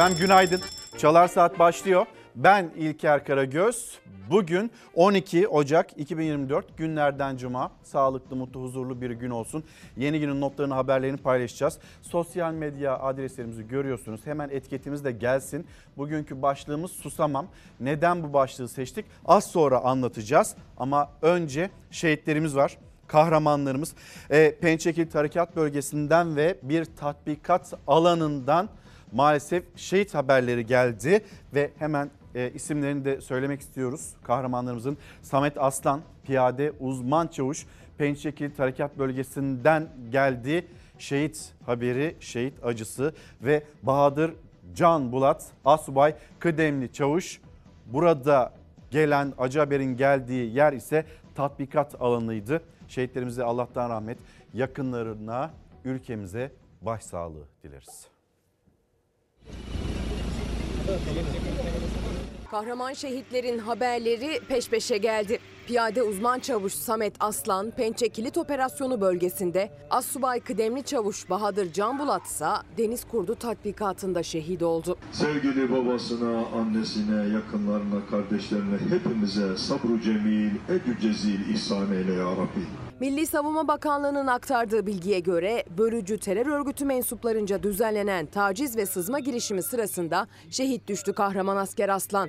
Efendim günaydın. Çalar Saat başlıyor. Ben İlker Karagöz. Bugün 12 Ocak 2024 günlerden cuma. Sağlıklı, mutlu, huzurlu bir gün olsun. Yeni günün notlarını, haberlerini paylaşacağız. Sosyal medya adreslerimizi görüyorsunuz. Hemen etiketimiz de gelsin. Bugünkü başlığımız susamam. Neden bu başlığı seçtik? Az sonra anlatacağız. Ama önce şehitlerimiz var kahramanlarımız e, Pençekil Tarikat Bölgesi'nden ve bir tatbikat alanından maalesef şehit haberleri geldi ve hemen e, isimlerini de söylemek istiyoruz. Kahramanlarımızın Samet Aslan, piyade uzman çavuş Pençekil Tarikat Bölgesi'nden geldi. Şehit haberi, şehit acısı ve Bahadır Can Bulat, Asubay Kıdemli Çavuş. Burada gelen acı haberin geldiği yer ise tatbikat alanıydı. Şehitlerimize Allah'tan rahmet, yakınlarına, ülkemize başsağlığı dileriz. Kahraman şehitlerin haberleri peş peşe geldi. Piyade uzman çavuş Samet Aslan, Pençe Kilit Operasyonu bölgesinde, Assubay Kıdemli Çavuş Bahadır Canbulat ise deniz kurdu tatbikatında şehit oldu. Sevgili babasına, annesine, yakınlarına, kardeşlerine, hepimize sabru cemil, ecü cezil ihsan eyle ya Rabbi. Milli Savunma Bakanlığı'nın aktardığı bilgiye göre bölücü terör örgütü mensuplarınca düzenlenen taciz ve sızma girişimi sırasında şehit düştü kahraman asker Aslan.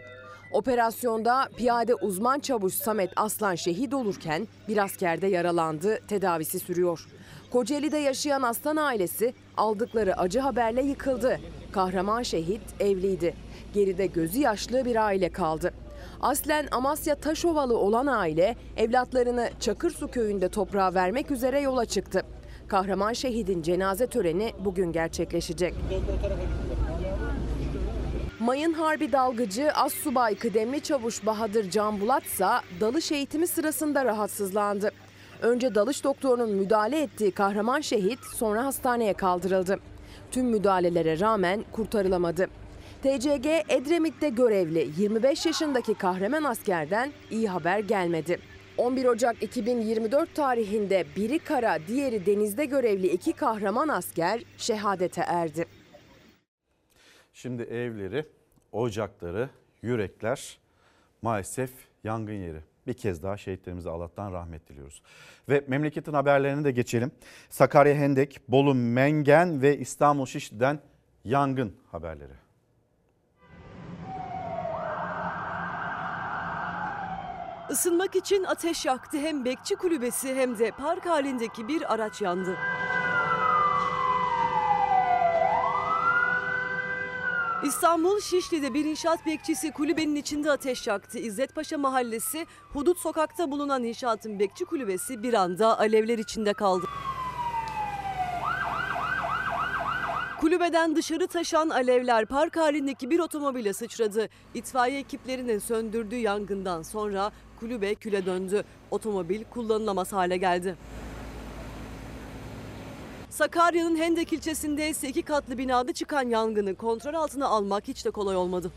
Operasyonda piyade uzman çavuş Samet Aslan şehit olurken bir asker de yaralandı, tedavisi sürüyor. Kocaeli'de yaşayan Aslan ailesi aldıkları acı haberle yıkıldı. Kahraman şehit evliydi. Geride gözü yaşlı bir aile kaldı. Aslen Amasya Taşovalı olan aile evlatlarını Çakırsu köyünde toprağa vermek üzere yola çıktı. Kahraman şehidin cenaze töreni bugün gerçekleşecek. Mayın Harbi dalgıcı Assubay Kıdemli Çavuş Bahadır Canbulat ise dalış eğitimi sırasında rahatsızlandı. Önce dalış doktorunun müdahale ettiği kahraman şehit sonra hastaneye kaldırıldı. Tüm müdahalelere rağmen kurtarılamadı. TCG Edremit'te görevli 25 yaşındaki kahraman askerden iyi haber gelmedi. 11 Ocak 2024 tarihinde biri kara, diğeri denizde görevli iki kahraman asker şehadete erdi. Şimdi evleri, ocakları, yürekler maalesef yangın yeri. Bir kez daha şehitlerimize Allah'tan rahmet diliyoruz. Ve memleketin haberlerine de geçelim. Sakarya Hendek, Bolu Mengen ve İstanbul Şişli'den yangın haberleri. Isınmak için ateş yaktı hem bekçi kulübesi hem de park halindeki bir araç yandı. İstanbul Şişli'de bir inşaat bekçisi kulübenin içinde ateş yaktı. İzzet Paşa Mahallesi Hudut Sokak'ta bulunan inşaatın bekçi kulübesi bir anda alevler içinde kaldı. Kulübeden dışarı taşan alevler park halindeki bir otomobile sıçradı. İtfaiye ekiplerinin söndürdüğü yangından sonra kulübe küle döndü. Otomobil kullanılamaz hale geldi. Sakarya'nın Hendek ilçesinde ise iki katlı binada çıkan yangını kontrol altına almak hiç de kolay olmadı.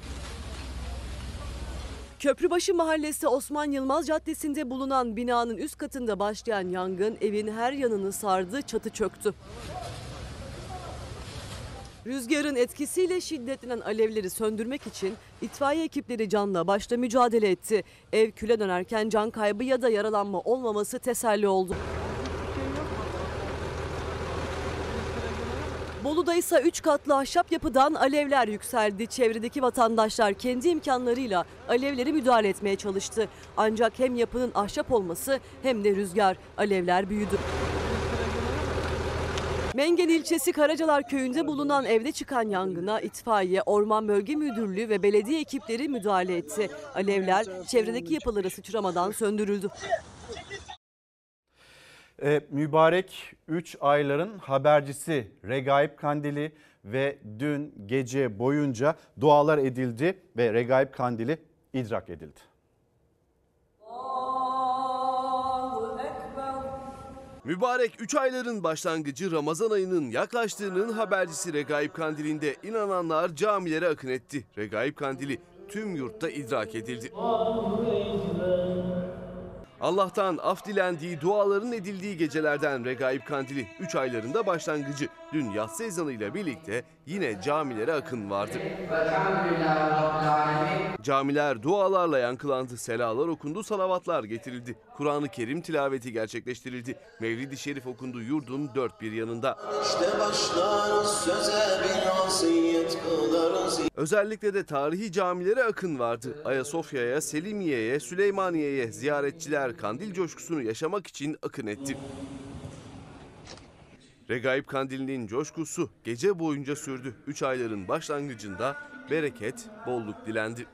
Köprübaşı Mahallesi Osman Yılmaz Caddesi'nde bulunan binanın üst katında başlayan yangın evin her yanını sardı, çatı çöktü. Rüzgarın etkisiyle şiddetlenen alevleri söndürmek için itfaiye ekipleri canla başla mücadele etti. Ev küle dönerken can kaybı ya da yaralanma olmaması teselli oldu. Bolu'da ise 3 katlı ahşap yapıdan alevler yükseldi. Çevredeki vatandaşlar kendi imkanlarıyla alevleri müdahale etmeye çalıştı. Ancak hem yapının ahşap olması hem de rüzgar alevler büyüdü. Mengen ilçesi Karacalar köyünde bulunan evde çıkan yangına itfaiye, Orman Bölge Müdürlüğü ve belediye ekipleri müdahale etti. Alevler çevredeki yapılara sıçramadan söndürüldü. Ee, mübarek 3 ayların habercisi Regaip Kandili ve dün gece boyunca dualar edildi ve Regaip Kandili idrak edildi. Mübarek 3 ayların başlangıcı Ramazan ayının yaklaştığının habercisi Regaib Kandili'nde inananlar camilere akın etti. Regaib Kandili tüm yurtta idrak edildi. Allah'tan af dilendiği, duaların edildiği gecelerden Regaib Kandili 3 aylarında başlangıcı. Dün yatsı ezanıyla birlikte yine camilere akın vardı. Camiler dualarla yankılandı, selalar okundu, salavatlar getirildi. Kur'an-ı Kerim tilaveti gerçekleştirildi. Mevlid-i Şerif okundu yurdun dört bir yanında. İşte Özellikle de tarihi camilere akın vardı. Ayasofya'ya, Selimiye'ye, Süleymaniye'ye ziyaretçiler kandil coşkusunu yaşamak için akın etti. Regaib Kandili'nin coşkusu gece boyunca sürdü. Üç ayların başlangıcında bereket, bolluk dilendi.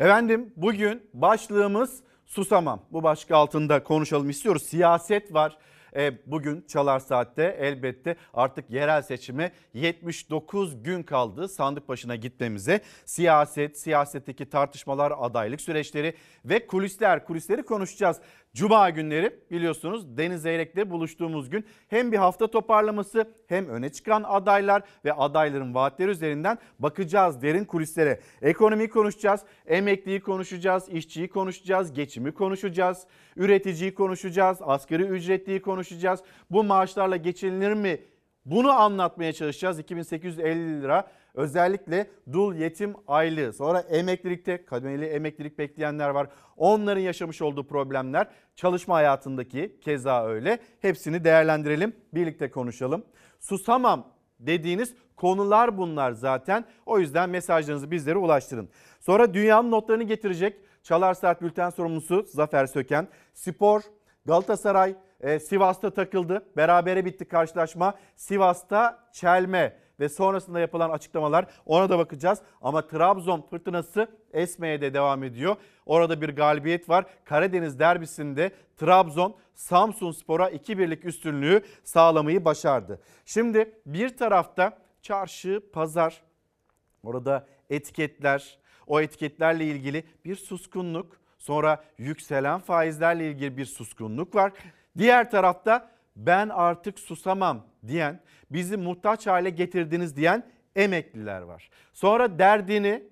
Efendim bugün başlığımız susamam. Bu başlık altında konuşalım istiyoruz. Siyaset var. E, bugün Çalar Saat'te elbette artık yerel seçime 79 gün kaldı sandık başına gitmemize. Siyaset, siyasetteki tartışmalar, adaylık süreçleri ve kulisler, kulisleri konuşacağız. Cuma günleri biliyorsunuz Deniz Zeyrek'te buluştuğumuz gün hem bir hafta toparlaması hem öne çıkan adaylar ve adayların vaatleri üzerinden bakacağız derin kulislere. Ekonomiyi konuşacağız, emekliyi konuşacağız, işçiyi konuşacağız, geçimi konuşacağız, üreticiyi konuşacağız, asgari ücretliyi konuşacağız. Bu maaşlarla geçinilir mi? Bunu anlatmaya çalışacağız. 2850 lira özellikle dul yetim aylığı. Sonra emeklilikte kademeli emeklilik bekleyenler var. Onların yaşamış olduğu problemler çalışma hayatındaki keza öyle. Hepsini değerlendirelim, birlikte konuşalım. Susamam dediğiniz konular bunlar zaten. O yüzden mesajlarınızı bizlere ulaştırın. Sonra dünyanın notlarını getirecek Çalar Saat Bülten sorumlusu Zafer Söken. Spor, Galatasaray, e, Sivas'ta takıldı. Berabere bitti karşılaşma. Sivas'ta çelme ve sonrasında yapılan açıklamalar ona da bakacağız. Ama Trabzon fırtınası esmeye de devam ediyor. Orada bir galibiyet var. Karadeniz derbisinde Trabzon Samsun Spor'a 2-1'lik üstünlüğü sağlamayı başardı. Şimdi bir tarafta çarşı, pazar, orada etiketler, o etiketlerle ilgili bir suskunluk, sonra yükselen faizlerle ilgili bir suskunluk var. Diğer tarafta ben artık susamam diyen, bizi muhtaç hale getirdiniz diyen emekliler var. Sonra derdini,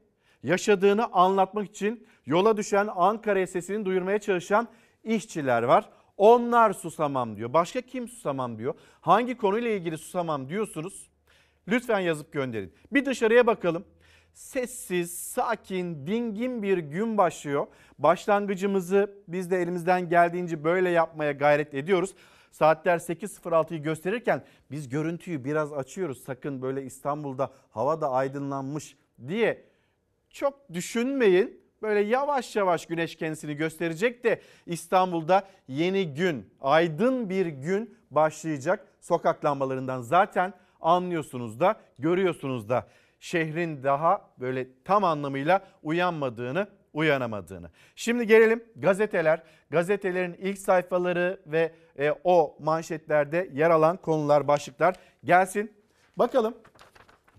yaşadığını anlatmak için yola düşen Ankara'ya sesini duyurmaya çalışan işçiler var. Onlar susamam diyor. Başka kim susamam diyor. Hangi konuyla ilgili susamam diyorsunuz? Lütfen yazıp gönderin. Bir dışarıya bakalım. Sessiz, sakin, dingin bir gün başlıyor. Başlangıcımızı biz de elimizden geldiğince böyle yapmaya gayret ediyoruz. Saatler 8.06'yı gösterirken biz görüntüyü biraz açıyoruz. Sakın böyle İstanbul'da hava da aydınlanmış diye çok düşünmeyin. Böyle yavaş yavaş güneş kendisini gösterecek de İstanbul'da yeni gün, aydın bir gün başlayacak. Sokak lambalarından zaten anlıyorsunuz da, görüyorsunuz da şehrin daha böyle tam anlamıyla uyanmadığını, uyanamadığını. Şimdi gelelim gazeteler. Gazetelerin ilk sayfaları ve e, o manşetlerde yer alan konular, başlıklar gelsin. Bakalım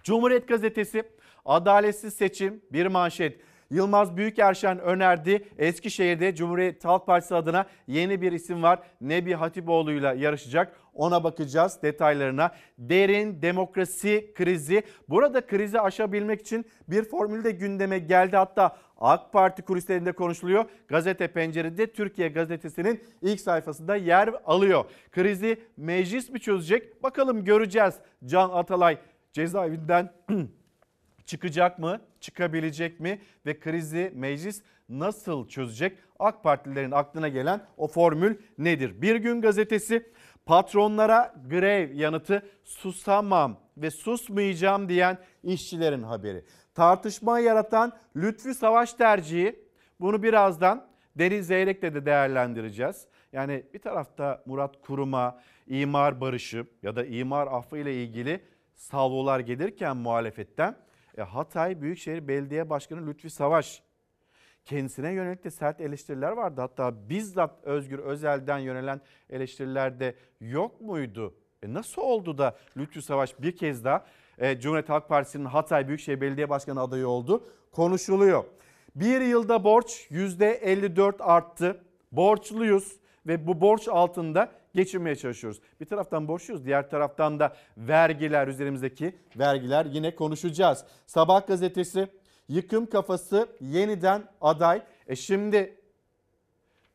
Cumhuriyet Gazetesi adaletsiz seçim bir manşet. Yılmaz Büyükerşen önerdi. Eskişehir'de Cumhuriyet Halk Partisi adına yeni bir isim var. Nebi Hatipoğlu'yla yarışacak. Ona bakacağız detaylarına. Derin demokrasi krizi. Burada krizi aşabilmek için bir formül de gündeme geldi. Hatta AK Parti kulislerinde konuşuluyor. Gazete Pencere'de Türkiye Gazetesi'nin ilk sayfasında yer alıyor. Krizi meclis mi çözecek? Bakalım göreceğiz. Can Atalay cezaevinden çıkacak mı? Çıkabilecek mi? Ve krizi meclis nasıl çözecek? AK Partililerin aklına gelen o formül nedir? Bir gün gazetesi patronlara grev yanıtı susamam ve susmayacağım diyen işçilerin haberi. Tartışma yaratan Lütfü Savaş tercihi bunu birazdan Deniz Zeyrek'le de değerlendireceğiz. Yani bir tarafta Murat Kurum'a imar barışı ya da imar affı ile ilgili salvolar gelirken muhalefetten e, Hatay Büyükşehir Belediye Başkanı Lütfi Savaş kendisine yönelik de sert eleştiriler vardı. Hatta bizzat Özgür Özel'den yönelen eleştiriler de yok muydu? E nasıl oldu da Lütfi Savaş bir kez daha e, Cumhuriyet Halk Partisi'nin Hatay Büyükşehir Belediye Başkanı adayı oldu? Konuşuluyor. Bir yılda borç %54 arttı. Borçluyuz ve bu borç altında geçinmeye çalışıyoruz. Bir taraftan borçluyuz, diğer taraftan da vergiler üzerimizdeki vergiler yine konuşacağız. Sabah gazetesi yıkım kafası yeniden aday. E şimdi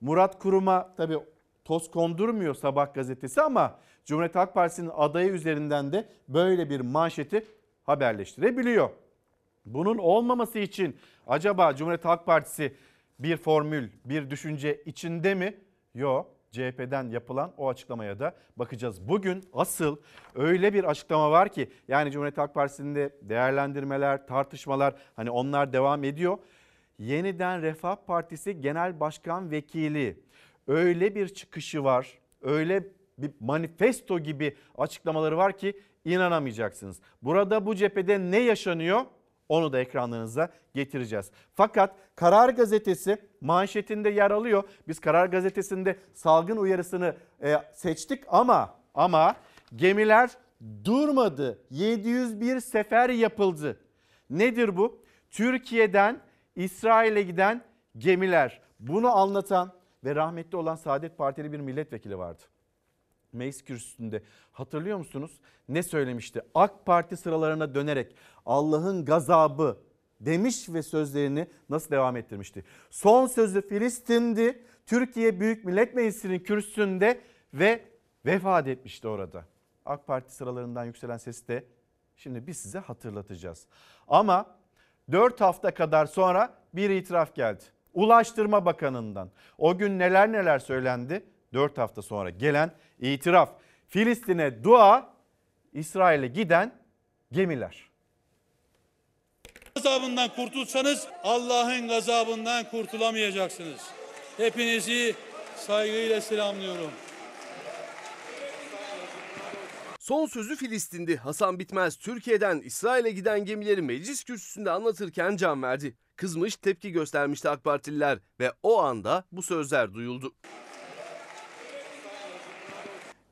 Murat Kurum'a tabii toz kondurmuyor Sabah gazetesi ama Cumhuriyet Halk Partisi'nin adayı üzerinden de böyle bir manşeti haberleştirebiliyor. Bunun olmaması için acaba Cumhuriyet Halk Partisi bir formül, bir düşünce içinde mi? Yok. CHP'den yapılan o açıklamaya da bakacağız. Bugün asıl öyle bir açıklama var ki yani Cumhuriyet Halk Partisi'nde değerlendirmeler, tartışmalar hani onlar devam ediyor. Yeniden Refah Partisi Genel Başkan Vekili öyle bir çıkışı var, öyle bir manifesto gibi açıklamaları var ki inanamayacaksınız. Burada bu cephede ne yaşanıyor? Onu da ekranlarınıza getireceğiz. Fakat Karar Gazetesi manşetinde yer alıyor. Biz Karar Gazetesi'nde salgın uyarısını e, seçtik ama ama gemiler durmadı. 701 sefer yapıldı. Nedir bu? Türkiye'den İsrail'e giden gemiler. Bunu anlatan ve rahmetli olan Saadet Partili bir milletvekili vardı meclis kürsüsünde hatırlıyor musunuz? Ne söylemişti? AK Parti sıralarına dönerek Allah'ın gazabı demiş ve sözlerini nasıl devam ettirmişti? Son sözü Filistin'di. Türkiye Büyük Millet Meclisi'nin kürsüsünde ve vefat etmişti orada. AK Parti sıralarından yükselen sesi de şimdi biz size hatırlatacağız. Ama 4 hafta kadar sonra bir itiraf geldi. Ulaştırma Bakanı'ndan. O gün neler neler söylendi? 4 hafta sonra gelen itiraf. Filistin'e dua, İsrail'e giden gemiler. gazabından kurtulsanız Allah'ın gazabından kurtulamayacaksınız. Hepinizi saygıyla selamlıyorum. Son sözü Filistin'di. Hasan Bitmez Türkiye'den İsrail'e giden gemileri meclis kürsüsünde anlatırken can verdi. Kızmış tepki göstermişti AK Partililer ve o anda bu sözler duyuldu.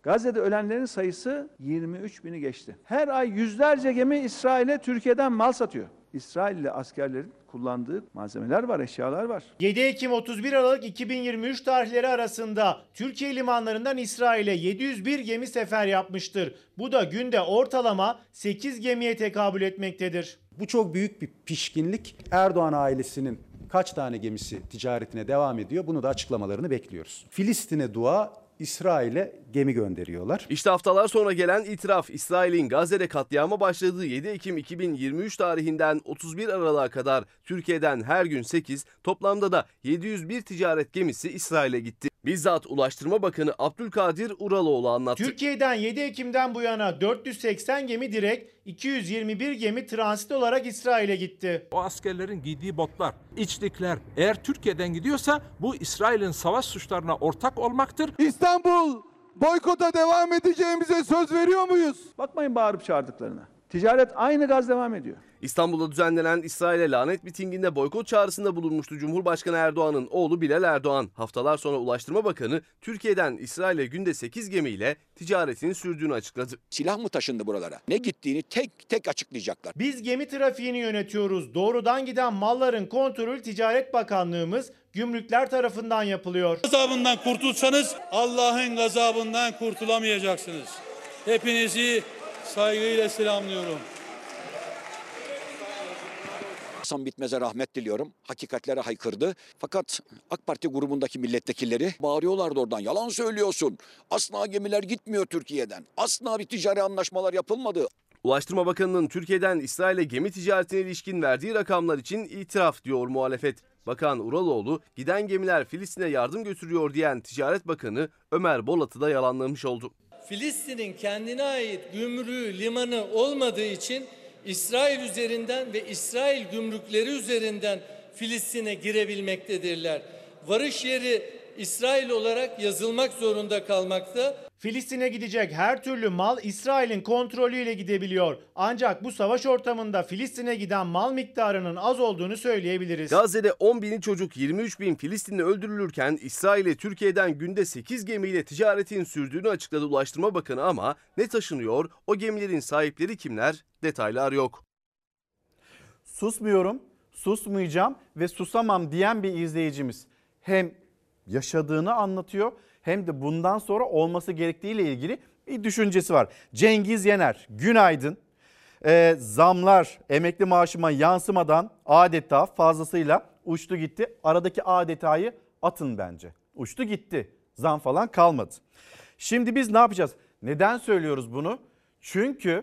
Gazze'de ölenlerin sayısı 23 bini geçti. Her ay yüzlerce gemi İsrail'e Türkiye'den mal satıyor. İsrailli askerlerin kullandığı malzemeler var, eşyalar var. 7 Ekim 31 Aralık 2023 tarihleri arasında Türkiye limanlarından İsrail'e 701 gemi sefer yapmıştır. Bu da günde ortalama 8 gemiye tekabül etmektedir. Bu çok büyük bir pişkinlik. Erdoğan ailesinin kaç tane gemisi ticaretine devam ediyor? Bunu da açıklamalarını bekliyoruz. Filistin'e dua, İsrail'e gemi gönderiyorlar. İşte haftalar sonra gelen itiraf İsrail'in Gazze'de katliama başladığı 7 Ekim 2023 tarihinden 31 Aralık'a kadar Türkiye'den her gün 8 toplamda da 701 ticaret gemisi İsrail'e gitti. Bizzat Ulaştırma Bakanı Abdülkadir Uraloğlu anlattı. Türkiye'den 7 Ekim'den bu yana 480 gemi direkt, 221 gemi transit olarak İsrail'e gitti. O askerlerin giydiği botlar, içlikler eğer Türkiye'den gidiyorsa bu İsrail'in savaş suçlarına ortak olmaktır. İstanbul boykota devam edeceğimize söz veriyor muyuz? Bakmayın bağırıp çağırdıklarına. Ticaret aynı gaz devam ediyor. İstanbul'da düzenlenen İsrail'e lanet mitinginde boykot çağrısında bulunmuştu Cumhurbaşkanı Erdoğan'ın oğlu Bilal Erdoğan. Haftalar sonra Ulaştırma Bakanı Türkiye'den İsrail'e günde 8 gemiyle ticaretini sürdüğünü açıkladı. Silah mı taşındı buralara? Ne gittiğini tek tek açıklayacaklar. Biz gemi trafiğini yönetiyoruz. Doğrudan giden malların kontrolü Ticaret Bakanlığımız gümrükler tarafından yapılıyor. Gazabından kurtulsanız Allah'ın gazabından kurtulamayacaksınız. Hepinizi saygıyla selamlıyorum. Hasan Bitmez'e rahmet diliyorum. Hakikatlere haykırdı. Fakat AK Parti grubundaki milletvekilleri bağırıyorlardı oradan. Yalan söylüyorsun. Asla gemiler gitmiyor Türkiye'den. Asla bir ticari anlaşmalar yapılmadı. Ulaştırma Bakanı'nın Türkiye'den İsrail'e gemi ticaretine ilişkin verdiği rakamlar için itiraf diyor muhalefet. Bakan Uraloğlu giden gemiler Filistin'e yardım götürüyor diyen Ticaret Bakanı Ömer Bolat'ı da yalanlamış oldu. Filistin'in kendine ait gümrüğü, limanı olmadığı için İsrail üzerinden ve İsrail gümrükleri üzerinden Filistin'e girebilmektedirler. Varış yeri İsrail olarak yazılmak zorunda kalmakta. Filistin'e gidecek her türlü mal İsrail'in kontrolüyle gidebiliyor. Ancak bu savaş ortamında Filistin'e giden mal miktarının az olduğunu söyleyebiliriz. Gazze'de 10 bini çocuk 23 bin Filistinli öldürülürken İsrail'e Türkiye'den günde 8 gemiyle ticaretin sürdüğünü açıkladı Ulaştırma Bakanı ama ne taşınıyor, o gemilerin sahipleri kimler detaylar yok. Susmuyorum, susmayacağım ve susamam diyen bir izleyicimiz hem yaşadığını anlatıyor hem de bundan sonra olması gerektiğiyle ilgili bir düşüncesi var. Cengiz Yener, günaydın. Ee, zamlar emekli maaşıma yansımadan adeta fazlasıyla uçtu gitti. Aradaki A detayı atın bence. uçtu gitti. Zam falan kalmadı. Şimdi biz ne yapacağız? Neden söylüyoruz bunu? Çünkü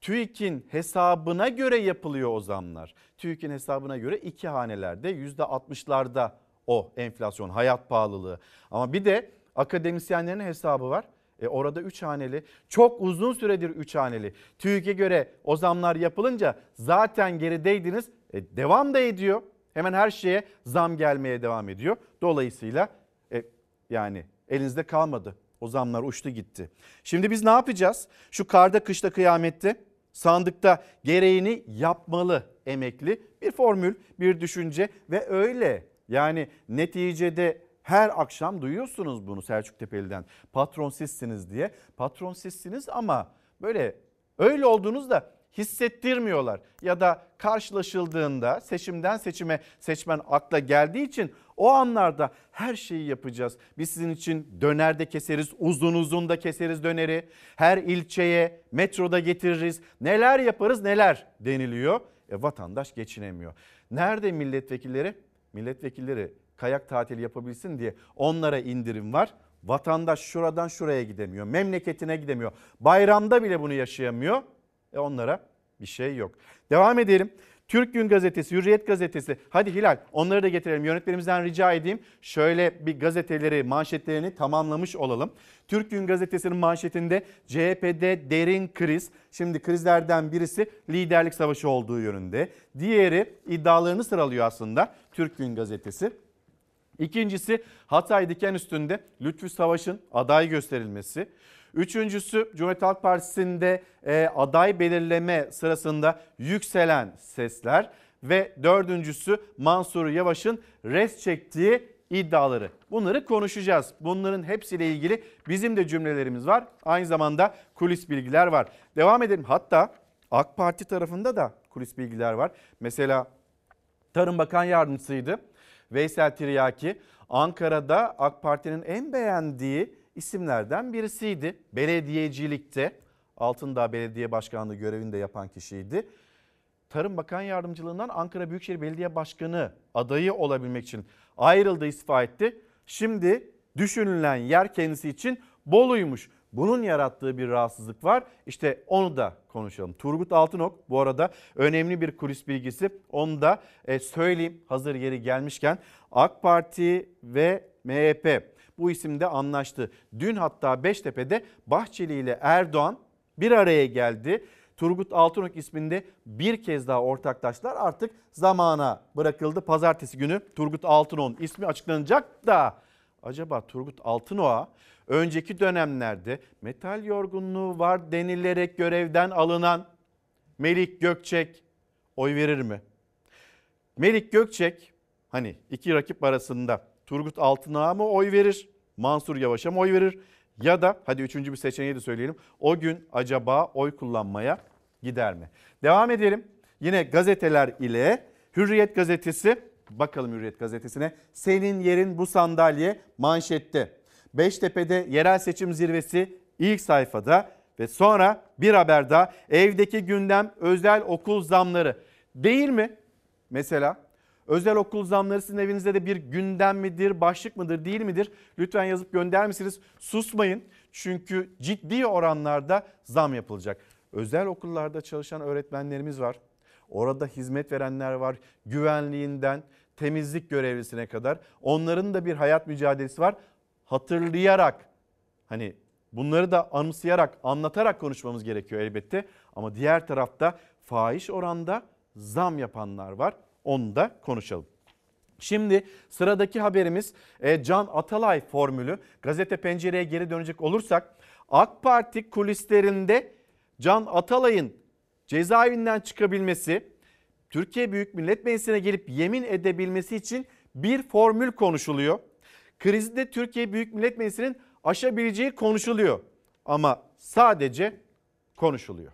TÜİK'in hesabına göre yapılıyor o zamlar. TÜİK'in hesabına göre iki hanelerde %60'larda o enflasyon, hayat pahalılığı. Ama bir de akademisyenlerin hesabı var. E orada 3 haneli çok uzun süredir 3 haneli. TÜİK'e göre o zamlar yapılınca zaten gerideydiniz. E devam da ediyor. Hemen her şeye zam gelmeye devam ediyor. Dolayısıyla e, yani elinizde kalmadı. O zamlar uçtu gitti. Şimdi biz ne yapacağız? Şu karda kışta kıyamette sandıkta gereğini yapmalı emekli bir formül, bir düşünce ve öyle. Yani neticede her akşam duyuyorsunuz bunu Selçuk Tepeli'den. Patron sizsiniz diye. Patron sizsiniz ama böyle öyle olduğunuzda hissettirmiyorlar. Ya da karşılaşıldığında seçimden seçime seçmen akla geldiği için o anlarda her şeyi yapacağız. Biz sizin için dönerde keseriz, uzun uzun da keseriz döneri. Her ilçeye metroda getiririz. Neler yaparız neler deniliyor. E, vatandaş geçinemiyor. Nerede milletvekilleri? Milletvekilleri kayak tatili yapabilsin diye onlara indirim var. Vatandaş şuradan şuraya gidemiyor. Memleketine gidemiyor. Bayramda bile bunu yaşayamıyor. E onlara bir şey yok. Devam edelim. Türk Gün Gazetesi, Hürriyet Gazetesi. Hadi Hilal onları da getirelim. Yönetmenimizden rica edeyim. Şöyle bir gazeteleri, manşetlerini tamamlamış olalım. Türk Gün Gazetesi'nin manşetinde CHP'de derin kriz. Şimdi krizlerden birisi liderlik savaşı olduğu yönünde. Diğeri iddialarını sıralıyor aslında Türk Gün Gazetesi. İkincisi Hatay diken üstünde Lütfü Savaş'ın aday gösterilmesi. Üçüncüsü Cumhuriyet Halk Partisi'nde e, aday belirleme sırasında yükselen sesler. Ve dördüncüsü Mansur Yavaş'ın res çektiği iddiaları. Bunları konuşacağız. Bunların hepsiyle ilgili bizim de cümlelerimiz var. Aynı zamanda kulis bilgiler var. Devam edelim. Hatta AK Parti tarafında da kulis bilgiler var. Mesela Tarım Bakan Yardımcısıydı. Veysel Tiryaki Ankara'da AK Parti'nin en beğendiği isimlerden birisiydi. Belediyecilikte Altındağ Belediye Başkanlığı görevinde yapan kişiydi. Tarım Bakan Yardımcılığından Ankara Büyükşehir Belediye Başkanı adayı olabilmek için ayrıldı, istifa etti. Şimdi düşünülen yer kendisi için Bolu'ymuş. Bunun yarattığı bir rahatsızlık var. İşte onu da konuşalım. Turgut Altınok bu arada önemli bir kulis bilgisi. Onu da e, söyleyeyim hazır yeri gelmişken. AK Parti ve MHP bu isimde anlaştı. Dün hatta Beştepe'de Bahçeli ile Erdoğan bir araya geldi. Turgut Altınok isminde bir kez daha ortaklaşlar artık zamana bırakıldı. Pazartesi günü Turgut Altınok'un ismi açıklanacak da acaba Turgut Altınok'a önceki dönemlerde metal yorgunluğu var denilerek görevden alınan Melik Gökçek oy verir mi? Melik Gökçek hani iki rakip arasında Turgut Altınok'a mı oy verir? Mansur Yavaş'a mı oy verir? Ya da hadi üçüncü bir seçeneği de söyleyelim. O gün acaba oy kullanmaya gider mi? Devam edelim. Yine gazeteler ile Hürriyet gazetesi bakalım Hürriyet gazetesine. Senin yerin bu sandalye manşette. Beştepe'de yerel seçim zirvesi ilk sayfada ve sonra bir haber daha evdeki gündem özel okul zamları değil mi? Mesela özel okul zamları sizin evinizde de bir gündem midir, başlık mıdır, değil midir? Lütfen yazıp gönder misiniz? Susmayın çünkü ciddi oranlarda zam yapılacak. Özel okullarda çalışan öğretmenlerimiz var. Orada hizmet verenler var. Güvenliğinden temizlik görevlisine kadar. Onların da bir hayat mücadelesi var. Hatırlayarak hani bunları da anımsayarak, anlatarak konuşmamız gerekiyor elbette. Ama diğer tarafta fahiş oranda zam yapanlar var. Onu da konuşalım. Şimdi sıradaki haberimiz e, Can Atalay formülü. Gazete pencereye geri dönecek olursak AK Parti kulislerinde Can Atalay'ın cezaevinden çıkabilmesi, Türkiye Büyük Millet Meclisi'ne gelip yemin edebilmesi için bir formül konuşuluyor. Krizde Türkiye Büyük Millet Meclisi'nin aşabileceği konuşuluyor. Ama sadece konuşuluyor.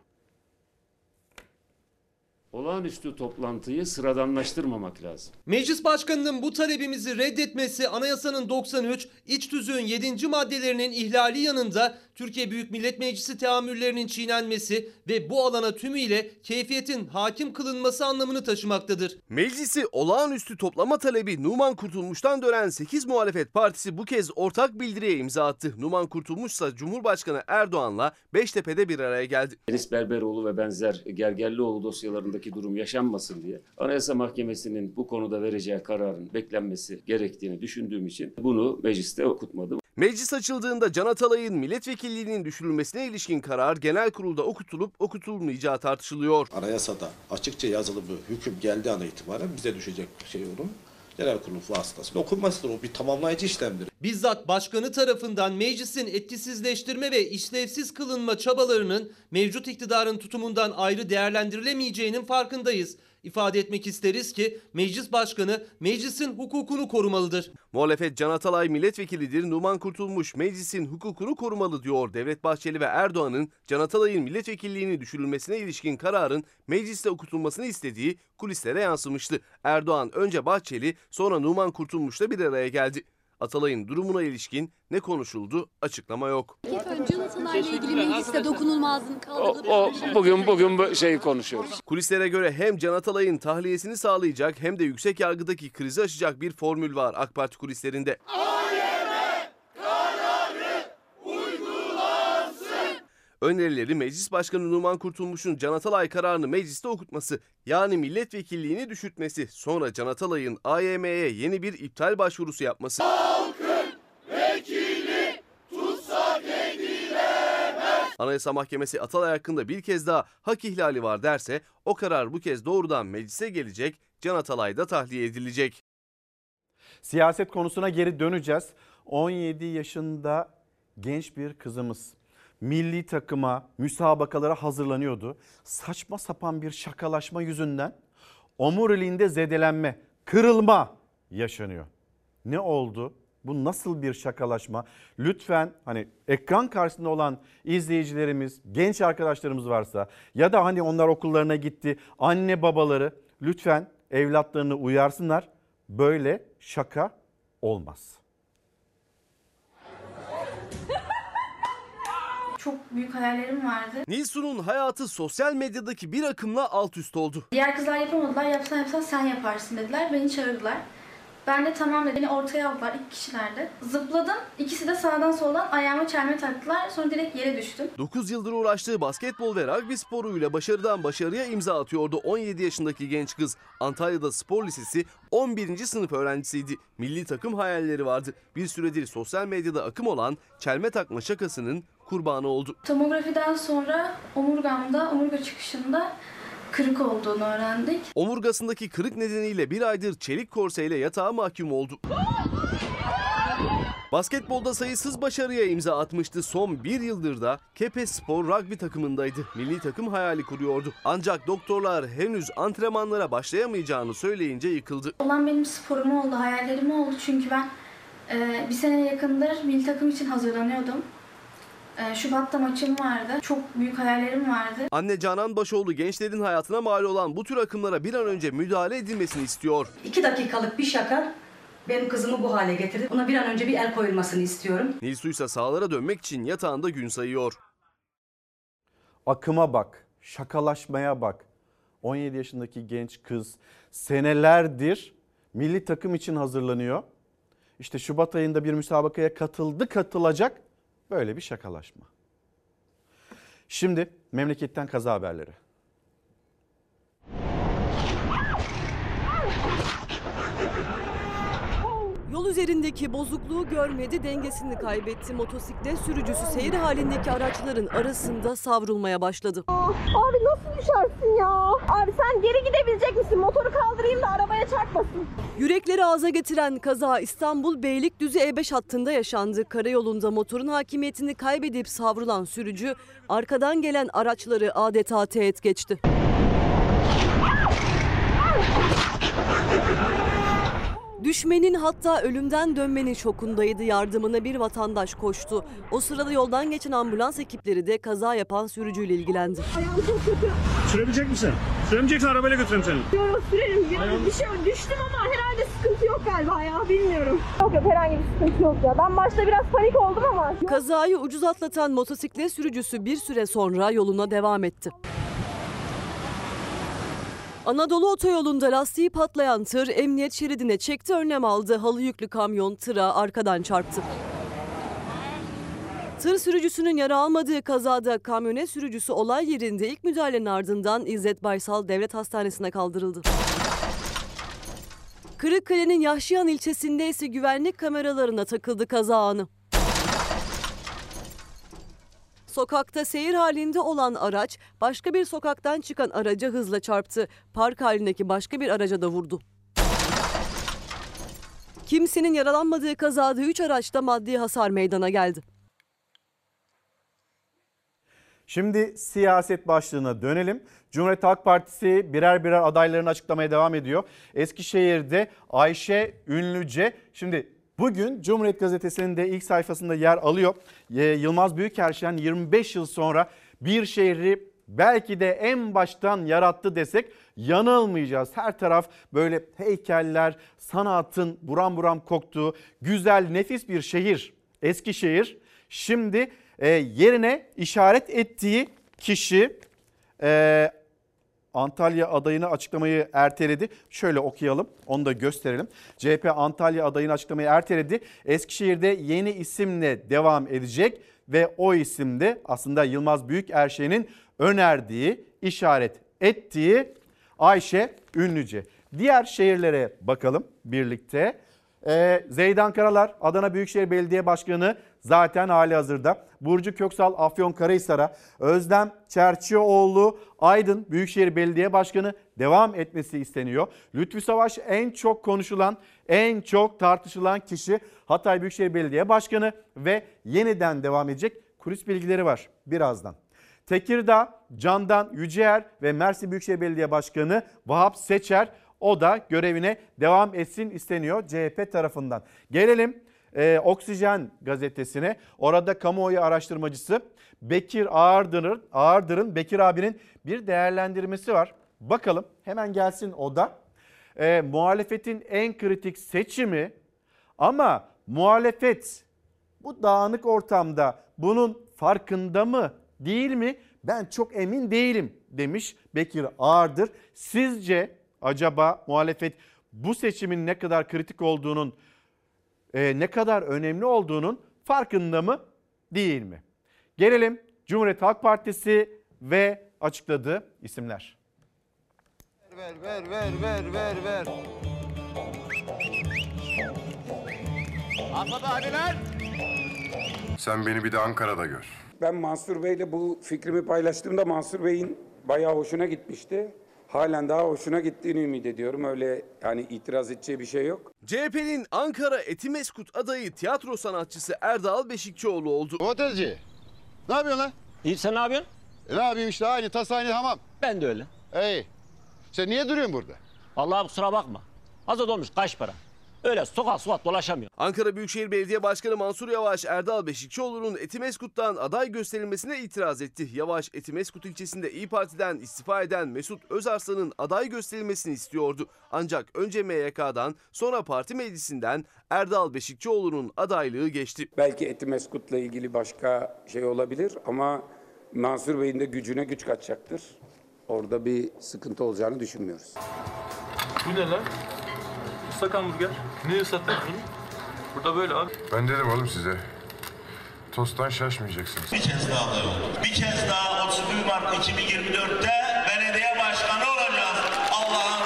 Olağanüstü toplantıyı sıradanlaştırmamak lazım. Meclis Başkanı'nın bu talebimizi reddetmesi anayasanın 93, iç tüzüğün 7. maddelerinin ihlali yanında Türkiye Büyük Millet Meclisi teamüllerinin çiğnenmesi ve bu alana tümüyle keyfiyetin hakim kılınması anlamını taşımaktadır. Meclisi olağanüstü toplama talebi Numan Kurtulmuş'tan dönen 8 muhalefet partisi bu kez ortak bildiriye imza attı. Numan Kurtulmuş ise Cumhurbaşkanı Erdoğan'la Beştepe'de bir araya geldi. Enis Berberoğlu ve benzer Gergerlioğlu dosyalarındaki durum yaşanmasın diye Anayasa Mahkemesi'nin bu konuda vereceği kararın beklenmesi gerektiğini düşündüğüm için bunu mecliste okutmadım. Meclis açıldığında Can Atalay'ın milletvekilliğinin düşürülmesine ilişkin karar genel kurulda okutulup okutulmayacağı tartışılıyor. Anayasada açıkça yazılı bir hüküm geldiği ana itibaren bize düşecek şey onun genel kurulu vasıtasıyla okunmasıdır. O bir tamamlayıcı işlemdir. Bizzat başkanı tarafından meclisin etkisizleştirme ve işlevsiz kılınma çabalarının mevcut iktidarın tutumundan ayrı değerlendirilemeyeceğinin farkındayız. İfade etmek isteriz ki meclis başkanı meclisin hukukunu korumalıdır. Muhalefet Can Atalay milletvekilidir, Numan Kurtulmuş meclisin hukukunu korumalı diyor. Devlet Bahçeli ve Erdoğan'ın Can Atalay'ın milletvekilliğini düşürülmesine ilişkin kararın mecliste okutulmasını istediği kulislere yansımıştı. Erdoğan önce Bahçeli sonra Numan Kurtulmuş'la bir araya geldi. Atalay'ın durumuna ilişkin ne konuşuldu açıklama yok. Can Atalay'la ilgili mecliste dokunulmazlığın O, kaldırılıp o bugün bugün bu şeyi konuşuyoruz. Kulislere göre hem Can Atalay'ın tahliyesini sağlayacak hem de yüksek yargıdaki krizi aşacak bir formül var AK Parti kulislerinde. Önerileri Meclis Başkanı Numan Kurtulmuş'un Can Atalay kararını mecliste okutması yani milletvekilliğini düşürtmesi sonra Can Atalay'ın AYM'ye yeni bir iptal başvurusu yapması. Anayasa Mahkemesi Atalay hakkında bir kez daha hak ihlali var derse o karar bu kez doğrudan meclise gelecek, Can Atalay da tahliye edilecek. Siyaset konusuna geri döneceğiz. 17 yaşında genç bir kızımız milli takıma, müsabakalara hazırlanıyordu. Saçma sapan bir şakalaşma yüzünden omuriliğinde zedelenme, kırılma yaşanıyor. Ne oldu? Bu nasıl bir şakalaşma? Lütfen hani ekran karşısında olan izleyicilerimiz, genç arkadaşlarımız varsa ya da hani onlar okullarına gitti, anne babaları lütfen evlatlarını uyarsınlar. Böyle şaka olmaz. Çok büyük hayallerim vardı. Nilsun'un hayatı sosyal medyadaki bir akımla alt üst oldu. Diğer kızlar yapamadılar. Yapsan yapsan sen yaparsın dediler. Beni çağırdılar. Ben de tamam dedim. Beni ortaya aldılar. iki kişilerdi. Zıpladım. İkisi de sağdan soldan ayağıma çelme taktılar. Sonra direkt yere düştüm. 9 yıldır uğraştığı basketbol ve rugby sporuyla başarıdan başarıya imza atıyordu 17 yaşındaki genç kız. Antalya'da spor lisesi 11. sınıf öğrencisiydi. Milli takım hayalleri vardı. Bir süredir sosyal medyada akım olan çelme takma şakasının kurbanı oldu. Tomografiden sonra omurgamda, omurga çıkışında kırık olduğunu öğrendik. Omurgasındaki kırık nedeniyle bir aydır çelik korseyle yatağa mahkum oldu. Basketbolda sayısız başarıya imza atmıştı. Son bir yıldır da Kepes Spor rugby takımındaydı. Milli takım hayali kuruyordu. Ancak doktorlar henüz antrenmanlara başlayamayacağını söyleyince yıkıldı. Olan benim sporum oldu, hayallerim oldu. Çünkü ben e, bir sene yakındır milli takım için hazırlanıyordum. E, Şubat'ta maçım vardı. Çok büyük hayallerim vardı. Anne Canan Başoğlu gençlerin hayatına mal olan bu tür akımlara bir an önce müdahale edilmesini istiyor. İki dakikalık bir şaka benim kızımı bu hale getirdi. Ona bir an önce bir el koyulmasını istiyorum. Nilsu ise sahalara dönmek için yatağında gün sayıyor. Akıma bak, şakalaşmaya bak. 17 yaşındaki genç kız senelerdir milli takım için hazırlanıyor. İşte Şubat ayında bir müsabakaya katıldı, katılacak. Böyle bir şakalaşma. Şimdi memleketten kaza haberleri. Üzerindeki bozukluğu görmedi, dengesini kaybetti. Motosiklet sürücüsü seyir halindeki araçların arasında savrulmaya başladı. Abi nasıl düşersin ya? Abi sen geri gidebilecek misin? Motoru kaldırayım da arabaya çarpmasın. Yürekleri ağza getiren kaza İstanbul Beylikdüzü E5 hattında yaşandı. Karayolunda motorun hakimiyetini kaybedip savrulan sürücü arkadan gelen araçları adeta teğet geçti. Düşmenin hatta ölümden dönmenin şokundaydı. Yardımına bir vatandaş koştu. O sırada yoldan geçen ambulans ekipleri de kaza yapan sürücüyle ilgilendi. Ayağım çok kötü. Sürebilecek misin? Süremeyeceksen arabayla götüreyim seni. Diyorum sürerim. Ya, bir şey düştüm ama herhalde sıkıntı yok galiba ya bilmiyorum. Yok yok herhangi bir sıkıntı yok ya. Ben başta biraz panik oldum ama. Kazayı ucuz atlatan motosiklet sürücüsü bir süre sonra yoluna devam etti. Anadolu otoyolunda lastiği patlayan tır emniyet şeridine çekti önlem aldı. Halı yüklü kamyon tıra arkadan çarptı. Tır sürücüsünün yara almadığı kazada kamyonet sürücüsü olay yerinde ilk müdahalenin ardından İzzet Baysal Devlet Hastanesi'ne kaldırıldı. Kırıkkale'nin Yahşihan ilçesinde ise güvenlik kameralarına takıldı kaza anı. Sokakta seyir halinde olan araç başka bir sokaktan çıkan araca hızla çarptı. Park halindeki başka bir araca da vurdu. Kimsenin yaralanmadığı kazada 3 araçta maddi hasar meydana geldi. Şimdi siyaset başlığına dönelim. Cumhuriyet Halk Partisi birer birer adaylarını açıklamaya devam ediyor. Eskişehir'de Ayşe Ünlüce şimdi bugün Cumhuriyet Gazetesi'nin de ilk sayfasında yer alıyor. Yılmaz Büyükerşen 25 yıl sonra bir şehri belki de en baştan yarattı desek yanılmayacağız. Her taraf böyle heykeller, sanatın buram buram koktuğu güzel, nefis bir şehir. Eskişehir şimdi e, yerine işaret ettiği kişi e, Antalya adayını açıklamayı erteledi. Şöyle okuyalım onu da gösterelim. CHP Antalya adayını açıklamayı erteledi. Eskişehir'de yeni isimle devam edecek ve o isimde aslında Yılmaz Büyükerşen'in önerdiği, işaret ettiği Ayşe Ünlüce. Diğer şehirlere bakalım birlikte. Ee, Zeydan Karalar Adana Büyükşehir Belediye Başkanı zaten hali hazırda. Burcu Köksal Afyonkarahisar'a, Özlem Çerçioğlu Aydın Büyükşehir Belediye Başkanı devam etmesi isteniyor. Lütfü Savaş en çok konuşulan, en çok tartışılan kişi Hatay Büyükşehir Belediye Başkanı ve yeniden devam edecek kulis bilgileri var birazdan. Tekirdağ, Candan Yüceer ve Mersin Büyükşehir Belediye Başkanı Vahap Seçer o da görevine devam etsin isteniyor CHP tarafından. Gelelim e, Oksijen gazetesine. Orada kamuoyu araştırmacısı Bekir Ağırdır'ın, Ağırdır'ın Bekir abinin bir değerlendirmesi var. Bakalım hemen gelsin o da. E, muhalefetin en kritik seçimi ama muhalefet bu dağınık ortamda bunun farkında mı değil mi? Ben çok emin değilim demiş Bekir Ağırdır. Sizce acaba muhalefet bu seçimin ne kadar kritik olduğunun, e, ne kadar önemli olduğunun farkında mı değil mi? Gelelim Cumhuriyet Halk Partisi ve açıkladığı isimler. Ver ver ver ver ver ver. Hadi lan. Sen beni bir de Ankara'da gör. Ben Mansur Bey'le bu fikrimi paylaştığımda Mansur Bey'in bayağı hoşuna gitmişti. Halen daha hoşuna gittiğini ümit ediyorum. Öyle yani itiraz edeceği bir şey yok. CHP'nin Ankara Etimeskut adayı tiyatro sanatçısı Erdal Beşikçioğlu oldu. Otelci. Ne yapıyorsun lan? İyi sen ne yapıyorsun? E, ne yapayım işte aynı tas aynı hamam. Ben de öyle. İyi. Sen niye duruyorsun burada? Vallahi kusura bakma. Hazır olmuş kaç para. Öyle sokak sokak dolaşamıyor. Ankara Büyükşehir Belediye Başkanı Mansur Yavaş, Erdal Beşikçioğlu'nun Etimeskut'tan aday gösterilmesine itiraz etti. Yavaş, Etimeskut ilçesinde İyi Parti'den istifa eden Mesut Özarslan'ın aday gösterilmesini istiyordu. Ancak önce MYK'dan sonra parti meclisinden Erdal Beşikçioğlu'nun adaylığı geçti. Belki Etimeskut'la ilgili başka şey olabilir ama Mansur Bey'in de gücüne güç kaçacaktır. Orada bir sıkıntı olacağını düşünmüyoruz. Bu ne lan? Islak hamburger. Ne ıslattın bunu? Burada böyle abi. Ben dedim oğlum size. Tosttan şaşmayacaksınız. Bir kez daha aday olduk. Bir kez daha 31 Mart 2024'te belediye başkanı olacağız. Allah'ın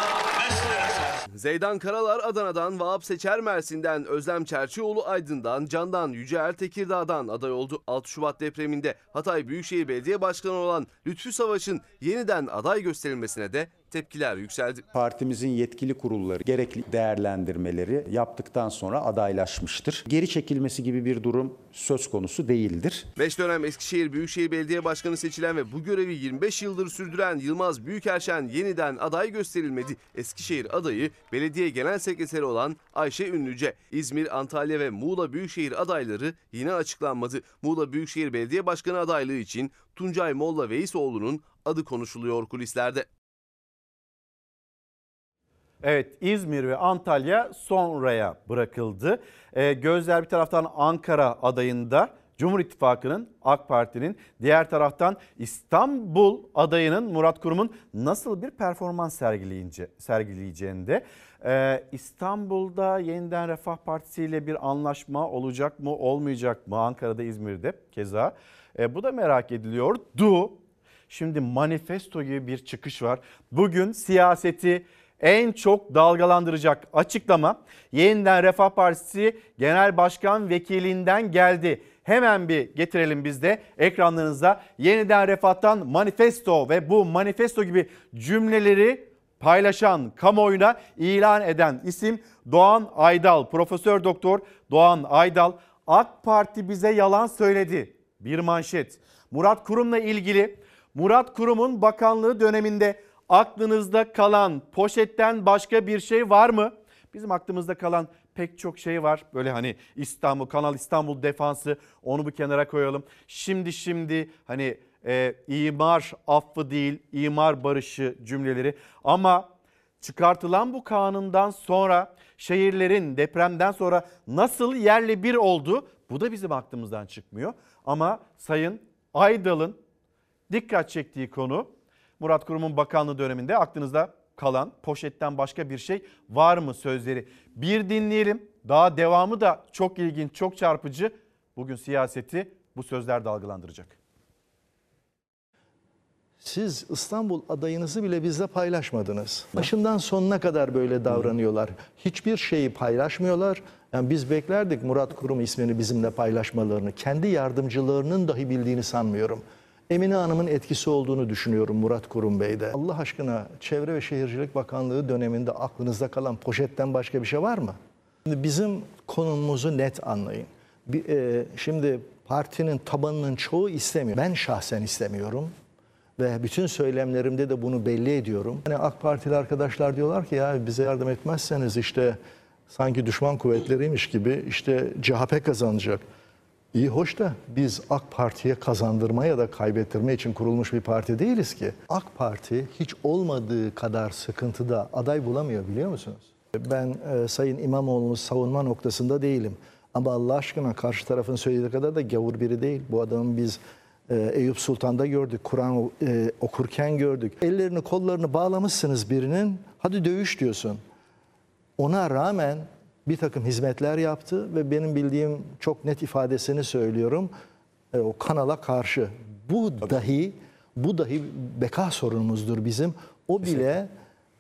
Zeydan Karalar Adana'dan, Vahap Seçer Mersin'den, Özlem Çerçioğlu Aydın'dan, Candan Yücel Tekirdağ'dan aday oldu. 6 Şubat depreminde Hatay Büyükşehir Belediye Başkanı olan Lütfü Savaş'ın yeniden aday gösterilmesine de tepkiler yükseldi. Partimizin yetkili kurulları gerekli değerlendirmeleri yaptıktan sonra adaylaşmıştır. Geri çekilmesi gibi bir durum söz konusu değildir. 5 dönem Eskişehir Büyükşehir Belediye Başkanı seçilen ve bu görevi 25 yıldır sürdüren Yılmaz Büyükerşen yeniden aday gösterilmedi. Eskişehir adayı belediye genel sekreteri olan Ayşe Ünlüce. İzmir, Antalya ve Muğla Büyükşehir adayları yine açıklanmadı. Muğla Büyükşehir Belediye Başkanı adaylığı için Tuncay Molla Veysoğlu'nun adı konuşuluyor kulislerde. Evet İzmir ve Antalya sonraya bırakıldı. Ee, gözler bir taraftan Ankara adayında Cumhur İttifakı'nın AK Parti'nin diğer taraftan İstanbul adayının Murat Kurum'un nasıl bir performans sergileyince, sergileyeceğinde ee, İstanbul'da yeniden Refah Partisi ile bir anlaşma olacak mı olmayacak mı Ankara'da İzmir'de keza Ee, bu da merak ediliyordu. Şimdi manifesto gibi bir çıkış var. Bugün siyaseti en çok dalgalandıracak açıklama yeniden Refah Partisi Genel Başkan Vekilinden geldi. Hemen bir getirelim biz de ekranlarınıza yeniden Refah'tan manifesto ve bu manifesto gibi cümleleri paylaşan, kamuoyuna ilan eden isim Doğan Aydal. Profesör Doktor Doğan Aydal AK Parti bize yalan söyledi. Bir manşet. Murat Kurum'la ilgili Murat Kurum'un bakanlığı döneminde aklınızda kalan poşetten başka bir şey var mı? Bizim aklımızda kalan pek çok şey var. Böyle hani İstanbul, Kanal İstanbul defansı onu bir kenara koyalım. Şimdi şimdi hani e, imar affı değil, imar barışı cümleleri. Ama çıkartılan bu kanundan sonra şehirlerin depremden sonra nasıl yerle bir oldu? Bu da bizim aklımızdan çıkmıyor. Ama Sayın Aydal'ın dikkat çektiği konu Murat Kurum'un bakanlığı döneminde aklınızda kalan poşetten başka bir şey var mı sözleri. Bir dinleyelim. Daha devamı da çok ilginç, çok çarpıcı. Bugün siyaseti bu sözler dalgalandıracak. Siz İstanbul adayınızı bile bizle paylaşmadınız. Başından sonuna kadar böyle davranıyorlar. Hiçbir şeyi paylaşmıyorlar. Yani biz beklerdik Murat Kurum ismini bizimle paylaşmalarını. Kendi yardımcılarının dahi bildiğini sanmıyorum. Emine Hanım'ın etkisi olduğunu düşünüyorum Murat Kurum Bey'de. Allah aşkına Çevre ve Şehircilik Bakanlığı döneminde aklınızda kalan poşetten başka bir şey var mı? Şimdi bizim konumumuzu net anlayın. Bir, e, şimdi partinin tabanının çoğu istemiyor. Ben şahsen istemiyorum ve bütün söylemlerimde de bunu belli ediyorum. Hani AK Partili arkadaşlar diyorlar ki ya bize yardım etmezseniz işte sanki düşman kuvvetleriymiş gibi işte CHP kazanacak. İyi hoş da biz AK Parti'ye kazandırma ya da kaybettirme için kurulmuş bir parti değiliz ki. AK Parti hiç olmadığı kadar sıkıntıda aday bulamıyor biliyor musunuz? Ben e, Sayın İmamoğlu'nu savunma noktasında değilim. Ama Allah aşkına karşı tarafın söylediği kadar da gavur biri değil. Bu adamın biz e, Eyüp Sultan'da gördük, Kur'an e, okurken gördük. Ellerini kollarını bağlamışsınız birinin, hadi dövüş diyorsun. Ona rağmen bir takım hizmetler yaptı ve benim bildiğim çok net ifadesini söylüyorum. E, o kanala karşı. Bu dahi bu dahi beka sorunumuzdur bizim. O bile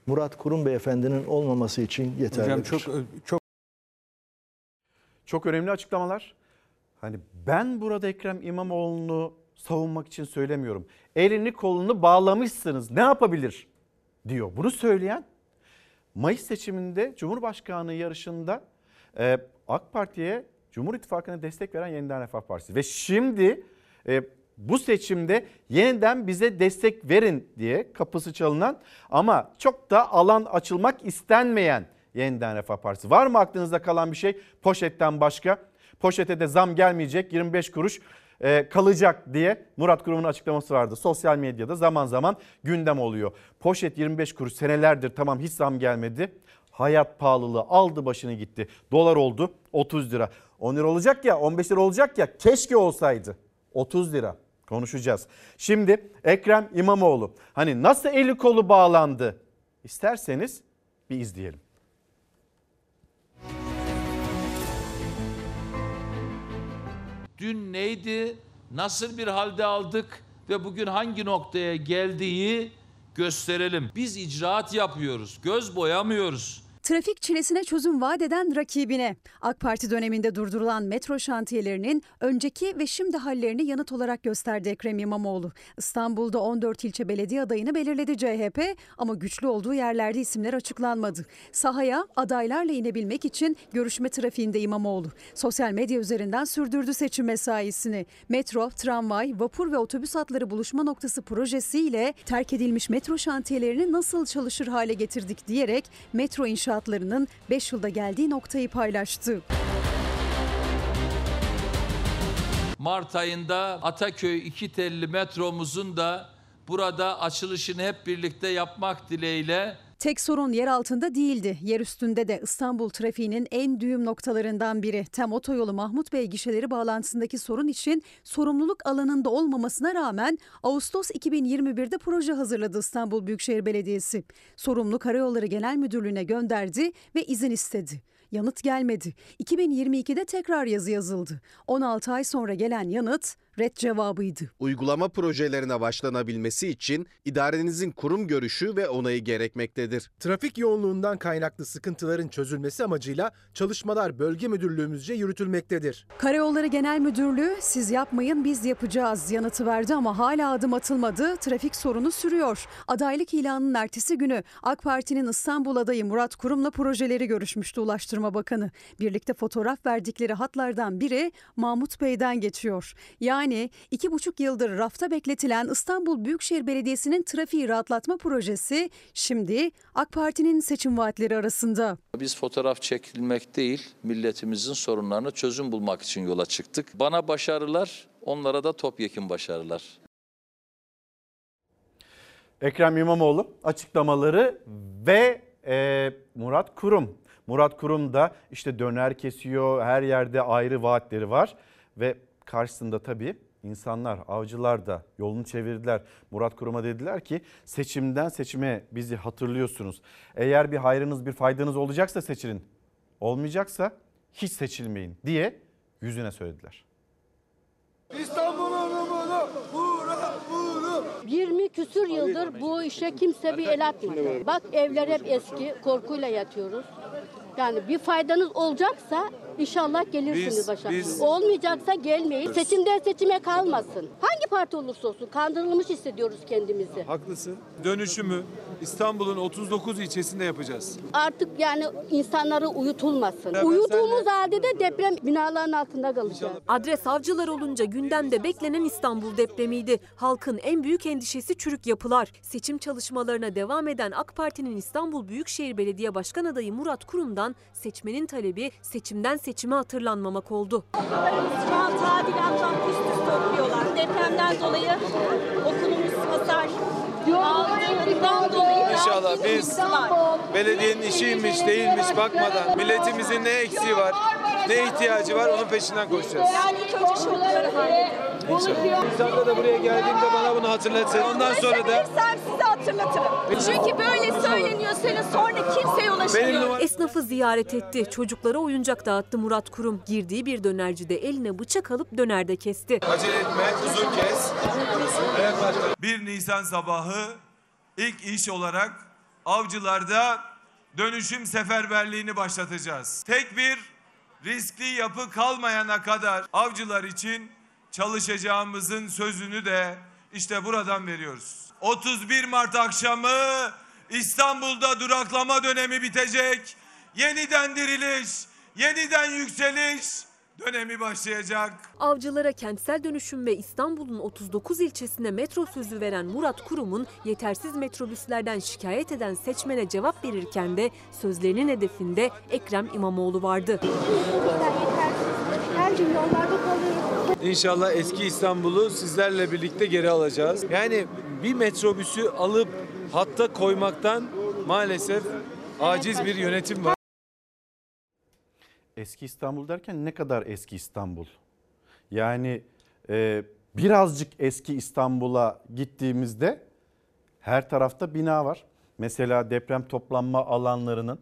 Murat Kurum Beyefendinin olmaması için yeterlidir. Hocam çok çok çok önemli açıklamalar. Hani ben burada Ekrem İmamoğlu'nu savunmak için söylemiyorum. Elini kolunu bağlamışsınız. Ne yapabilir? diyor. Bunu söyleyen Mayıs seçiminde Cumhurbaşkanlığı yarışında e, AK Parti'ye Cumhur İttifakı'na destek veren Yeniden Refah Partisi. Ve şimdi e, bu seçimde yeniden bize destek verin diye kapısı çalınan ama çok da alan açılmak istenmeyen Yeniden Refah Partisi. Var mı aklınızda kalan bir şey poşetten başka? Poşete de zam gelmeyecek 25 kuruş kalacak diye Murat Kurum'un açıklaması vardı. Sosyal medyada zaman zaman gündem oluyor. Poşet 25 kuruş senelerdir tamam hiç zam gelmedi. Hayat pahalılığı aldı başını gitti. Dolar oldu 30 lira. 10 lira olacak ya 15 lira olacak ya keşke olsaydı. 30 lira konuşacağız. Şimdi Ekrem İmamoğlu hani nasıl eli kolu bağlandı isterseniz bir izleyelim. Dün neydi, nasıl bir halde aldık ve bugün hangi noktaya geldiği gösterelim. Biz icraat yapıyoruz, göz boyamıyoruz. Trafik çilesine çözüm vaat eden rakibine. AK Parti döneminde durdurulan metro şantiyelerinin önceki ve şimdi hallerini yanıt olarak gösterdi Ekrem İmamoğlu. İstanbul'da 14 ilçe belediye adayını belirledi CHP ama güçlü olduğu yerlerde isimler açıklanmadı. Sahaya adaylarla inebilmek için görüşme trafiğinde İmamoğlu. Sosyal medya üzerinden sürdürdü seçim mesaisini. Metro, tramvay, vapur ve otobüs hatları buluşma noktası projesiyle terk edilmiş metro şantiyelerini nasıl çalışır hale getirdik diyerek metro inşaatlarının 5 yılda geldiği noktayı paylaştı. Mart ayında Ataköy iki telli metromuzun da burada açılışını hep birlikte yapmak dileğiyle Tek sorun yer altında değildi. Yer üstünde de İstanbul trafiğinin en düğüm noktalarından biri. Tem otoyolu Mahmut Bey gişeleri bağlantısındaki sorun için sorumluluk alanında olmamasına rağmen Ağustos 2021'de proje hazırladı İstanbul Büyükşehir Belediyesi. Sorumlu Karayolları Genel Müdürlüğü'ne gönderdi ve izin istedi. Yanıt gelmedi. 2022'de tekrar yazı yazıldı. 16 ay sonra gelen yanıt red cevabıydı. Uygulama projelerine başlanabilmesi için idarenizin kurum görüşü ve onayı gerekmektedir. Trafik yoğunluğundan kaynaklı sıkıntıların çözülmesi amacıyla çalışmalar bölge müdürlüğümüzce yürütülmektedir. Karayolları Genel Müdürlüğü siz yapmayın biz yapacağız yanıtı verdi ama hala adım atılmadı. Trafik sorunu sürüyor. Adaylık ilanının ertesi günü AK Parti'nin İstanbul adayı Murat Kurum'la projeleri görüşmüştü Ulaştırma Bakanı. Birlikte fotoğraf verdikleri hatlardan biri Mahmut Bey'den geçiyor. Yani iki buçuk yıldır rafta bekletilen İstanbul Büyükşehir Belediyesi'nin trafiği rahatlatma projesi şimdi AK Parti'nin seçim vaatleri arasında. Biz fotoğraf çekilmek değil, milletimizin sorunlarına çözüm bulmak için yola çıktık. Bana başarılar, onlara da topyekun başarılar. Ekrem İmamoğlu açıklamaları ve e, Murat Kurum. Murat Kurum da işte döner kesiyor, her yerde ayrı vaatleri var ve karşısında tabii insanlar, avcılar da yolunu çevirdiler. Murat Kurum'a dediler ki seçimden seçime bizi hatırlıyorsunuz. Eğer bir hayrınız bir faydanız olacaksa seçilin. Olmayacaksa hiç seçilmeyin diye yüzüne söylediler. İstanbul'un umudu Murat Kurum. 20 küsür yıldır bu işe kimse bir el atmadı. Bak evler hep eski, korkuyla yatıyoruz. Yani bir faydanız olacaksa inşallah gelirsiniz Biz- başa. biz- Olmayacaksa gelmeyin. Seçimden seçime kalmasın. Hangi parti olursa olsun kandırılmış hissediyoruz kendimizi. Haklısın. Dönüşümü İstanbul'un 39 ilçesinde yapacağız. Artık yani insanları uyutulmasın. Ben Uyutulmaz halde de deprem binalarının altında kalacağız. Adres avcılar olunca gündemde beklenen İstanbul depremiydi. Halkın en büyük endişesi çürük yapılar. Seçim çalışmalarına devam eden AK Parti'nin İstanbul Büyükşehir Belediye Başkan adayı Murat Kurum'dan seçmenin talebi seçimden seçime hatırlanmamak oldu. Tadilattan üst üste okuyorlar. Depremden dolayı okulumuz hasar dolayı İnşallah biz belediyenin işiymiş değilmiş bakmadan milletimizin ne eksiği var, ne ihtiyacı var onun peşinden koşacağız. Yani ilk önce. İnşallah. İnsanlar da buraya geldiğimde bana bunu hatırlatsın. Ondan sonra da Ulaşabilirsem size hatırlatırım. Çünkü böyle söyleniyor senin sonra kimseye ulaşamıyor. Esnafı ziyaret etti. Çocuklara oyuncak dağıttı Murat Kurum. Girdiği bir dönercide eline bıçak alıp dönerde kesti. acele etme, uzun kes. Evet başkanım. 1 Nisan sabahı ilk iş olarak avcılarda dönüşüm seferberliğini başlatacağız. Tek bir riskli yapı kalmayana kadar avcılar için çalışacağımızın sözünü de işte buradan veriyoruz. 31 Mart akşamı İstanbul'da duraklama dönemi bitecek. Yeniden diriliş, yeniden yükseliş dönemi başlayacak. Avcılara kentsel dönüşüm ve İstanbul'un 39 ilçesine metro sözü veren Murat Kurum'un yetersiz metrobüslerden şikayet eden seçmene cevap verirken de sözlerinin hedefinde Ekrem İmamoğlu vardı. Her gün yollarda kalıyoruz. İnşallah eski İstanbul'u sizlerle birlikte geri alacağız. Yani bir metrobüsü alıp hatta koymaktan maalesef aciz bir yönetim var. Eski İstanbul derken ne kadar eski İstanbul? Yani e, birazcık eski İstanbul'a gittiğimizde her tarafta bina var. Mesela deprem toplanma alanlarının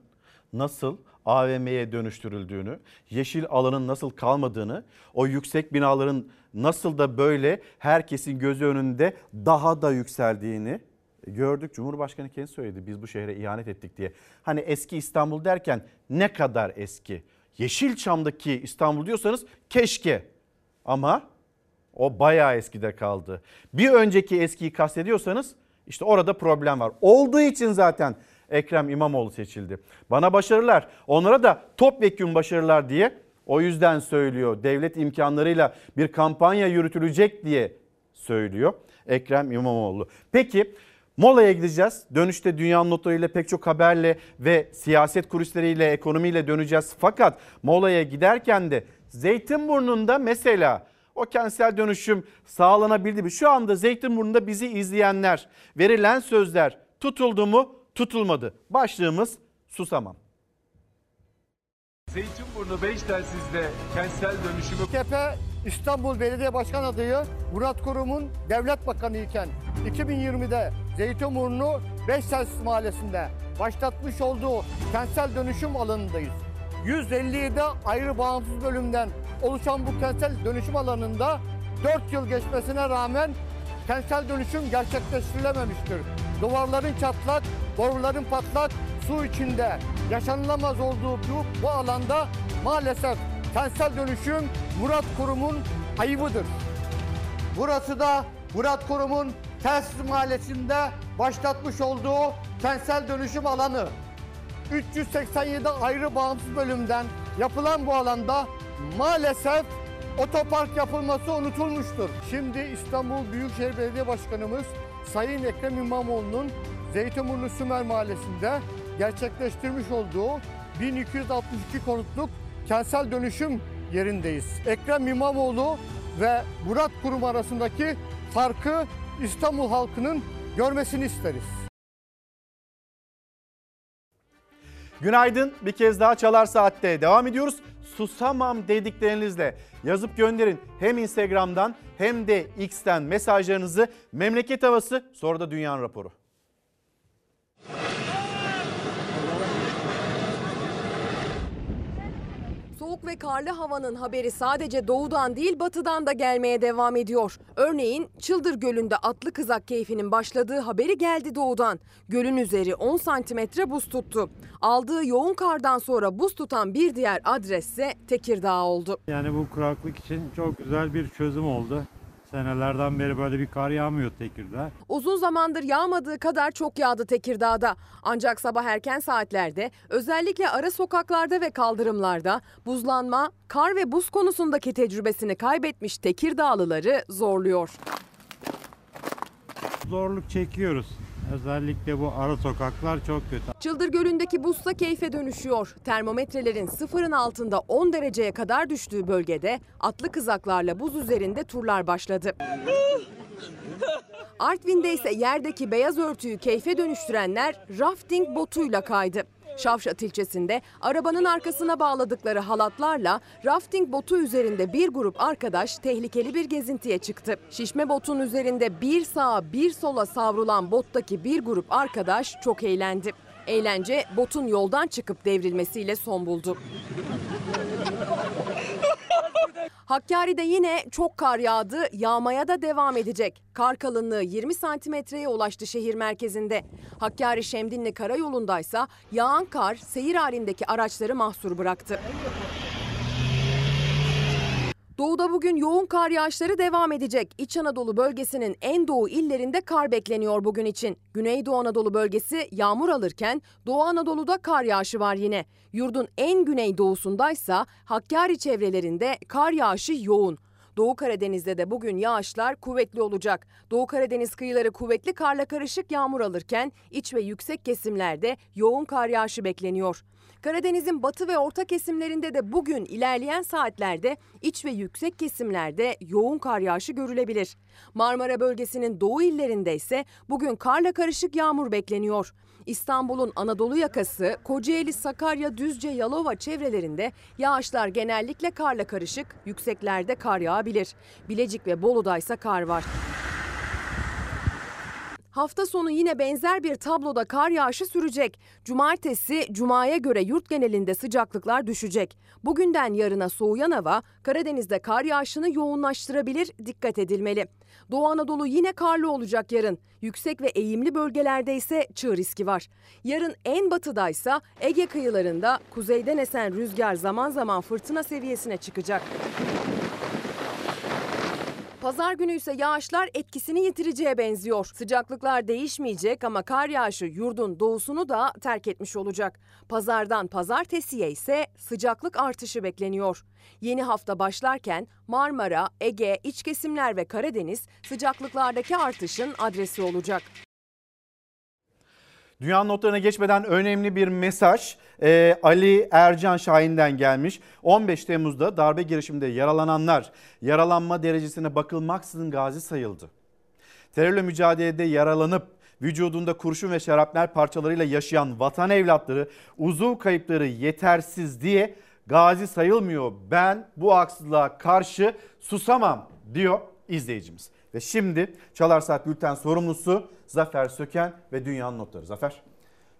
nasıl AVM'ye dönüştürüldüğünü, yeşil alanın nasıl kalmadığını, o yüksek binaların nasıl da böyle herkesin gözü önünde daha da yükseldiğini Gördük Cumhurbaşkanı kendisi söyledi biz bu şehre ihanet ettik diye. Hani eski İstanbul derken ne kadar eski? Yeşilçam'daki İstanbul diyorsanız keşke ama o bayağı eskide kaldı. Bir önceki eskiyi kastediyorsanız işte orada problem var. Olduğu için zaten Ekrem İmamoğlu seçildi. Bana başarılar onlara da topyekun başarılar diye o yüzden söylüyor. Devlet imkanlarıyla bir kampanya yürütülecek diye söylüyor Ekrem İmamoğlu. Peki molaya gideceğiz. Dönüşte dünyanın notlarıyla pek çok haberle ve siyaset kulisleriyle ekonomiyle döneceğiz. Fakat molaya giderken de Zeytinburnu'nda mesela o kentsel dönüşüm sağlanabildi mi? Şu anda Zeytinburnu'nda bizi izleyenler verilen sözler tutuldu mu tutulmadı. Başlığımız susamam. Zeytinburnu Beştelsiz'de kentsel dönüşümü AKP İstanbul Belediye Başkan adayı Murat Kurum'un devlet bakanı iken 2020'de Zeytinburnu Beştelsiz Mahallesi'nde başlatmış olduğu kentsel dönüşüm alanındayız. 157 ayrı bağımsız bölümden oluşan bu kentsel dönüşüm alanında 4 yıl geçmesine rağmen kentsel dönüşüm gerçekleştirilememiştir. Duvarların çatlak, boruların patlak, su içinde yaşanılamaz olduğu bu, bu alanda maalesef kentsel dönüşüm Murat Kurum'un ayıbıdır. Burası da Murat Kurum'un Telsiz Mahallesi'nde başlatmış olduğu kentsel dönüşüm alanı. 387 ayrı bağımsız bölümden yapılan bu alanda maalesef otopark yapılması unutulmuştur. Şimdi İstanbul Büyükşehir Belediye Başkanımız Sayın Ekrem İmamoğlu'nun Zeytinburnu Sümer Mahallesi'nde gerçekleştirmiş olduğu 1262 konutluk kentsel dönüşüm yerindeyiz. Ekrem İmamoğlu ve Murat Kurum arasındaki farkı İstanbul halkının görmesini isteriz. Günaydın bir kez daha Çalar Saat'te devam ediyoruz. Susamam dediklerinizle yazıp gönderin. Hem Instagram'dan hem de X'ten mesajlarınızı. Memleket havası sonra da dünyanın raporu. Soğuk ve karlı havanın haberi sadece doğudan değil batıdan da gelmeye devam ediyor. Örneğin Çıldır Gölü'nde atlı kızak keyfinin başladığı haberi geldi doğudan. Gölün üzeri 10 santimetre buz tuttu. Aldığı yoğun kardan sonra buz tutan bir diğer adres ise Tekirdağ oldu. Yani bu kuraklık için çok güzel bir çözüm oldu. Senelerden beri böyle bir kar yağmıyor Tekirdağ. Uzun zamandır yağmadığı kadar çok yağdı Tekirdağ'da. Ancak sabah erken saatlerde özellikle ara sokaklarda ve kaldırımlarda buzlanma, kar ve buz konusundaki tecrübesini kaybetmiş Tekirdağlıları zorluyor. Zorluk çekiyoruz. Özellikle bu ara sokaklar çok kötü. Çıldır Gölü'ndeki buzsa keyfe dönüşüyor. Termometrelerin sıfırın altında 10 dereceye kadar düştüğü bölgede atlı kızaklarla buz üzerinde turlar başladı. Artvin'de ise yerdeki beyaz örtüyü keyfe dönüştürenler rafting botuyla kaydı. Şavşat ilçesinde arabanın arkasına bağladıkları halatlarla rafting botu üzerinde bir grup arkadaş tehlikeli bir gezintiye çıktı. Şişme botun üzerinde bir sağa bir sola savrulan bottaki bir grup arkadaş çok eğlendi. Eğlence botun yoldan çıkıp devrilmesiyle son buldu. Hakkari'de yine çok kar yağdı, yağmaya da devam edecek. Kar kalınlığı 20 santimetreye ulaştı şehir merkezinde. Hakkari Şemdinli Karayolu'ndaysa yağan kar seyir halindeki araçları mahsur bıraktı. Doğuda bugün yoğun kar yağışları devam edecek. İç Anadolu bölgesinin en doğu illerinde kar bekleniyor bugün için. Güneydoğu Anadolu bölgesi yağmur alırken Doğu Anadolu'da kar yağışı var yine. Yurdun en güneydoğusundaysa Hakkari çevrelerinde kar yağışı yoğun. Doğu Karadeniz'de de bugün yağışlar kuvvetli olacak. Doğu Karadeniz kıyıları kuvvetli karla karışık yağmur alırken iç ve yüksek kesimlerde yoğun kar yağışı bekleniyor. Karadeniz'in batı ve orta kesimlerinde de bugün ilerleyen saatlerde iç ve yüksek kesimlerde yoğun kar yağışı görülebilir. Marmara bölgesinin doğu illerinde ise bugün karla karışık yağmur bekleniyor. İstanbul'un Anadolu yakası, Kocaeli, Sakarya, Düzce, Yalova çevrelerinde yağışlar genellikle karla karışık, yükseklerde kar yağabilir. Bilecik ve Bolu'da ise kar var. Hafta sonu yine benzer bir tabloda kar yağışı sürecek. Cumartesi cumaya göre yurt genelinde sıcaklıklar düşecek. Bugünden yarına soğuyan hava Karadeniz'de kar yağışını yoğunlaştırabilir, dikkat edilmeli. Doğu Anadolu yine karlı olacak yarın. Yüksek ve eğimli bölgelerde ise çığ riski var. Yarın en batıdaysa Ege kıyılarında kuzeyden esen rüzgar zaman zaman fırtına seviyesine çıkacak. Pazar günü ise yağışlar etkisini yitireceğe benziyor. Sıcaklıklar değişmeyecek ama kar yağışı yurdun doğusunu da terk etmiş olacak. Pazardan pazartesiye ise sıcaklık artışı bekleniyor. Yeni hafta başlarken Marmara, Ege, iç kesimler ve Karadeniz sıcaklıklardaki artışın adresi olacak. Dünya notlarına geçmeden önemli bir mesaj Ee, Ali Ercan Şahin'den gelmiş. 15 Temmuz'da darbe girişiminde yaralananlar yaralanma derecesine bakılmaksızın gazi sayıldı. Terörle mücadelede yaralanıp vücudunda kurşun ve şarapnel parçalarıyla yaşayan vatan evlatları uzuv kayıpları yetersiz diye gazi sayılmıyor. Ben bu haksızlığa karşı susamam diyor izleyicimiz. Ve şimdi Çalar Saat Bülten sorumlusu Zafer Söken ve Dünyanın Notları. Zafer.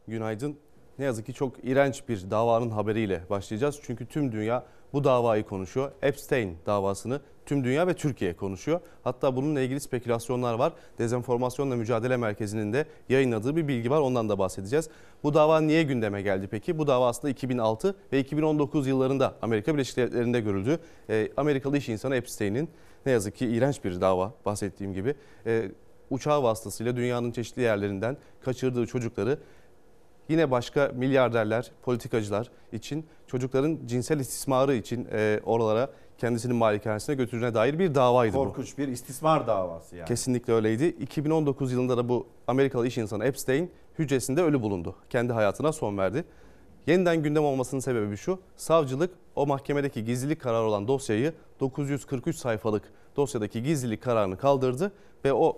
Günaydın. Ne yazık ki çok iğrenç bir davanın haberiyle başlayacağız. Çünkü tüm dünya bu davayı konuşuyor. Epstein davasını tüm dünya ve Türkiye konuşuyor. Hatta bununla ilgili spekülasyonlar var. Dezenformasyonla Mücadele Merkezi'nin de yayınladığı bir bilgi var. Ondan da bahsedeceğiz. Bu dava niye gündeme geldi peki? Bu dava aslında 2006 ve 2019 yıllarında Amerika Birleşik Devletleri'nde görüldü. E, Amerikalı iş insanı Epstein'in ne yazık ki iğrenç bir dava bahsettiğim gibi. E, uçağı vasıtasıyla dünyanın çeşitli yerlerinden kaçırdığı çocukları yine başka milyarderler, politikacılar için çocukların cinsel istismarı için e, oralara kendisinin malikanesine götürdüğüne dair bir davaydı bu. Korkunç bir istismar davası yani. Kesinlikle öyleydi. 2019 yılında da bu Amerikalı iş insanı Epstein hücresinde ölü bulundu. Kendi hayatına son verdi. Yeniden gündem olmasının sebebi şu. Savcılık o mahkemedeki gizlilik kararı olan dosyayı 943 sayfalık dosyadaki gizlilik kararını kaldırdı ve o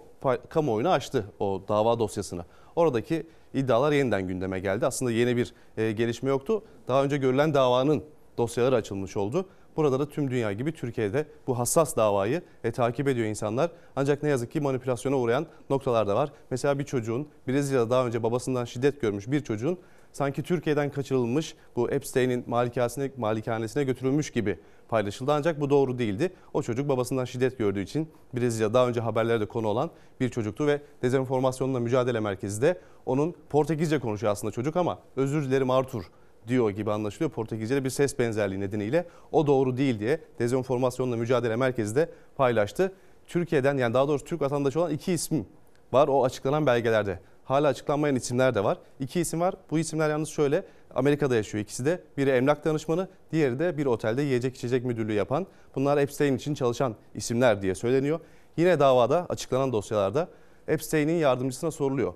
kamuoyuna açtı o dava dosyasını. Oradaki iddialar yeniden gündeme geldi. Aslında yeni bir e, gelişme yoktu. Daha önce görülen davanın dosyaları açılmış oldu. Burada da tüm dünya gibi Türkiye'de bu hassas davayı e, takip ediyor insanlar. Ancak ne yazık ki manipülasyona uğrayan noktalar da var. Mesela bir çocuğun Brezilya'da daha önce babasından şiddet görmüş bir çocuğun sanki Türkiye'den kaçırılmış bu Epstein'in malikanesine, malikanesine götürülmüş gibi paylaşıldı. Ancak bu doğru değildi. O çocuk babasından şiddet gördüğü için Brezilya daha önce haberlerde konu olan bir çocuktu ve dezenformasyonla mücadele merkezi de onun Portekizce konuşuyor aslında çocuk ama özür dilerim Arthur diyor gibi anlaşılıyor. Portekizce'de bir ses benzerliği nedeniyle o doğru değil diye dezenformasyonla mücadele merkezi de paylaştı. Türkiye'den yani daha doğrusu Türk vatandaşı olan iki isim var o açıklanan belgelerde. Hala açıklanmayan isimler de var. İki isim var. Bu isimler yalnız şöyle Amerika'da yaşıyor ikisi de. Biri emlak danışmanı, diğeri de bir otelde yiyecek içecek müdürlüğü yapan. Bunlar Epstein için çalışan isimler diye söyleniyor. Yine davada açıklanan dosyalarda Epstein'in yardımcısına soruluyor.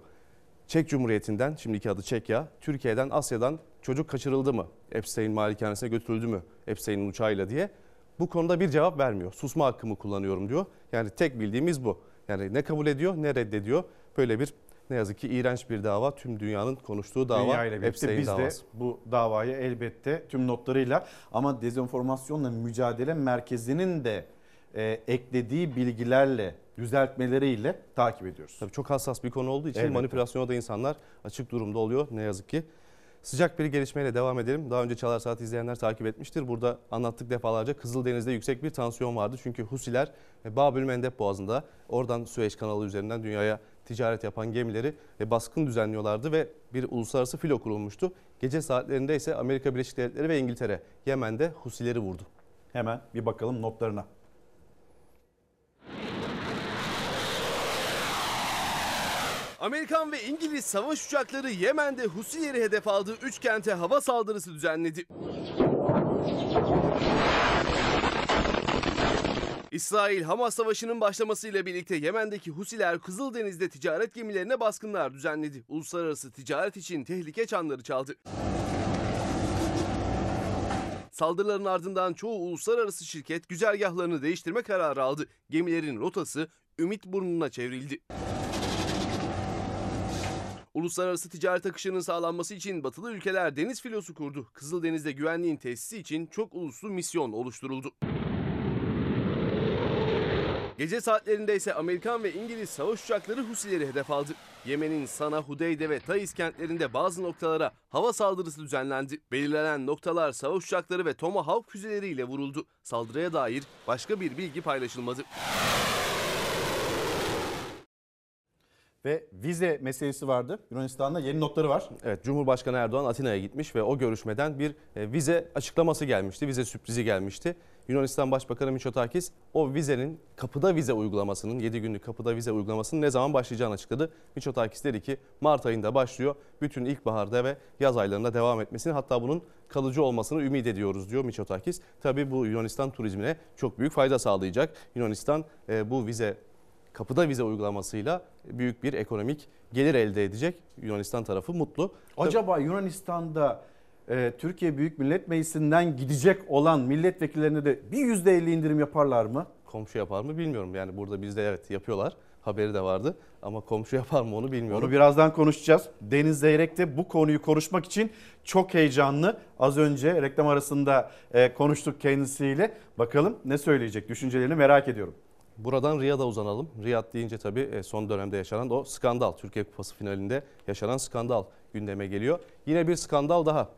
Çek Cumhuriyeti'nden, şimdiki adı Çekya, Türkiye'den, Asya'dan çocuk kaçırıldı mı? Epstein malikanesine götürüldü mü? Epstein'in uçağıyla diye. Bu konuda bir cevap vermiyor. Susma hakkımı kullanıyorum diyor. Yani tek bildiğimiz bu. Yani ne kabul ediyor ne reddediyor. Böyle bir ne yazık ki iğrenç bir dava. Tüm dünyanın konuştuğu dava. Dünya ile birlikte Epstein biz davası. de bu davayı elbette tüm notlarıyla ama dezenformasyonla mücadele merkezinin de e, eklediği bilgilerle düzeltmeleriyle takip ediyoruz. Tabii çok hassas bir konu olduğu için Elbette. manipülasyona da insanlar açık durumda oluyor ne yazık ki. Sıcak bir gelişmeyle devam edelim. Daha önce Çalar Saat izleyenler takip etmiştir. Burada anlattık defalarca Kızıldeniz'de yüksek bir tansiyon vardı. Çünkü Husiler e, Babül Mendeb Boğazı'nda oradan Süveyş kanalı üzerinden dünyaya ticaret yapan gemileri e, baskın düzenliyorlardı ve bir uluslararası filo kurulmuştu. Gece saatlerinde ise Amerika Birleşik Devletleri ve İngiltere Yemen'de Husileri vurdu. Hemen bir bakalım notlarına. Amerikan ve İngiliz savaş uçakları Yemen'de Husileri hedef aldığı 3 kente hava saldırısı düzenledi. İsrail Hamas Savaşı'nın başlamasıyla birlikte Yemen'deki Husiler Kızıldeniz'de ticaret gemilerine baskınlar düzenledi. Uluslararası ticaret için tehlike çanları çaldı. Saldırıların ardından çoğu uluslararası şirket güzergahlarını değiştirme kararı aldı. Gemilerin rotası Ümit Burnu'na çevrildi. Uluslararası ticaret akışının sağlanması için batılı ülkeler deniz filosu kurdu. Kızıldeniz'de güvenliğin tesisi için çok uluslu misyon oluşturuldu. Gece saatlerinde ise Amerikan ve İngiliz savaş uçakları Husileri hedef aldı. Yemen'in Sana, Hudeyde ve Taiz kentlerinde bazı noktalara hava saldırısı düzenlendi. Belirlenen noktalar savaş uçakları ve Tomahawk füzeleriyle vuruldu. Saldırıya dair başka bir bilgi paylaşılmadı. Ve vize meselesi vardı. Yunanistan'da yeni notları var. Evet Cumhurbaşkanı Erdoğan Atina'ya gitmiş ve o görüşmeden bir e, vize açıklaması gelmişti. Vize sürprizi gelmişti. Yunanistan Başbakanı Mitsotakis o vizenin kapıda vize uygulamasının 7 günlük kapıda vize uygulamasının ne zaman başlayacağını açıkladı. Mitsotakis dedi ki Mart ayında başlıyor. Bütün ilkbaharda ve yaz aylarında devam etmesini hatta bunun kalıcı olmasını ümit ediyoruz diyor Mitsotakis. Tabii bu Yunanistan turizmine çok büyük fayda sağlayacak. Yunanistan e, bu vize kapıda vize uygulamasıyla büyük bir ekonomik gelir elde edecek. Yunanistan tarafı mutlu. Acaba Yunanistan'da e, Türkiye Büyük Millet Meclisi'nden gidecek olan milletvekillerine de bir %50 indirim yaparlar mı? Komşu yapar mı bilmiyorum. Yani burada bizde evet yapıyorlar. Haberi de vardı ama komşu yapar mı onu bilmiyorum. Onu birazdan konuşacağız. Deniz Zeyrek de bu konuyu konuşmak için çok heyecanlı. Az önce reklam arasında e, konuştuk kendisiyle. Bakalım ne söyleyecek düşüncelerini merak ediyorum. Buradan Riyad'a uzanalım. Riyad deyince tabii e, son dönemde yaşanan o skandal. Türkiye Kupası finalinde yaşanan skandal gündeme geliyor. Yine bir skandal daha.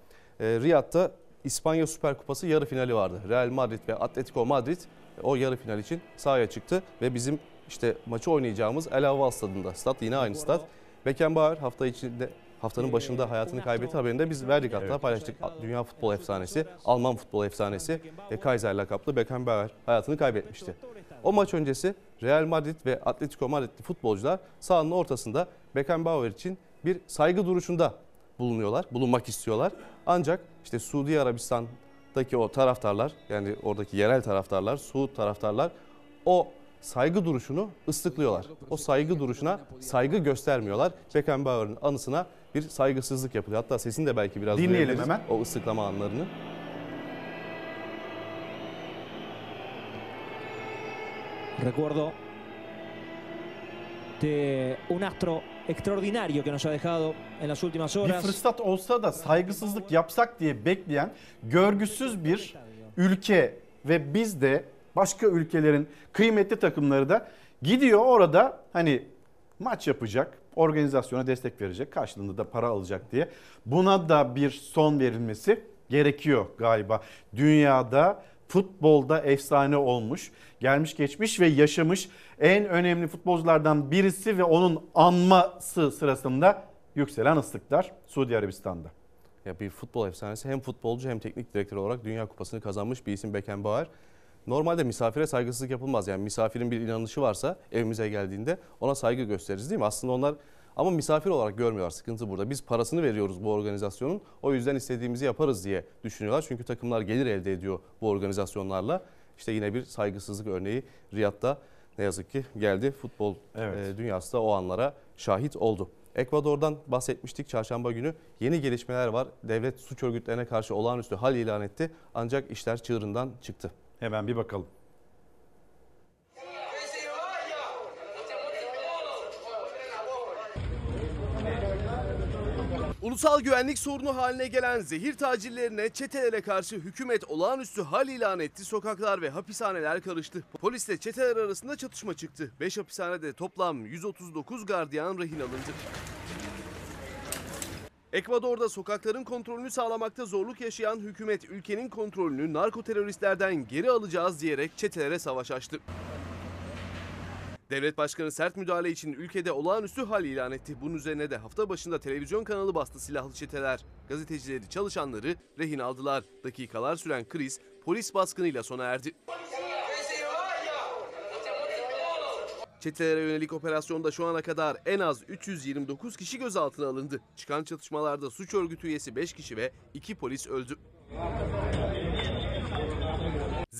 E, Riyad'da İspanya Süper Kupası yarı finali vardı. Real Madrid ve Atletico Madrid e, o yarı final için sahaya çıktı ve bizim işte maçı oynayacağımız El Avval stadında. Stat yine aynı stat. Beckenbauer hafta içinde haftanın başında hayatını kaybetti haberinde biz verdik hatta paylaştık. Dünya futbol efsanesi, Alman futbol efsanesi Kaiser lakaplı Beckenbauer hayatını kaybetmişti. O maç öncesi Real Madrid ve Atletico Madrid'li futbolcular sahanın ortasında Beckenbauer için bir saygı duruşunda bulunuyorlar, bulunmak istiyorlar. Ancak işte Suudi Arabistan'daki o taraftarlar yani oradaki yerel taraftarlar, Suud taraftarlar o saygı duruşunu ıslıklıyorlar. O saygı duruşuna saygı göstermiyorlar. Beckenbauer'ın anısına bir saygısızlık yapılıyor. Hatta sesini de belki biraz Dinleyelim hemen. O ıslıklama anlarını. Recuerdo de un astro extraordinario que nos ha dejado en las últimas Bir horas. fırsat olsa da saygısızlık yapsak diye bekleyen görgüsüz bir ülke ve biz de başka ülkelerin kıymetli takımları da gidiyor orada hani maç yapacak, organizasyona destek verecek, karşılığında da para alacak diye. Buna da bir son verilmesi gerekiyor galiba. Dünyada futbolda efsane olmuş, gelmiş geçmiş ve yaşamış en önemli futbolculardan birisi ve onun anması sırasında yükselen ıslıklar Suudi Arabistan'da. Ya bir futbol efsanesi hem futbolcu hem teknik direktör olarak Dünya Kupası'nı kazanmış bir isim Beckenbauer. Normalde misafire saygısızlık yapılmaz. Yani misafirin bir inanışı varsa evimize geldiğinde ona saygı gösteririz değil mi? Aslında onlar ama misafir olarak görmüyorlar. Sıkıntı burada. Biz parasını veriyoruz bu organizasyonun. O yüzden istediğimizi yaparız diye düşünüyorlar. Çünkü takımlar gelir elde ediyor bu organizasyonlarla. İşte yine bir saygısızlık örneği Riyad'da ne yazık ki geldi. Futbol Evet. e, dünyası da o anlara şahit oldu. Ekvador'dan bahsetmiştik çarşamba günü. Yeni gelişmeler var. Devlet suç örgütlerine karşı olağanüstü hal ilan etti. Ancak işler çığırından çıktı. Hemen bir bakalım. Ulusal güvenlik sorunu haline gelen zehir tacirlerine, çetelere karşı hükümet olağanüstü hal ilan etti. Sokaklar ve hapishaneler karıştı. Polisle çeteler arasında çatışma çıktı. 5 hapishanede toplam 139 gardiyan rehin alındı. Ekvador'da sokakların kontrolünü sağlamakta zorluk yaşayan hükümet ülkenin kontrolünü narko teröristlerden geri alacağız diyerek çetelere savaş açtı. Devlet Başkanı sert müdahale için ülkede olağanüstü hal ilan etti. Bunun üzerine de hafta başında televizyon kanalı bastı silahlı çeteler. Gazetecileri, çalışanları rehin aldılar. Dakikalar süren kriz polis baskınıyla sona erdi. Çetelere yönelik operasyonda şu ana kadar en az 329 kişi gözaltına alındı. Çıkan çatışmalarda suç örgütü üyesi 5 kişi ve 2 polis öldü.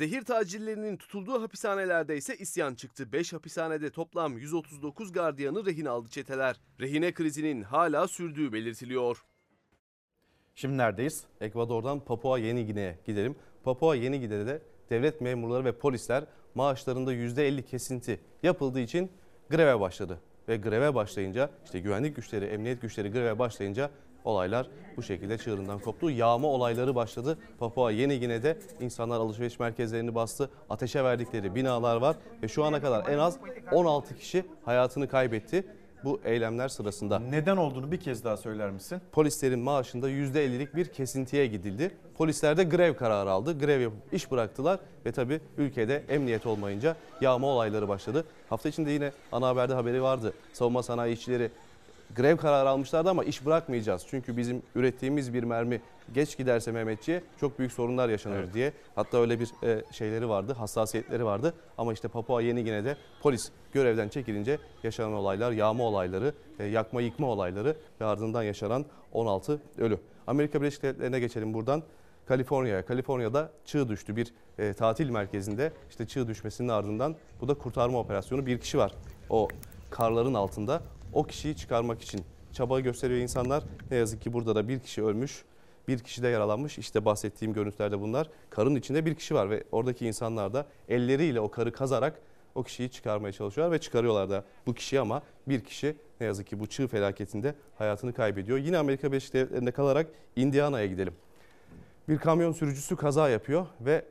Zehir tacirlerinin tutulduğu hapishanelerde ise isyan çıktı. 5 hapishanede toplam 139 gardiyanı rehin aldı çeteler. Rehine krizinin hala sürdüğü belirtiliyor. Şimdi neredeyiz? Ekvador'dan Papua Yeni Gine'ye gidelim. Papua Yeni Gine'de devlet memurları ve polisler maaşlarında %50 kesinti yapıldığı için greve başladı. Ve greve başlayınca işte güvenlik güçleri, emniyet güçleri greve başlayınca olaylar bu şekilde çığırından koptu. Yağma olayları başladı. Papua Yeni Gine'de insanlar alışveriş merkezlerini bastı. Ateşe verdikleri binalar var ve şu ana kadar en az 16 kişi hayatını kaybetti bu eylemler sırasında. Neden olduğunu bir kez daha söyler misin? Polislerin maaşında %50'lik bir kesintiye gidildi. Polisler de grev kararı aldı. Grev yapıp iş bıraktılar ve tabii ülkede emniyet olmayınca yağma olayları başladı. Hafta içinde yine ana haberde haberi vardı. Savunma sanayi işçileri grev kararı almışlardı ama iş bırakmayacağız. Çünkü bizim ürettiğimiz bir mermi geç giderse Mehmetçiğe çok büyük sorunlar yaşanır Evet. diye. Hatta öyle bir e, şeyleri vardı, hassasiyetleri vardı. Ama işte Papua Yeni Gine'de polis görevden çekilince yaşanan olaylar, yağma olayları, e, yakma yıkma olayları ve ardından yaşanan 16 ölü. Amerika Birleşik Devletleri'ne geçelim buradan. Kaliforniya'ya. Kaliforniya'da çığ düştü bir e, tatil merkezinde. İşte çığ düşmesinin ardından bu da kurtarma operasyonu. Bir kişi var o karların altında. O kişiyi çıkarmak için çaba gösteriyor insanlar. Ne yazık ki burada da bir kişi ölmüş. Bir kişi de yaralanmış. İşte bahsettiğim görüntülerde bunlar. Karın içinde bir kişi var ve oradaki insanlar da elleriyle o karı kazarak o kişiyi çıkarmaya çalışıyorlar ve çıkarıyorlar da bu kişiyi ama bir kişi ne yazık ki bu çığ felaketinde hayatını kaybediyor. Yine Amerika Birleşik Devletleri'nde kalarak Indiana'ya gidelim. Bir kamyon sürücüsü kaza yapıyor ve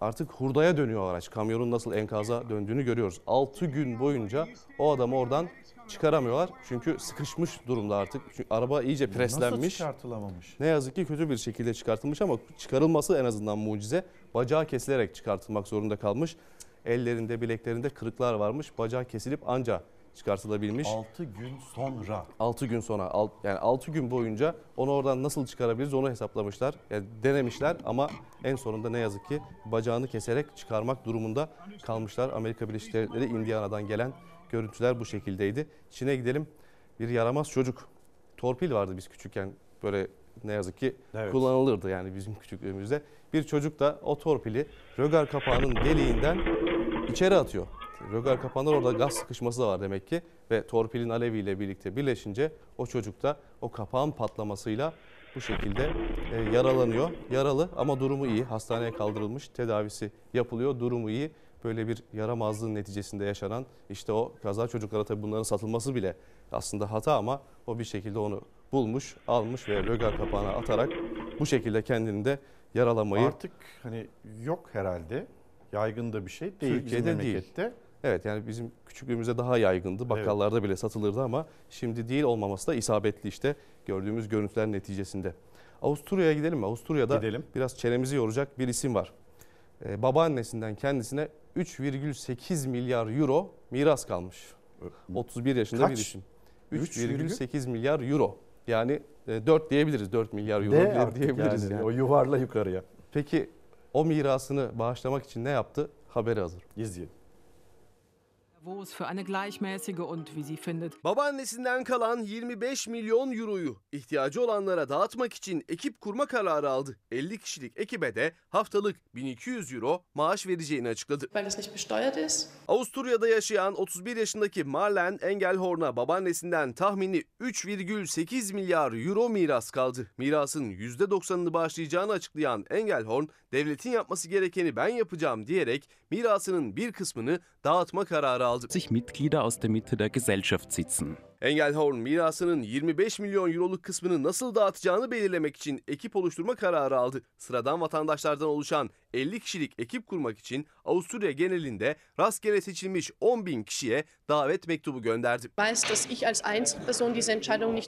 artık hurdaya dönüyor araç. Kamyonun nasıl enkaza döndüğünü görüyoruz. 6 gün boyunca o adamı oradan çıkaramıyorlar. Çünkü sıkışmış durumda artık. Çünkü araba iyice Nasıl preslenmiş. çıkartılamamış? Ne yazık ki kötü bir şekilde çıkartılmış ama çıkarılması en azından mucize. Bacağı kesilerek çıkartılmak zorunda kalmış. Ellerinde, bileklerinde kırıklar varmış. Bacağı kesilip anca çıkartılabilmiş. 6 gün sonra. 6 gün sonra yani 6 gün boyunca onu oradan nasıl çıkarabiliriz onu hesaplamışlar. Yani denemişler ama en sonunda ne yazık ki bacağını keserek çıkarmak durumunda kalmışlar. Amerika Birleşik Devletleri Indiana'dan gelen görüntüler bu şekildeydi. Çin'e gidelim. Bir yaramaz çocuk. Torpil vardı biz küçükken böyle ne yazık ki Evet. kullanılırdı yani bizim küçüklüğümüzde. Bir çocuk da o torpili rögar kapağının deliğinden içeri atıyor. Rögar kapağında orada gaz sıkışması da var demek ki ve torpilin aleviyle birlikte birleşince o çocuk da o kapağın patlamasıyla bu şekilde e, yaralanıyor. Yaralı ama durumu iyi. Hastaneye kaldırılmış, tedavisi yapılıyor. Durumu iyi. Böyle bir yaramazlığın neticesinde yaşanan işte o kaza çocuklara tabii bunların satılması bile aslında hata ama o bir şekilde onu bulmuş, almış ve rögar kapağına atarak bu şekilde kendini de yaralamayı Artık hani yok herhalde. Yaygın da bir şey değil Türkiye'de değil. Evet yani bizim küçüklüğümüzde daha yaygındı. Bakkallarda bile satılırdı ama şimdi değil olmaması da isabetli işte gördüğümüz görüntüler neticesinde. Avusturya'ya gidelim mi? Avusturya'da Gidelim. biraz çenemizi yoracak bir isim var. Ee, babaannesinden kendisine 3,8 milyar euro miras kalmış. 31 yaşında Kaç? bir. 3 3,8 milyar euro. Yani e, 4 diyebiliriz. 4 milyar euro De diyebiliriz. yani, yani. O yuvarla yukarıya. Peki o mirasını bağışlamak için ne yaptı? Haberi hazır. İzleyelim. Wo es für eine gleichmäßige und, wie sie findet, Babaannesinden kalan 25 milyon euroyu ihtiyacı olanlara dağıtmak için ekip kurma kararı aldı. 50 kişilik ekibe de haftalık 1200 euro maaş vereceğini açıkladı. weil es nicht besteuert ist. Avusturya'da yaşayan 31 yaşındaki Marlen Engelhorn'a babaannesinden tahmini 3,8 milyar euro miras kaldı. Mirasın %90'ını bağışlayacağını açıklayan Engelhorn, devletin yapması gerekeni ben yapacağım diyerek mirasının bir kısmını dağıtma kararı aldı. Sich Mitglieder aus der Mitte der Gesellschaft sitzen. Engelhorn mirasının 25 milyon euroluk kısmını nasıl dağıtacağını belirlemek için ekip oluşturma kararı aldı. Sıradan vatandaşlardan oluşan 50 kişilik ekip kurmak için Avusturya genelinde rastgele seçilmiş 10 bin kişiye davet mektubu gönderdi.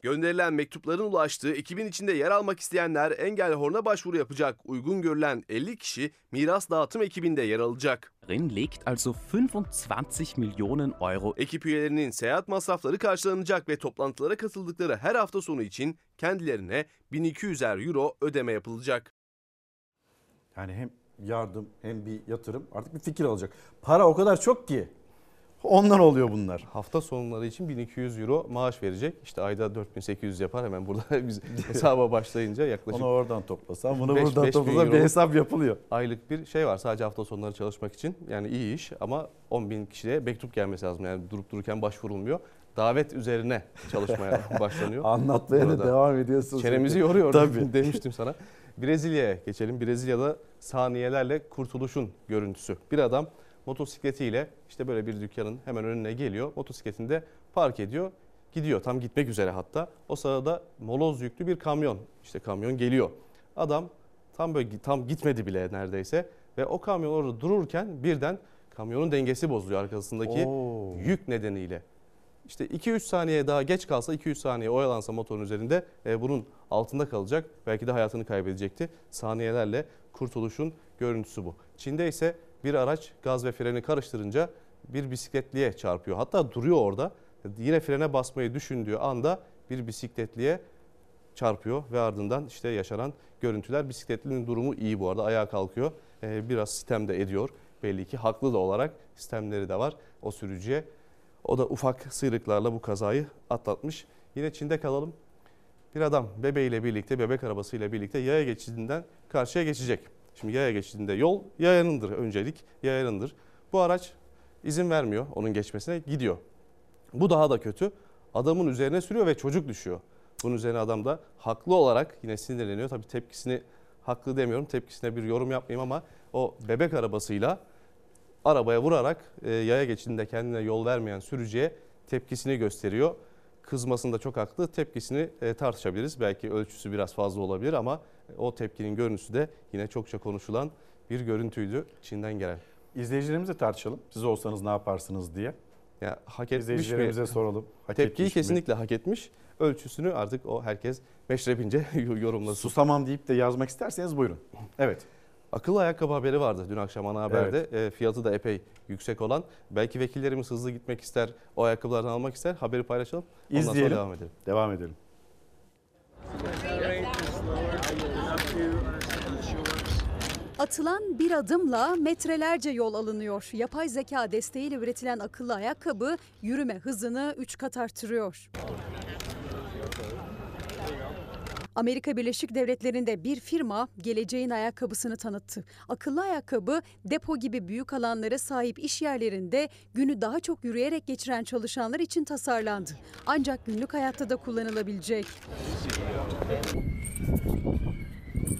Gönderilen mektupların ulaştığı ekibin içinde yer almak isteyenler Engelhorn'a başvuru yapacak. Uygun görülen 50 kişi miras dağıtım ekibinde yer alacak. Liegt also 25 Millionen Euro. Ekip üyelerinin seyahat masrafları karşılanacak ve toplantılara katıldıkları her hafta sonu için kendilerine 1200'er euro ödeme yapılacak. Yani hem yardım hem bir yatırım artık bir fikir alacak. Para o kadar çok ki. Ondan oluyor bunlar. Hafta sonları için 1200 euro maaş verecek. İşte ayda 4800 yapar hemen burada biz hesaba başlayınca yaklaşık Onu oradan toplasan bunu beş- buradan beş bin toplasan bir hesap yapılıyor. Aylık bir şey var sadece hafta sonları çalışmak için. Yani iyi iş ama 10 bin kişiye mektup gelmesi lazım. Yani durup dururken başvurulmuyor. Davet üzerine çalışmaya başlanıyor. Anlatmaya da devam ediyorsun. Çenemizi yoruyor Tabii. demiştim sana. Brezilya'ya geçelim. Brezilya'da saniyelerle kurtuluşun görüntüsü. Bir adam motosikletiyle işte böyle bir dükkanın hemen önüne geliyor. Motosikletini de park ediyor. gidiyor. Tam gitmek üzere hatta. O sırada moloz yüklü bir kamyon. İşte kamyon geliyor. Adam tam böyle tam gitmedi bile neredeyse ve o kamyon orada dururken birden kamyonun dengesi bozuluyor arkasındaki Oo. yük nedeniyle. İşte 2-3 saniye daha geç kalsa 2-3 saniye oyalansa motorun üzerinde e, bunun altında kalacak. Belki de hayatını kaybedecekti. Saniyelerle kurtuluşun görüntüsü bu. Çin'de ise bir araç gaz ve freni karıştırınca bir bisikletliye çarpıyor. Hatta duruyor orada. Yine frene basmayı düşündüğü anda bir bisikletliye çarpıyor ve ardından işte yaşanan görüntüler. Bisikletlinin durumu iyi bu arada ayağa kalkıyor. Ee, biraz sitem de ediyor. Belli ki haklı da olarak sistemleri de var o sürücüye. O da ufak sıyrıklarla bu kazayı atlatmış. Yine Çin'de kalalım. Bir adam bebeğiyle birlikte, bebek arabasıyla birlikte yaya geçidinden karşıya geçecek. Şimdi yaya geçidinde yol yayanındır öncelik, yayanındır. Bu araç izin vermiyor onun geçmesine, gidiyor. Bu daha da kötü. Adamın üzerine sürüyor ve çocuk düşüyor. Bunun üzerine adam da haklı olarak yine sinirleniyor. Tabii tepkisini haklı demiyorum. Tepkisine bir yorum yapmayayım ama o bebek arabasıyla arabaya vurarak e, yaya geçidinde kendine yol vermeyen sürücüye tepkisini gösteriyor. Kızmasında çok haklı. Tepkisini e, tartışabiliriz. Belki ölçüsü biraz fazla olabilir ama o tepkinin görüntüsü de yine çokça konuşulan bir görüntüydü Çin'den gelen. İzleyicilerimizle tartışalım. Siz olsanız ne yaparsınız diye. Ya hak etmiş İzleyicilerimize mi? soralım. Hak Tepkiyi etmiş mi? kesinlikle hak etmiş. Ölçüsünü artık o herkes meşrebince yorumlasın. Susamam deyip de yazmak isterseniz buyurun. Evet. Akıllı ayakkabı haberi vardı dün akşam ana haberde. E, fiyatı da epey yüksek olan. Belki vekillerimiz hızlı gitmek ister, o ayakkabılardan almak ister. Haberi paylaşalım. Ondan sonra İzleyelim. devam edelim. Devam edelim. Atılan bir adımla metrelerce yol alınıyor. Yapay zeka desteğiyle üretilen akıllı ayakkabı yürüme hızını 3 kat artırıyor. Amerika Birleşik Devletleri'nde bir firma geleceğin ayakkabısını tanıttı. Akıllı ayakkabı depo gibi büyük alanlara sahip iş yerlerinde günü daha çok yürüyerek geçiren çalışanlar için tasarlandı. Ancak günlük hayatta da kullanılabilecek.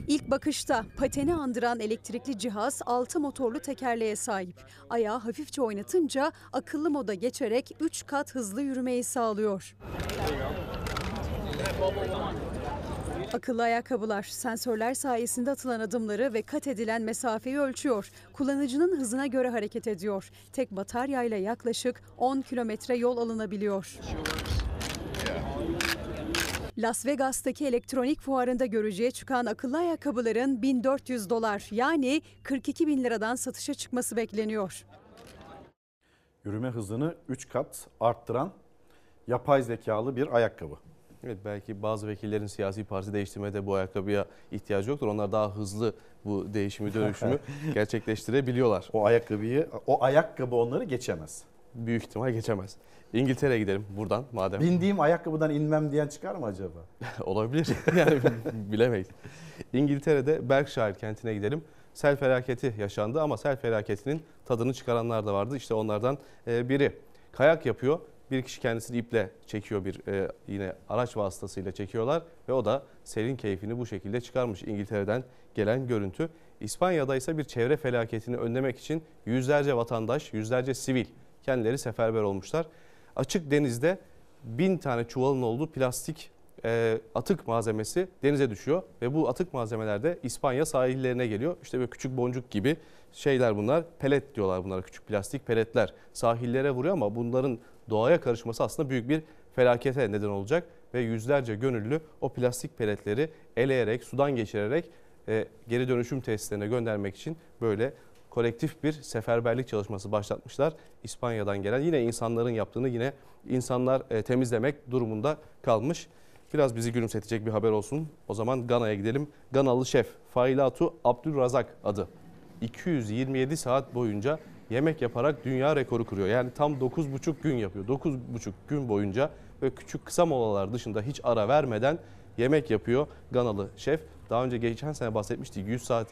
İlk bakışta pateni andıran elektrikli cihaz 6 motorlu tekerleğe sahip. Ayağı hafifçe oynatınca akıllı moda geçerek 3 kat hızlı yürümeyi sağlıyor. Akıllı ayakkabılar sensörler sayesinde atılan adımları ve kat edilen mesafeyi ölçüyor. Kullanıcının hızına göre hareket ediyor. Tek bataryayla yaklaşık 10 kilometre yol alınabiliyor. Las Vegas'taki elektronik fuarında görücüye çıkan akıllı ayakkabıların 1400 dolar yani 42 bin liradan satışa çıkması bekleniyor. Yürüme hızını 3 kat arttıran yapay zekalı bir ayakkabı. Evet belki bazı vekillerin siyasi parti değiştirmede bu ayakkabıya ihtiyacı yoktur. Onlar daha hızlı bu değişimi dönüşümü gerçekleştirebiliyorlar. O ayakkabıyı, o ayakkabı onları geçemez. Büyük ihtimal geçemez. İngiltere'ye gidelim buradan madem. Bindiğim ayakkabıdan inmem diyen çıkar mı acaba? Olabilir. yani bilemeyiz. İngiltere'de Berkshire kentine gidelim. Sel felaketi yaşandı ama sel felaketinin tadını çıkaranlar da vardı. İşte onlardan e, biri kayak yapıyor. Bir kişi kendisini iple çekiyor bir e, yine araç vasıtasıyla çekiyorlar ve o da selin keyfini bu şekilde çıkarmış İngiltere'den gelen görüntü. İspanya'da ise bir çevre felaketini önlemek için yüzlerce vatandaş, yüzlerce sivil kendileri seferber olmuşlar. Açık denizde bin tane çuvalın olduğu plastik e, atık malzemesi denize düşüyor ve bu atık malzemeler de İspanya sahillerine geliyor. İşte böyle küçük boncuk gibi şeyler bunlar. Pelet diyorlar bunlara küçük plastik peletler sahillere vuruyor ama bunların doğaya karışması aslında büyük bir felakete neden olacak ve yüzlerce gönüllü o plastik peletleri eleyerek, sudan geçirerek e, geri dönüşüm tesislerine göndermek için böyle kolektif bir seferberlik çalışması başlatmışlar. İspanya'dan gelen yine insanların yaptığını yine insanlar e, temizlemek durumunda kalmış. Biraz bizi gülümsetecek bir haber olsun. O zaman Gana'ya gidelim. Ganalı şef Failatu Abdülrazak adı. 227 saat boyunca yemek yaparak dünya rekoru kuruyor. Yani tam 9,5 gün yapıyor. 9,5 gün boyunca ve küçük kısa molalar dışında hiç ara vermeden yemek yapıyor Ganalı şef. Daha önce geçen sene bahsetmiştik 100 saat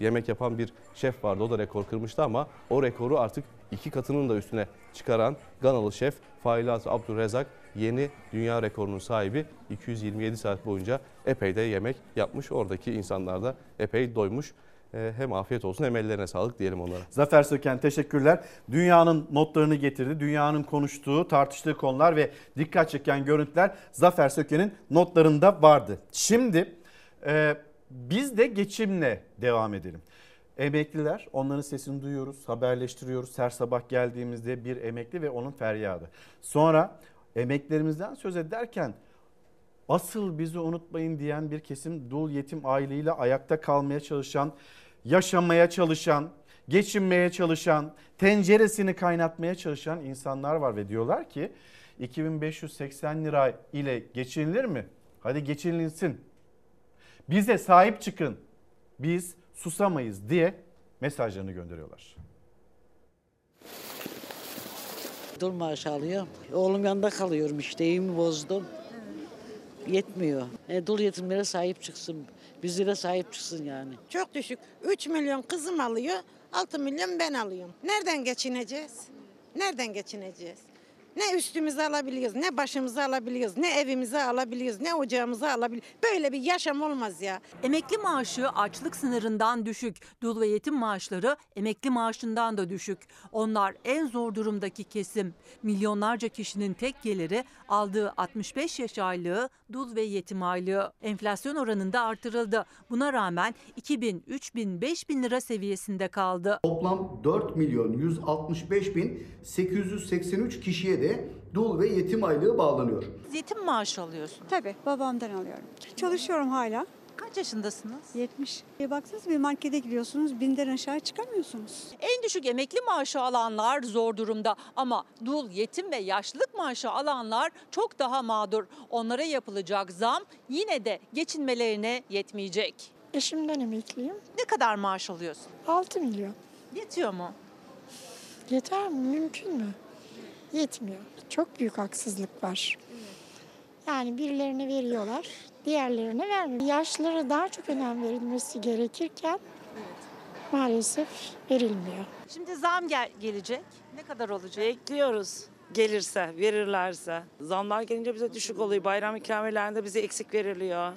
yemek yapan bir şef vardı. O da rekor kırmıştı ama o rekoru artık iki katının da üstüne çıkaran Ganalı şef Failat Abdurrezak yeni dünya rekorunun sahibi 227 saat boyunca epey de yemek yapmış. Oradaki insanlar da epey doymuş. E, hem afiyet olsun hem ellerine sağlık diyelim onlara. Zafer Söken teşekkürler. Dünyanın notlarını getirdi. Dünyanın konuştuğu, tartıştığı konular ve dikkat çeken görüntüler Zafer Söken'in notlarında vardı. Şimdi e, biz de geçimle devam edelim. Emekliler onların sesini duyuyoruz, haberleştiriyoruz. Her sabah geldiğimizde bir emekli ve onun feryadı. Sonra emeklerimizden söz ederken asıl bizi unutmayın diyen bir kesim dul yetim aileyle ayakta kalmaya çalışan, yaşamaya çalışan, geçinmeye çalışan, tenceresini kaynatmaya çalışan insanlar var ve diyorlar ki 2580 lira ile geçinilir mi? Hadi geçinilsin. Bize sahip çıkın. Biz susamayız diye mesajlarını gönderiyorlar. Dul maaşı alıyorum. Oğlum yanında kalıyorum işte evimi bozdum. Yetmiyor. E, dul yetimlere sahip çıksın. Bizlere sahip çıksın yani. Çok düşük. 3 milyon kızım alıyor, 6 milyon ben alıyorum. Nereden geçineceğiz? Nereden geçineceğiz? Ne üstümüze alabiliyoruz, ne başımıza alabiliyoruz, ne evimize alabiliyoruz, ne ocağımıza alabiliyoruz. Böyle bir yaşam olmaz ya. Emekli maaşı açlık sınırından düşük. Dul ve yetim maaşları emekli maaşından da düşük. Onlar en zor durumdaki kesim. Milyonlarca kişinin tek geliri aldığı 65 yaş aylığı dul ve yetim aylığı. Enflasyon oranında artırıldı. Buna rağmen 2000, 3000, 5000 lira seviyesinde kaldı. Toplam 4 milyon 165 bin 883 kişiye de dul ve yetim aylığı bağlanıyor. Yetim maaşı alıyorsun. Tabii babamdan alıyorum. Çalışıyorum hala. Kaç yaşındasınız? 70. Bir baksanız bir markete gidiyorsunuz binden aşağı çıkamıyorsunuz. En düşük emekli maaşı alanlar zor durumda ama dul, yetim ve yaşlılık maaşı alanlar çok daha mağdur. Onlara yapılacak zam yine de geçinmelerine yetmeyecek. Eşimden emekliyim. Ne kadar maaş alıyorsun? 6 milyon. Yetiyor mu? Yeter mi? Mümkün mü? Yetmiyor. Çok büyük haksızlık var. Yani birilerine veriyorlar, diğerlerine vermiyor. Yaşlılara daha çok önem verilmesi gerekirken maalesef verilmiyor. Şimdi zam gel- gelecek. Ne kadar olacak? Bekliyoruz. Gelirse, verirlerse. Zamlar gelince bize düşük oluyor. Bayram ikramelerinde bize eksik veriliyor.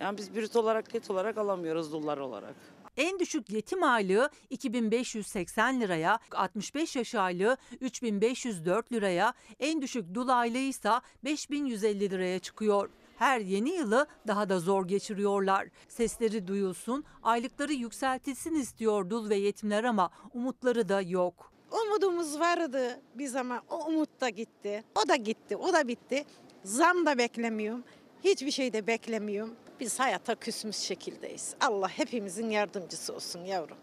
Yani biz brüt olarak, net olarak alamıyoruz dullar olarak. En düşük yetim aylığı 2580 liraya, 65 yaş aylığı 3504 liraya, en düşük dul aylığı ise 5150 liraya çıkıyor. Her yeni yılı daha da zor geçiriyorlar. Sesleri duyulsun, aylıkları yükseltilsin istiyor dul ve yetimler ama umutları da yok. Umudumuz vardı bir zaman. O umut da gitti. O da gitti. O da bitti. Zam da beklemiyorum. Hiçbir şey de beklemiyorum. Biz hayata küsmüş şekildeyiz. Allah hepimizin yardımcısı olsun yavrum.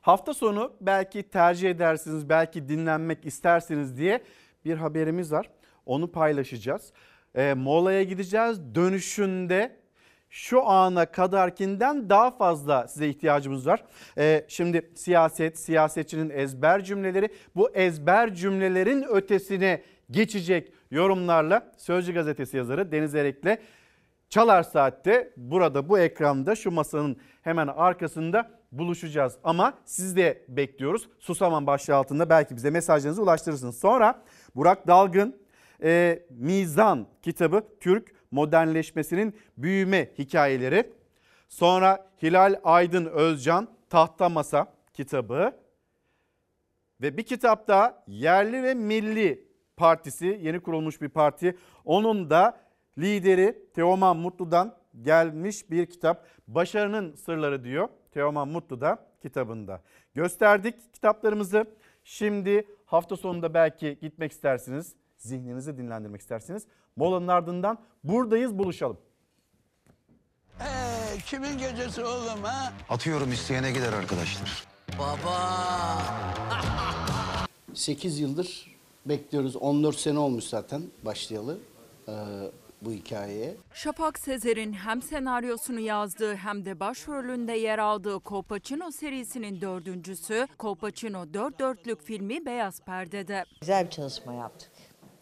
Hafta sonu belki tercih edersiniz, belki dinlenmek istersiniz diye bir haberimiz var. Onu paylaşacağız. E, molaya gideceğiz. Dönüşünde şu ana kadarkinden daha fazla size ihtiyacımız var. E, şimdi siyaset, siyasetçinin ezber cümleleri bu ezber cümlelerin ötesine geçecek yorumlarla Sözcü Gazetesi yazarı Deniz Erek'le Çalar Saat'te burada bu ekranda şu masanın hemen arkasında buluşacağız. Ama siz de bekliyoruz. Susamam başlığı altında belki bize mesajlarınızı ulaştırırsınız. Sonra Burak Dalgın e, Mizan kitabı Türk modernleşmesinin büyüme hikayeleri. Sonra Hilal Aydın Özcan Tahta Masa kitabı. Ve bir kitap daha Yerli ve Milli Partisi yeni kurulmuş bir parti. Onun da lideri Teoman Mutlu'dan gelmiş bir kitap. Başarının Sırları diyor Teoman Mutlu da kitabında. Gösterdik kitaplarımızı. Şimdi hafta sonunda belki gitmek istersiniz. Zihninizi dinlendirmek istersiniz. Molanın ardından buradayız buluşalım. Ee, kimin gecesi oğlum ha? Atıyorum isteyene gider arkadaşlar. Baba. 8 yıldır bekliyoruz. 14 sene olmuş zaten başlayalı e, bu hikayeye. Şafak Sezer'in hem senaryosunu yazdığı hem de başrolünde yer aldığı Kolpaçino serisinin dördüncüsü Kolpaçino Dört Dörtlük filmi Beyaz Perde'de. Güzel bir çalışma yaptık.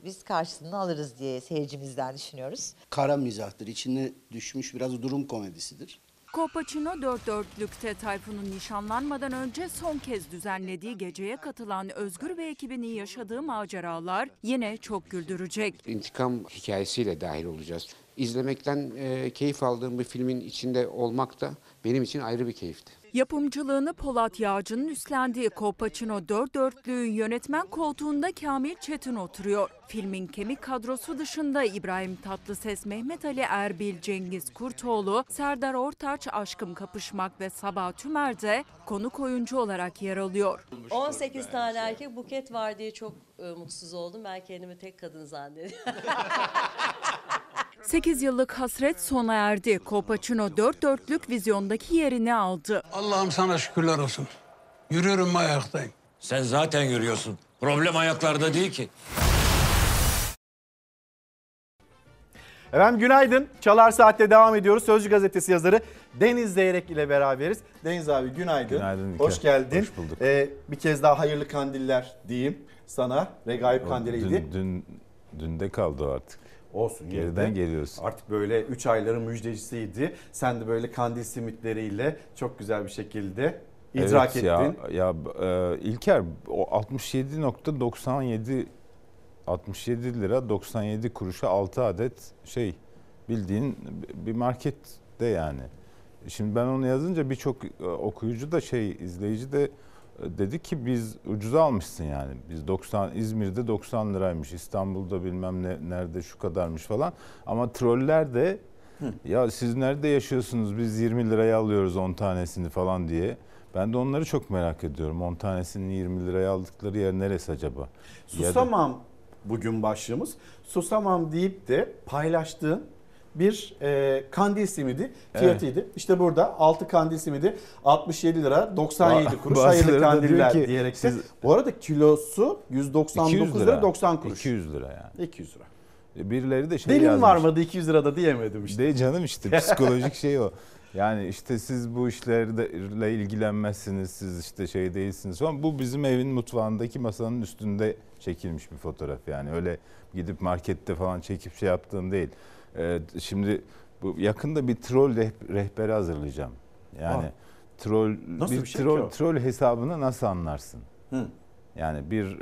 Biz karşılığını alırız diye seyircimizden düşünüyoruz. Kara mizahtır. İçine düşmüş biraz durum komedisidir. Kolpaçino Dört Dörtlük'te Tayfun'un nişanlanmadan önce son kez düzenlediği geceye katılan Özgür ve ekibinin yaşadığı maceralar yine çok güldürecek. İntikam hikayesiyle dahil olacağız. izlemekten keyif aldığım bir filmin içinde olmak da benim için ayrı bir keyifti. Yapımcılığını Polat Yağcı'nın üstlendiği Kolpaçino dört dörtlüğün yönetmen koltuğunda Kamil Çetin oturuyor. Filmin kemik kadrosu dışında İbrahim Tatlıses, Mehmet Ali Erbil, Cengiz Kurtoğlu, Serdar Ortaç, Aşkım Kapışmak ve Sabah Tümer de konuk oyuncu olarak yer alıyor. 18 tane erkek buket var diye çok e, mutsuz oldum. Ben kendimi tek kadın zannediyorum. 8 yıllık hasret sona erdi. Kolpaçino dört dörtlük vizyondaki yerini aldı. Allah'ım sana şükürler olsun. Yürüyorum ayaktayım. Sen zaten yürüyorsun. Problem ayaklarda değil ki. Efendim günaydın. Çalar Saat'te devam ediyoruz. Sözcü gazetesi yazarı Deniz Zeyrek ile beraberiz. Deniz abi günaydın. Günaydın İlker. Hoş geldin. Hoş bulduk. Ee, bir kez daha hayırlı kandiller diyeyim sana. Regaib kandiliydi. Dün, dün, dün de kaldı o artık. Olsun. Geriden de geliyoruz. Artık böyle 3 ayların müjdecisiydi. Sen de böyle kandil simitleriyle çok güzel bir şekilde idrak evet ettin. Ya, ya e, İlker o 67.97 67 lira 97 kuruşa 6 adet şey bildiğin bir markette yani. Şimdi ben onu yazınca birçok e, okuyucu da şey izleyici de dedi ki biz ucuza almışsın yani. Biz 90 İzmir'de 90 liraymış. İstanbul'da bilmem ne nerede şu kadarmış falan. Ama troller de ya siz nerede yaşıyorsunuz? Biz 20 liraya alıyoruz 10 tanesini falan diye. Ben de onları çok merak ediyorum. 10 tanesini 20 liraya aldıkları yer neresi acaba? Ya da- Susamam bugün başlığımız. Susamam deyip de paylaştığın bir e, kandil simidi fiyatıydı. İşte burada 6 kandil simidi 67 lira 97 Ba- kuruş hayırlı kandiller ki, diyerek siz- Bu arada kilosu 199 lira. 90 kuruş. 200 lira yani. 200 lira. Birileri de şey Dilim yazmış. varmadı 200 lirada diyemedim işte. De canım işte psikolojik şey o. Yani işte siz bu işlerle ilgilenmezsiniz, siz işte şey değilsiniz falan. Bu bizim evin mutfağındaki masanın üstünde çekilmiş bir fotoğraf yani. Öyle gidip markette falan çekip şey yaptığım değil. Ee, şimdi bu yakında bir troll reh- rehberi hazırlayacağım. Yani Aa. troll Nasıl bir bir şey troll troll hesabını nasıl anlarsın? Hı. Yani bir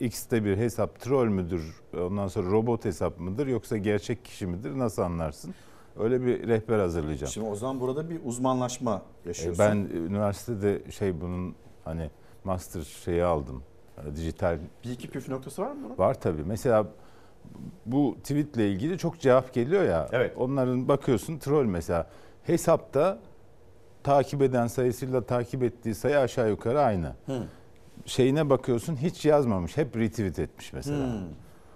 X'te bir hesap troll müdür? Ondan sonra robot hesap mıdır yoksa gerçek kişi midir? Nasıl anlarsın? Öyle bir rehber hazırlayacağım. Şimdi o zaman burada bir uzmanlaşma E, yaşıyorsun. Ben üniversitede şey bunun hani master şeyi aldım. E, Dijital bir iki püf noktası var mı bunun? var tabii. Mesela bu tweetle ilgili çok cevap geliyor ya. Evet. Onların bakıyorsun troll mesela hesapta takip eden sayısıyla takip ettiği sayı aşağı yukarı aynı. Hı. Şeyine bakıyorsun hiç yazmamış. Hep retweet etmiş mesela. Hmm.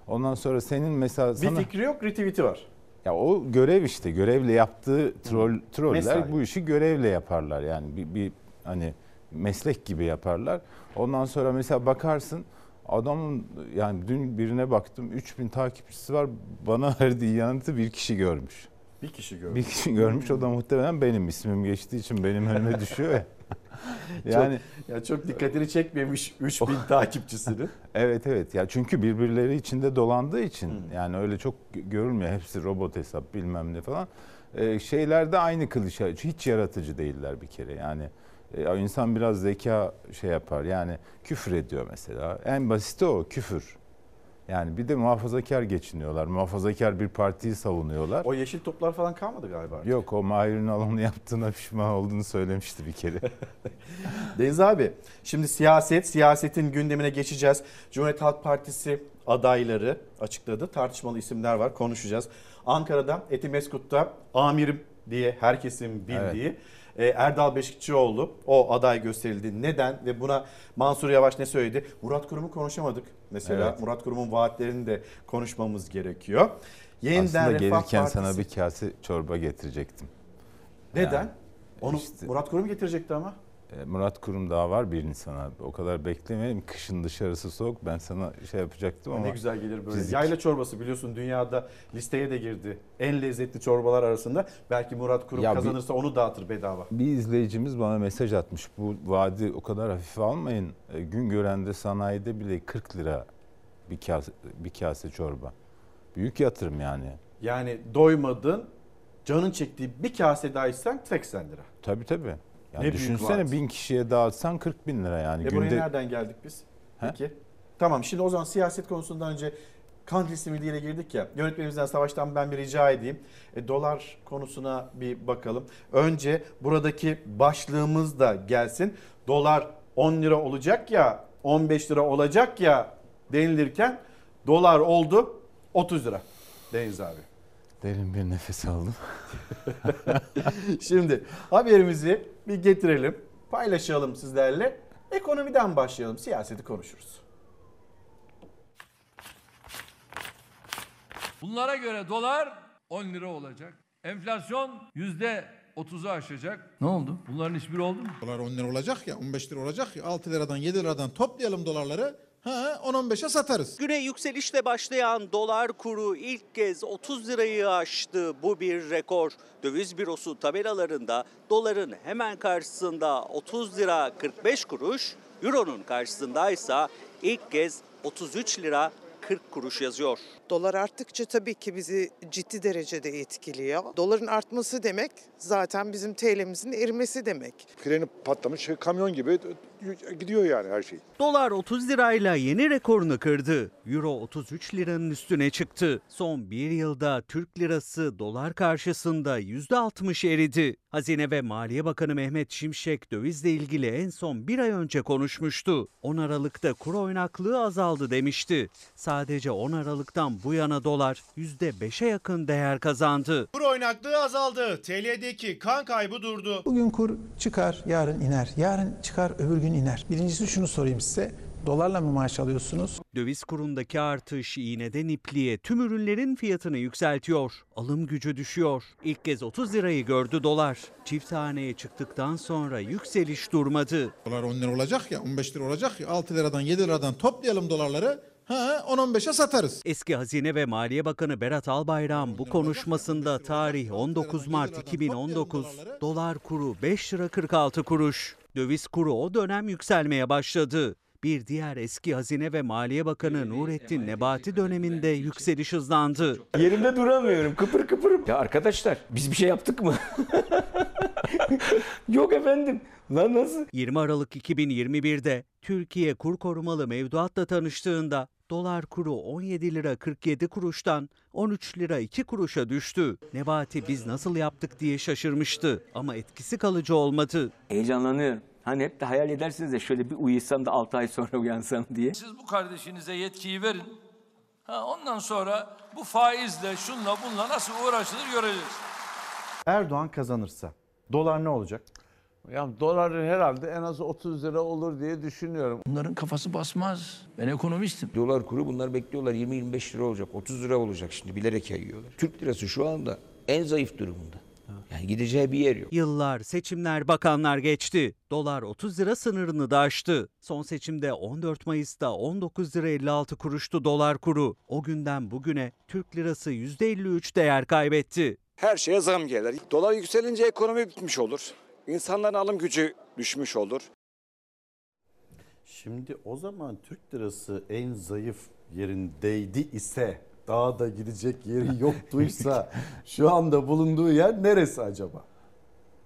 Ondan sonra senin mesela Bir sana fikri yok, retweet'i var. ya o görev işte görevle yaptığı troll troller bu işi görevle yaparlar yani bir, bir hani meslek gibi yaparlar. Ondan sonra mesela bakarsın adamın yani dün birine baktım 3000 takipçisi var bana verdiği yanıtı bir kişi görmüş. Bir kişi görmüş. Bir kişi görmüş o da muhtemelen benim ismim geçtiği için benim önüme düşüyor ya. yani çok, ya çok dikkatini çekmemiş 3000 takipçisini. Evet evet ya çünkü birbirleri içinde dolandığı için yani öyle çok gö- görülmüyor hepsi robot hesap bilmem ne falan. Ee, şeyler de aynı klişe hiç yaratıcı değiller bir kere yani e, insan biraz zeka şey yapar yani küfür ediyor mesela en basiti o küfür. Yani bir de muhafazakar geçiniyorlar. Muhafazakar bir partiyi savunuyorlar. O yeşil toplar falan kalmadı galiba. artık. Yok o Mahir Ünal'ın yaptığına pişman olduğunu söylemişti bir kere. Deniz abi şimdi siyaset, siyasetin gündemine geçeceğiz. Cumhuriyet Halk Partisi adayları açıkladı. Tartışmalı isimler var konuşacağız. Ankara'da Etimeskut'ta amirim diye herkesin bildiği e, Erdal Beşikçioğlu o aday gösterildi. Neden ve buna Mansur Yavaş ne söyledi? Murat Kurum'u konuşamadık. Mesela Evet. Murat Kurum'un vaatlerini de konuşmamız gerekiyor. Yeniden Aslında Refah gelirken Partisi- sana bir kase çorba getirecektim. Neden? Yani Onu işte- Murat Kurum getirecekti ama. E, Murat Kurum daha var bir Nisan'a. O kadar beklemeyelim. Kışın dışarısı soğuk. Ben sana şey yapacaktım ama. ne güzel gelir böyle. fizik- Yayla çorbası biliyorsun dünyada listeye de girdi. En lezzetli çorbalar arasında. Belki Murat Kurum Ya bir- kazanırsa onu dağıtır bedava. Bir izleyicimiz bana mesaj atmış. Bu vaadi o kadar hafife almayın. E, gün görende sanayide bile 40 lira bir kase, bir kase çorba. Büyük yatırım yani. Yani doymadın, canın çektiği bir kase daha içsen 80 lira. Tabii tabii. Yani Ne düşünsene bin kişiye dağıtsan 40 bin lira yani. E buraya Günde nereden geldik biz? He? Peki. Tamam şimdi o zaman siyaset konusundan önce simidi ile girdik ya. Yönetmenimizden Savaş'tan ben bir rica edeyim. E, dolar konusuna bir bakalım. Önce buradaki başlığımız da gelsin. Dolar 10 lira olacak ya 15 lira olacak ya denilirken dolar oldu 30 lira. Deniz abi. Derin bir nefes aldım. Şimdi haberimizi bir getirelim, paylaşalım sizlerle. Ekonomiden başlayalım, siyaseti konuşuruz. Bunlara göre dolar 10 lira olacak. Enflasyon yüzde 30'u aşacak. Ne oldu? Bunların hiçbiri oldu mu? Dolar 10 lira olacak ya 15 lira olacak ya 6 liradan 7 liradan toplayalım dolarları. Ha 10-15'e satarız. Güne yükselişle başlayan dolar kuru ilk kez 30 lirayı aştı. Bu bir rekor. Döviz bürosu tabelalarında doların hemen karşısında 30 lira 45 kuruş, euronun karşısında ise ilk kez 33 lira 40 kuruş yazıyor. Dolar arttıkça tabii ki bizi ciddi derecede etkiliyor. Doların artması demek zaten bizim TL'mizin erimesi demek. Freni patlamış kamyon gibi gidiyor yani her şey. Dolar 30 lirayla yeni rekorunu kırdı. Euro 33 liranın üstüne çıktı. Son bir yılda Türk lirası dolar karşısında %60 eridi. Hazine ve Maliye Bakanı Mehmet Şimşek dövizle ilgili en son bir ay önce konuşmuştu. 10 Aralık'ta kur oynaklığı azaldı demişti. Sadece 10 Aralık'tan bu yana dolar %5'e yakın değer kazandı. Kur oynaklığı azaldı. TL'deki kan kaybı durdu. Bugün kur çıkar, yarın iner. Yarın çıkar, öbür gün iner. Birincisi şunu sorayım size. Dolarla mı maaş alıyorsunuz? Döviz kurundaki artış iğneden ipliğe tüm ürünlerin fiyatını yükseltiyor. Alım gücü düşüyor. İlk kez 30 lirayı gördü dolar. Çift haneye çıktıktan sonra yükseliş durmadı. Dolar 10 lira olacak ya 15 lira olacak ya 6 liradan 7 liradan toplayalım dolarları. Ha 10-15'e satarız. Eski Hazine ve Maliye Bakanı Berat Albayrak bu konuşmasında tarih 19 Mart 2019 dolar kuru 5 lira 46 kuruş. Döviz kuru o dönem yükselmeye başladı. Bir diğer eski Hazine ve Maliye Bakanı Nurettin Nebati döneminde yükseliş hızlandı. Yerimde duramıyorum. Kıpır kıpırım. Ya arkadaşlar biz bir şey yaptık mı? Yok efendim. Lan nasıl? 20 Aralık 2021'de Türkiye kur korumalı mevduatla tanıştığında dolar kuru 17 lira 47 kuruştan 13 lira 2 kuruşa düştü. Nebati biz nasıl yaptık diye şaşırmıştı ama etkisi kalıcı olmadı. Heyecanlanıyorum. Hani hep de hayal edersiniz de şöyle bir uyusam da 6 ay sonra uyansam diye. Siz bu kardeşinize yetkiyi verin. Ha, ondan sonra bu faizle, şunla bunla nasıl uğraşılır göreceğiz. Erdoğan kazanırsa dolar ne olacak? Ya dolar herhalde en az 30 lira olur diye düşünüyorum. Bunların kafası basmaz. Ben ekonomistim. Dolar kuru bunlar bekliyorlar 20-25 lira olacak. 30 lira olacak şimdi bilerek yayıyorlar. Türk lirası şu anda en zayıf durumunda. Yani gideceği bir yer yok. Yıllar, seçimler, bakanlar geçti. Dolar 30 lira sınırını da aştı. Son seçimde 14 Mayıs'ta 19 lira 56 kuruştu dolar kuru. O günden bugüne Türk lirası %53 değer kaybetti. Her şeye zam gelir. Dolar yükselince ekonomi bitmiş olur. İnsanların alım gücü düşmüş olur. Şimdi o zaman Türk lirası en zayıf yerindeydi ise daha da gidecek yeri yoktuysa şu anda bulunduğu yer neresi acaba?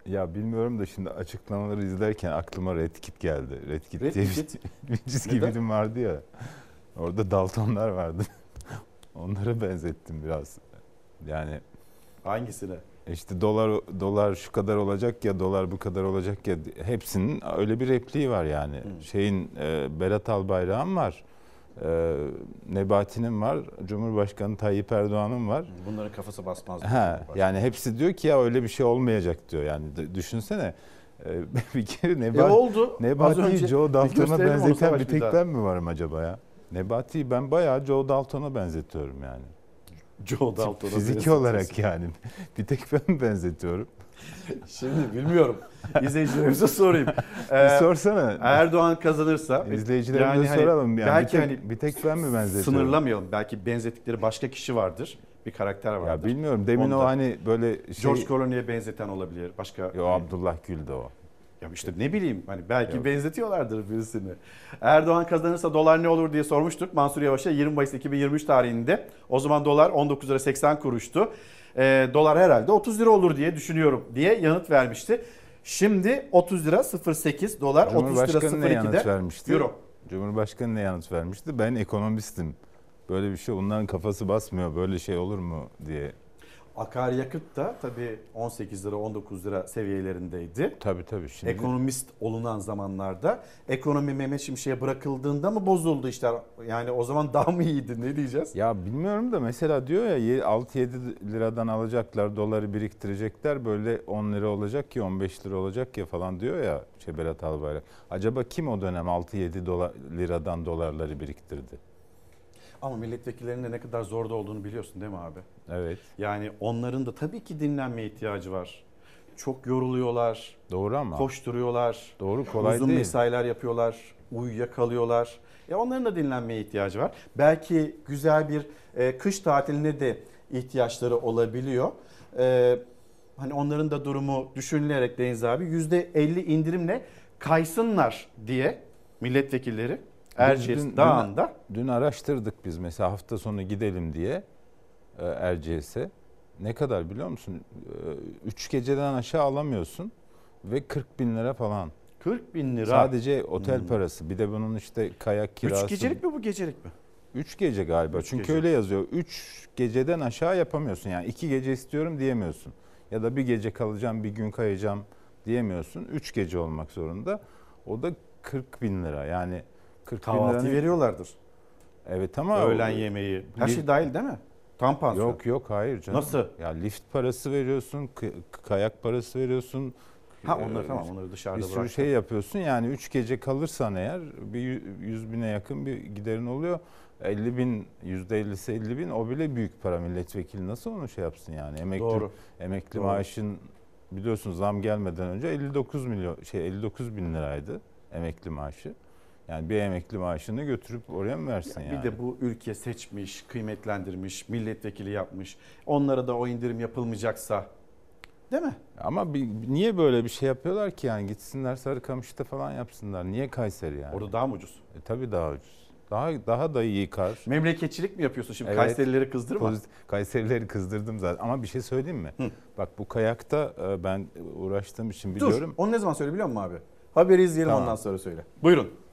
Ya bilmiyorum da şimdi açıklamaları izlerken aklıma Red Kit geldi. Red Kit Red diye Kit? bir, çizgi film vardı ya. Orada Daltonlar vardı. Onlara benzettim biraz. Yani hangisine? İşte dolar dolar şu kadar olacak ya dolar bu kadar olacak ya hepsinin öyle bir repliği var yani. Şeyin e, Berat Albayrak'ın var. E, Nebati'nin var. Cumhurbaşkanı Tayyip Erdoğan'ın var. Bunların kafası basmaz. Ha, yani hepsi diyor ki ya öyle bir şey olmayacak diyor. Yani düşünsene e, bir kere Nebati, E oldu. Nebati'yi Joe Dalton'a benzeten bir bir tek daha. ben mi varım acaba ya? Nebati'yi ben bayağı Joe Dalton'a benzetiyorum yani. Joe Dalton'a Fiziki olarak yani. Bir tek ben mi benzetiyorum? Şimdi bilmiyorum. İzleyicilerimize sorayım. Bir sorsana. Erdoğan kazanırsa İzleyicilerimize hani soralım yani. belki Bir tek- hani bir tek ben mi benzetiyorum? Sınırlamayalım. Belki benzettikleri başka kişi vardır. Bir karakter vardır. Ya bilmiyorum. Demin o Onda. hani böyle şey... George Clooney'e benzeten olabilir. Başka Yo Abdullah Gül'de o. Ya işte ne bileyim hani belki Yok. benzetiyorlardır birisini. Erdoğan kazanırsa dolar ne olur diye sormuştuk Mansur Yavaş'a 20 Mayıs 2023 tarihinde. O zaman dolar 19 lira 80 kuruştu. Ee, dolar herhalde 30 lira olur diye düşünüyorum diye yanıt vermişti. Şimdi 30 lira 08 dolar 30 lira Cumhurbaşkanı ne yanıt 02'de vermişti? euro. Cumhurbaşkanı ne yanıt vermişti? Ben ekonomistim böyle bir şey onların kafası basmıyor böyle şey olur mu diye. Akaryakıt da tabii 18 lira 19 lira seviyelerindeydi. Tabii tabii. Şimdi... Ekonomist olunan zamanlarda ekonomi Mehmet Şimşek'e bırakıldığında mı bozuldu işler? Yani o zaman daha mı iyiydi ne diyeceğiz? Ya bilmiyorum da mesela diyor ya 6-7 liradan alacaklar doları biriktirecekler böyle 10 lira olacak ki 15 lira olacak ya falan diyor ya şey Berat Albayrak. Acaba kim o dönem 6-7 dolar, liradan dolarları biriktirdi? Ama milletvekillerinin de ne kadar zorda olduğunu biliyorsun değil mi abi? Evet. Yani onların da tabii ki dinlenme ihtiyacı var. Çok yoruluyorlar. Doğru ama. Koşturuyorlar. Doğru kolay Uzun değil. mesailer yapıyorlar. Uyuyakalıyorlar. E onların da dinlenmeye ihtiyacı var. Belki güzel bir e, kış tatiline de ihtiyaçları olabiliyor. E, hani onların da durumu düşünülerek Deniz abi %50 indirimle kaysınlar diye milletvekilleri Erciyes Dün- dün- Dağı'nda Dün araştırdık biz mesela hafta sonu gidelim diye e, Erciyes'e. Ne kadar biliyor musun? 3 geceden aşağı alamıyorsun ve 40 bin lira falan. 40 bin lira. Sadece otel Hmm. parası. Bir de bunun işte kayak kirası. 3 gecelik mi bu gecelik mi? 3 gece galiba. Üç Çünkü gece. öyle yazıyor. 3 geceden aşağı yapamıyorsun. Yani 2 gece istiyorum diyemiyorsun. Ya da bir gece kalacağım, bir gün kayacağım diyemiyorsun. 3 gece olmak zorunda. O da 40 bin lira. Yani 40 bin Kahvaltı liranın- veriyorlardır. Evet ama Öğlen o- yemeği. Her şey dahil değil mi? Tam pansiyon. Yok yok hayır canım. Nasıl? Ya lift parası veriyorsun, kayak parası veriyorsun. Ha, onları Ee, tamam, onları dışarıda Bir sürü bıraktım. şey yapıyorsun yani 3 gece kalırsan eğer bir yü- 100 bine yakın bir giderin oluyor. 50 bin, %50'si 50 bin o bile büyük para milletvekili nasıl onu şey yapsın yani emekli Doğru. emekli Doğru. maaşın biliyorsun zam gelmeden önce 59 milyon şey 59 bin liraydı emekli maaşı. Yani bir emekli maaşını götürüp oraya mı versin yani? Bir de bu ülke seçmiş, kıymetlendirmiş, milletvekili yapmış. Onlara da o indirim yapılmayacaksa değil mi? Ama bir, niye böyle bir şey yapıyorlar ki yani gitsinler Sarıkamış'ta falan yapsınlar. Niye Kayseri yani? Orada daha mı ucuz? E, tabii daha ucuz. Daha daha da iyi kar. Memleketçilik mi yapıyorsun şimdi? Evet. Kayserileri kızdırma. Pozit- Kayserileri kızdırdım zaten. Ama bir şey söyleyeyim mi? Bak bu kayakta e, ben uğraştığım için biliyorum. Dur. Onu ne zaman söyle biliyor musun abi? Haberi izleyelim Tamam. ondan sonra söyle. Buyurun.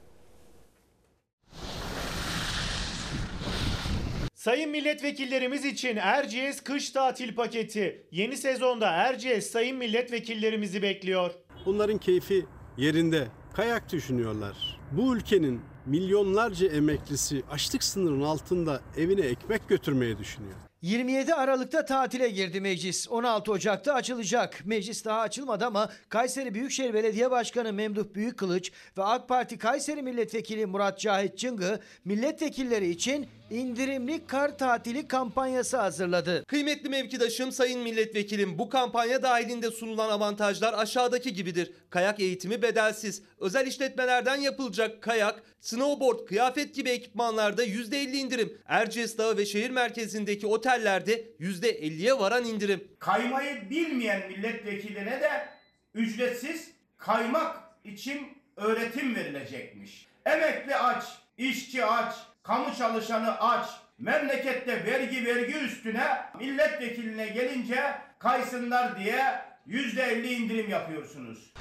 Sayın milletvekillerimiz için Erciyes kış tatil paketi. Yeni sezonda Erciyes sayın milletvekillerimizi bekliyor. Bunların keyfi yerinde. Kayak düşünüyorlar. Bu ülkenin milyonlarca emeklisi açlık sınırının altında evine ekmek götürmeyi düşünüyor. 27 Aralık'ta tatile girdi meclis. 16 Ocak'ta açılacak. Meclis daha açılmadı ama Kayseri Büyükşehir Belediye Başkanı Memduh Büyükkılıç ve AK Parti Kayseri Milletvekili Murat Cahit Çıngı milletvekilleri için indirimli kar tatili kampanyası hazırladı. Kıymetli mevkidaşım sayın milletvekilim bu kampanya dahilinde sunulan avantajlar aşağıdaki gibidir. Kayak eğitimi bedelsiz. Özel işletmelerden yapılacak kayak, snowboard, kıyafet gibi ekipmanlarda %50 indirim. Erciyes Dağı ve şehir merkezindeki otellerde %50'ye varan indirim. Kaymayı bilmeyen milletvekiline de ücretsiz kaymak için öğretim verilecekmiş. Emekli aç, işçi aç, kamu çalışanı aç. Memlekette vergi vergi üstüne milletvekiline gelince kaysınlar diye %50 indirim yapıyorsunuz.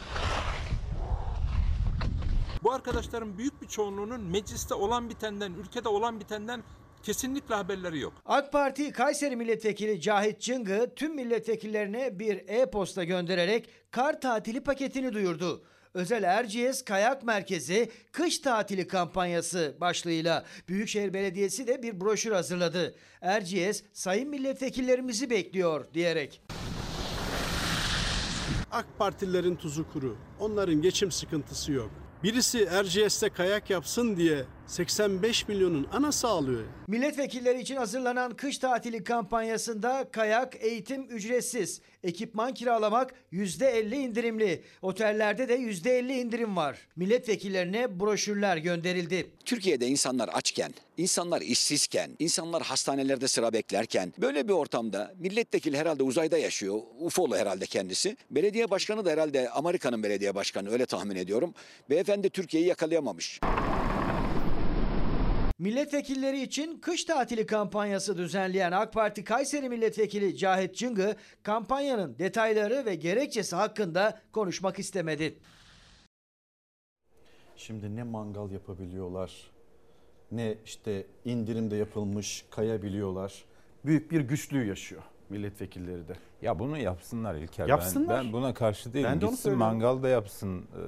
Bu arkadaşların büyük bir çoğunluğunun mecliste olan bitenden, ülkede olan bitenden kesinlikle haberleri yok. AK Parti Kayseri Milletvekili Cahit Çıngı tüm milletvekillerine bir e-posta göndererek kar tatili paketini duyurdu. Özel Erciyes Kayak Merkezi Kış Tatili Kampanyası başlığıyla Büyükşehir Belediyesi de bir broşür hazırladı. Erciyes sayın milletvekillerimizi bekliyor diyerek. AK Partililerin tuzu kuru. Onların geçim sıkıntısı yok. Birisi Erciyes'te kayak yapsın diye 85 milyonun anası ağlıyor. Milletvekilleri için hazırlanan kış tatili kampanyasında kayak eğitim ücretsiz. Ekipman kiralamak %50 indirimli. Otellerde de %50 indirim var. Milletvekillerine broşürler gönderildi. Türkiye'de insanlar açken, insanlar işsizken, insanlar hastanelerde sıra beklerken böyle bir ortamda milletvekili herhalde uzayda yaşıyor. UFO'lu herhalde kendisi. Belediye başkanı da herhalde Amerika'nın belediye başkanı öyle tahmin ediyorum. Beyefendi Türkiye'yi yakalayamamış. Milletvekilleri için kış tatili kampanyası düzenleyen AK Parti Kayseri Milletvekili Cahit Çıngı kampanyanın detayları ve gerekçesi hakkında konuşmak istemedi. Şimdi ne mangal yapabiliyorlar, ne işte indirimde yapılmış kayabiliyorlar. Büyük bir güçlüğü yaşıyor milletvekilleri de. Ya bunu yapsınlar İlker. Yapsınlar. Ben, ben buna karşı değilim. Ben de Gitsin mangal da yapsın, e,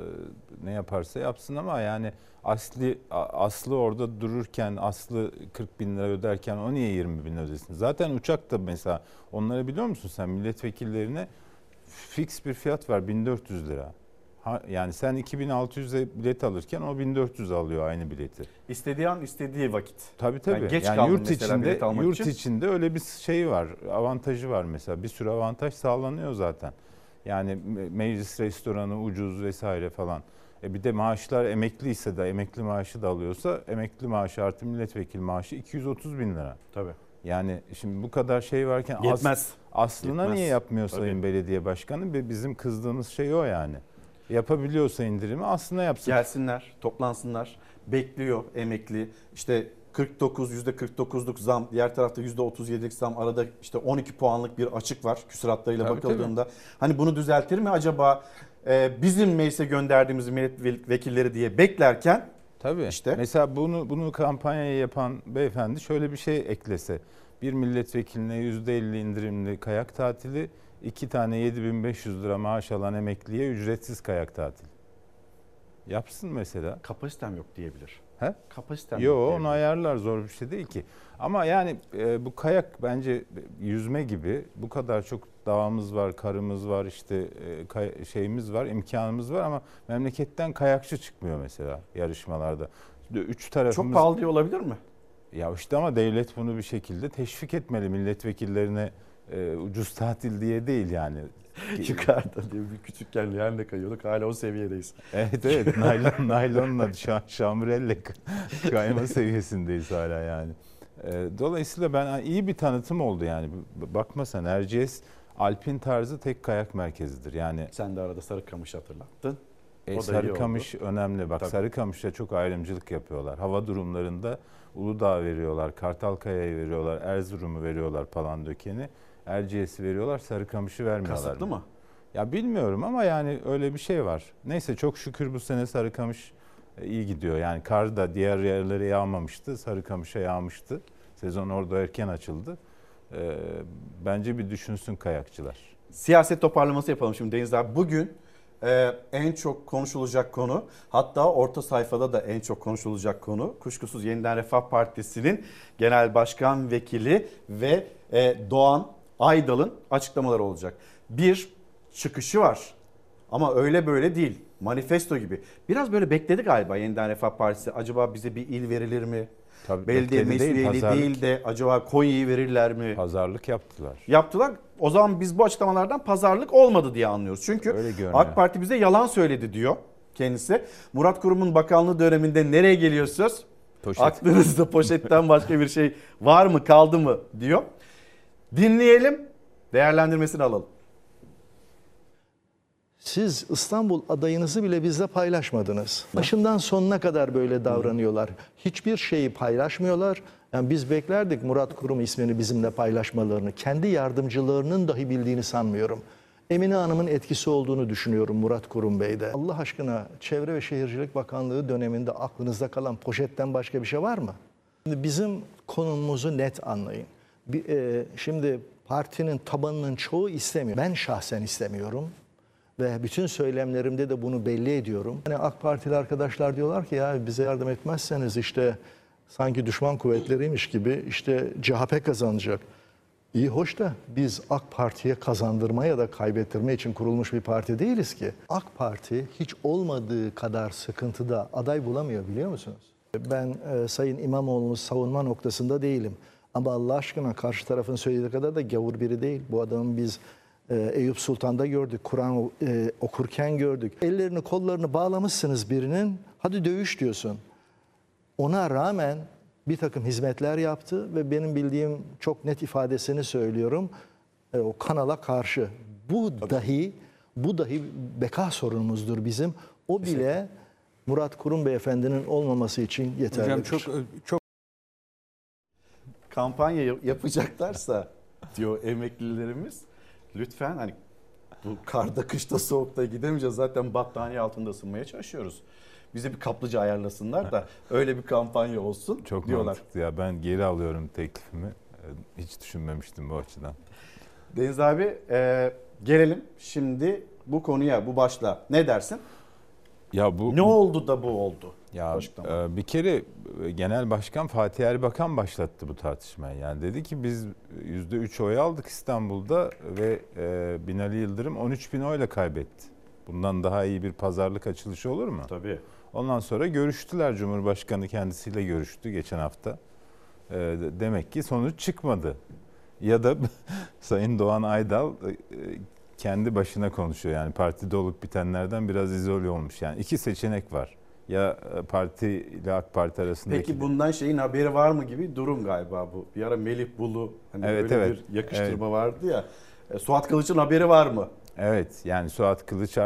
ne yaparsa yapsın ama yani asli aslı orada dururken, aslı 40 bin lira öderken o niye 20 bin ödesin? Zaten uçakta mesela onları biliyor musun sen milletvekillerine fix bir fiyat var 1400 lira. Ha, yani sen 2600'e bilet alırken o 1400 alıyor aynı bileti. İstediği an istediği vakit. Tabii tabii. Yani geç yani yurt içinde yurt için. içinde öyle bir şey var. Avantajı var mesela. Bir sürü avantaj sağlanıyor zaten. Yani me- meclis restoranı ucuz vesaire falan. E bir de maaşlar emekliyse de emekli maaşı da alıyorsa emekli maaşı artı milletvekili maaşı 230 bin lira. Tabii. Yani şimdi bu kadar şey varken as- Yetmez. aslına Yetmez. niye yapmıyor Tabii. Sayın Belediye Başkanı? Bizim kızdığımız şey o yani. Yapabiliyorsa indirimi aslında yapsın. Gelsinler, toplansınlar. Bekliyor emekli. İşte 49 %49'luk zam, diğer tarafta %37'lik zam arada işte 12 puanlık bir açık var küsuratlarıyla Tabii, bakıldığında. Hani bunu düzeltir mi acaba e, bizim meclise gönderdiğimiz milletvekilleri diye beklerken Tabii. İşte. Mesela bunu bunu kampanyayı yapan beyefendi şöyle bir şey eklese. Bir milletvekiline %50 indirimli kayak tatili, iki tane 7500 lira maaş alan emekliye ücretsiz kayak tatili. Yapsın mesela. kapasitem yok diyebilir. He? Kapasitem Yo yok onu diyebilir. ayarlar zor bir şey değil ki. Ama yani e, bu kayak bence yüzme gibi bu kadar çok dağımız var, karımız var, işte e, kay- şeyimiz var, imkanımız var ama memleketten kayakçı çıkmıyor mesela yarışmalarda. Üç tarafımız Çok pahalı diye olabilir mi? ya işte ama devlet bunu bir şekilde teşvik etmeli milletvekillerine e, ucuz tatil diye değil yani. Yukarıda diye bir küçükken leğenle kayıyorduk hala o seviyedeyiz. Evet evet naylon, naylonla şa, şamrelle kayma seviyesindeyiz hala yani. E, dolayısıyla ben iyi bir tanıtım oldu yani. Bakma sen Erciyes Alpin tarzı tek kayak merkezidir. Yani Sen de arada Sarıkamış hatırlattın. e, Sarıkamış önemli. Bak Tabii. Sarıkamış'ta çok ayrımcılık yapıyorlar. Hava durumlarında Uludağ veriyorlar, Kartalkaya'yı veriyorlar, Erzurum'u veriyorlar Palandöken'i. Erciyes'i veriyorlar, Sarıkamış'ı vermiyorlar. Kasıtlı mı? Ya bilmiyorum ama yani öyle bir şey var. Neyse çok şükür bu sene Sarıkamış e, iyi gidiyor. Yani kar da diğer yerlere yağmamıştı. Sarıkamış'a yağmıştı. Sezon orada erken açıldı. Ee, bence bir düşünsün kayakçılar. Siyaset toparlaması yapalım şimdi Deniz abi. Bugün e, en çok konuşulacak konu hatta orta sayfada da en çok konuşulacak konu kuşkusuz Yeniden Refah Partisi'nin genel başkan vekili ve e, Doğan Aydal'ın açıklamaları olacak. Bir çıkışı var ama öyle böyle değil. Manifesto gibi. Biraz böyle bekledi galiba Yeniden Refah Partisi. Acaba bize bir il verilir mi? Tabii Belediye bekledi değil, pazarlık. değil de acaba Konya'yı verirler mi? Pazarlık yaptılar. yaptılar. O zaman biz bu açıklamalardan pazarlık olmadı diye anlıyoruz. Çünkü. AK Parti bize yalan söyledi diyor kendisi. Murat Kurum'un bakanlığı döneminde nereye geliyor söz? Poşet. Aklınızda poşetten başka bir şey var mı kaldı mı diyor. Dinleyelim değerlendirmesini alalım. Siz İstanbul adayınızı bile bizle paylaşmadınız. Başından sonuna kadar böyle davranıyorlar. Hiçbir şeyi paylaşmıyorlar. Yani biz beklerdik Murat Kurum ismini bizimle paylaşmalarını. Kendi yardımcılarının dahi bildiğini sanmıyorum. Emine Hanım'ın etkisi olduğunu düşünüyorum Murat Kurum Bey'de. Allah aşkına Çevre ve Şehircilik Bakanlığı döneminde aklınızda kalan poşetten başka bir şey var mı? Şimdi bizim konumumuzu net anlayın. E, şimdi partinin tabanının çoğu istemiyor. Ben şahsen istemiyorum ve bütün söylemlerimde de bunu belli ediyorum. Hani AK Partili arkadaşlar diyorlar ki ya bize yardım etmezseniz işte sanki düşman kuvvetleriymiş gibi işte CHP kazanacak. İyi hoş da biz AK Parti'ye kazandırma ya da kaybettirme için kurulmuş bir parti değiliz ki. AK Parti hiç olmadığı kadar sıkıntıda aday bulamıyor biliyor musunuz? Ben e, Sayın İmamoğlu'nu savunma noktasında değilim. Ama Allah aşkına karşı tarafın söylediği kadar da gavur biri değil. Bu adamın biz e, Eyüp Sultan'da gördük, Kur'an e, okurken gördük. Ellerini kollarını bağlamışsınız birinin, hadi dövüş diyorsun. Ona rağmen bir takım hizmetler yaptı ve benim bildiğim çok net ifadesini söylüyorum. e, o kanala karşı. Bu dahi bu dahi beka sorunumuzdur bizim. O bile Murat Kurum Beyefendi'nin olmaması için yeterlidir. Hocam çok çok Kampanya yapacaklarsa diyor emeklilerimiz lütfen hani bu karda kışta soğukta gidemeyeceğiz zaten battaniye altında ısınmaya çalışıyoruz. bize bir kaplıca ayarlasınlar da öyle bir kampanya olsun Çok diyorlar. mantıklı ya. Ben geri alıyorum teklifimi. Ee, Hiç düşünmemiştim bu açıdan. Deniz abi e, gelelim şimdi bu konuya, bu başla. Ne dersin? Ya bu Ne oldu da bu oldu? Ya e, bir kere e, Genel Başkan Fatih Erbakan başlattı bu tartışmayı. Yani dedi ki biz %3 oy aldık İstanbul'da ve e, Binali Yıldırım 13 bin oyla kaybetti. Bundan daha iyi bir pazarlık açılışı olur mu? Tabii. Ondan sonra görüştüler. Cumhurbaşkanı kendisiyle görüştü geçen hafta. E, de- demek ki sonuç çıkmadı. Ya da Sayın Doğan Aydal e, kendi başına konuşuyor. Yani partide olup bitenlerden biraz izole olmuş. Yani iki seçenek var. Ya e, parti ile AK Parti arasındaki... Peki bundan şeyin haberi var mı gibi durum galiba bu. Bir ara Melih Bulu hani Evet, böyle evet. bir yakıştırma vardı ya. E, Suat Kılıç'ın haberi var mı? Evet yani Suat Kılıç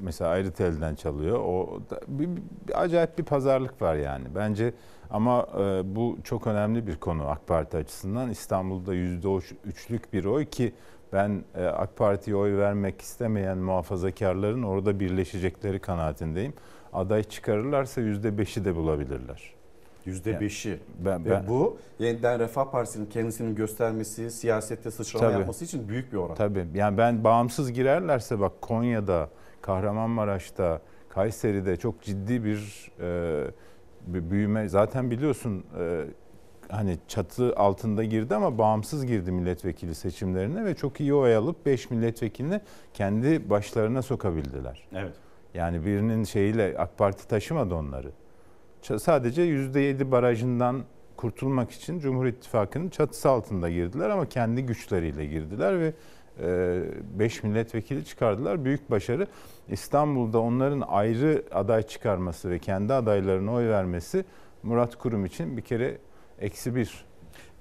mesela ayrı telden çalıyor. O da, bir, bir- acayip bir pazarlık var yani. Bence ama e, bu çok önemli bir konu AK Parti açısından. İstanbul'da %3'lük bir oy ki ben e, AK Parti'ye oy vermek istemeyen muhafazakarların orada birleşecekleri kanaatindeyim. Aday çıkarırlarsa %5'i de bulabilirler. %5'i. Ben, Ve ben, bu yeniden Refah Partisi'nin kendisini göstermesi, siyasette sıçrama Tabii. yapması için büyük bir oran. Tabii. Yani ben bağımsız girerlerse bak Konya'da, Kahramanmaraş'ta, Kayseri'de çok ciddi bir e, bir büyüme zaten biliyorsun e, hani çatı altında girdi ama bağımsız girdi milletvekili seçimlerine ve çok iyi oy alıp 5 milletvekilini kendi başlarına sokabildiler. Evet. Yani birinin şeyiyle AK Parti taşımadı onları. Sadece %7 barajından kurtulmak için Cumhur İttifakı'nın çatısı altında girdiler ama kendi güçleriyle girdiler ve 5 milletvekili çıkardılar. Büyük başarı. İstanbul'da onların ayrı aday çıkarması ve kendi adaylarına oy vermesi Murat Kurum için bir kere eksi bir.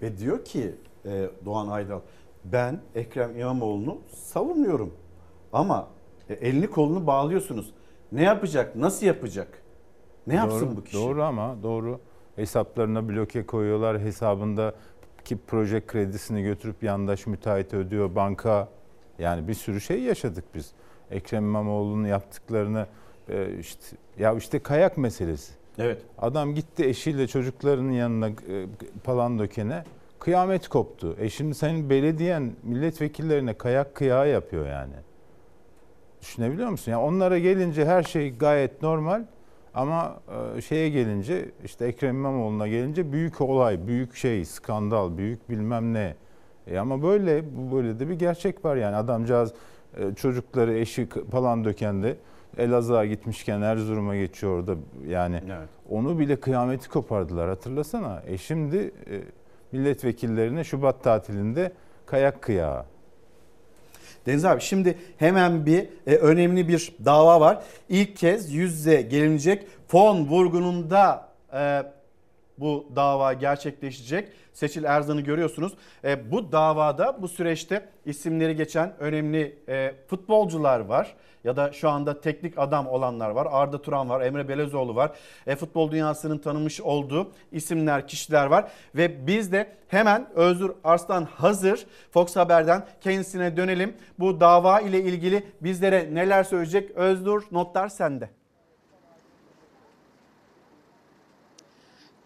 Ve diyor ki e, Doğan Aydal ben Ekrem İmamoğlu'nu savunuyorum. Ama e, elini kolunu bağlıyorsunuz. Ne yapacak? Nasıl yapacak? Ne yapsın doğru, bu kişi? Doğru ama doğru. Hesaplarına bloke koyuyorlar. Hesabında ki proje kredisini götürüp yandaş müteahhit ödüyor banka. Yani bir sürü şey yaşadık biz. Ekrem İmamoğlu'nun yaptıklarını e, işte ya işte kayak meselesi. Evet. Adam gitti eşiyle çocuklarının yanına e, Palandöken'e kıyamet koptu. E şimdi senin belediyen milletvekillerine kayak kıyağı yapıyor yani. Düşünebiliyor musun? Yani onlara gelince her şey gayet normal ama e, şeye gelince işte Ekrem İmamoğlu'na gelince büyük olay, büyük şey, skandal, büyük bilmem ne. E ama böyle böyle de bir gerçek var yani adamcağız e, çocukları eşi Palandöken'de Elazığ'a gitmişken Erzurum'a geçiyor orada yani Evet. onu bile kıyameti kopardılar hatırlasana. E şimdi e, milletvekillerine Şubat tatilinde kayak kıyağı. Deniz abi şimdi hemen bir e, önemli bir dava var. İlk kez yüz yüze gelinecek fon vurgununda e, bu dava gerçekleşecek. Seçil Erzan'ı görüyorsunuz. E, bu davada bu süreçte isimleri geçen önemli e, futbolcular var. Ya da şu anda teknik adam olanlar var. Arda Turan var, Emre Belezoğlu var. E, futbol dünyasının tanımış olduğu isimler, kişiler var. Ve biz de hemen Özgür Arslan hazır. Fox Haber'den kendisine dönelim. Bu dava ile ilgili bizlere neler söyleyecek? Özgür notlar sende.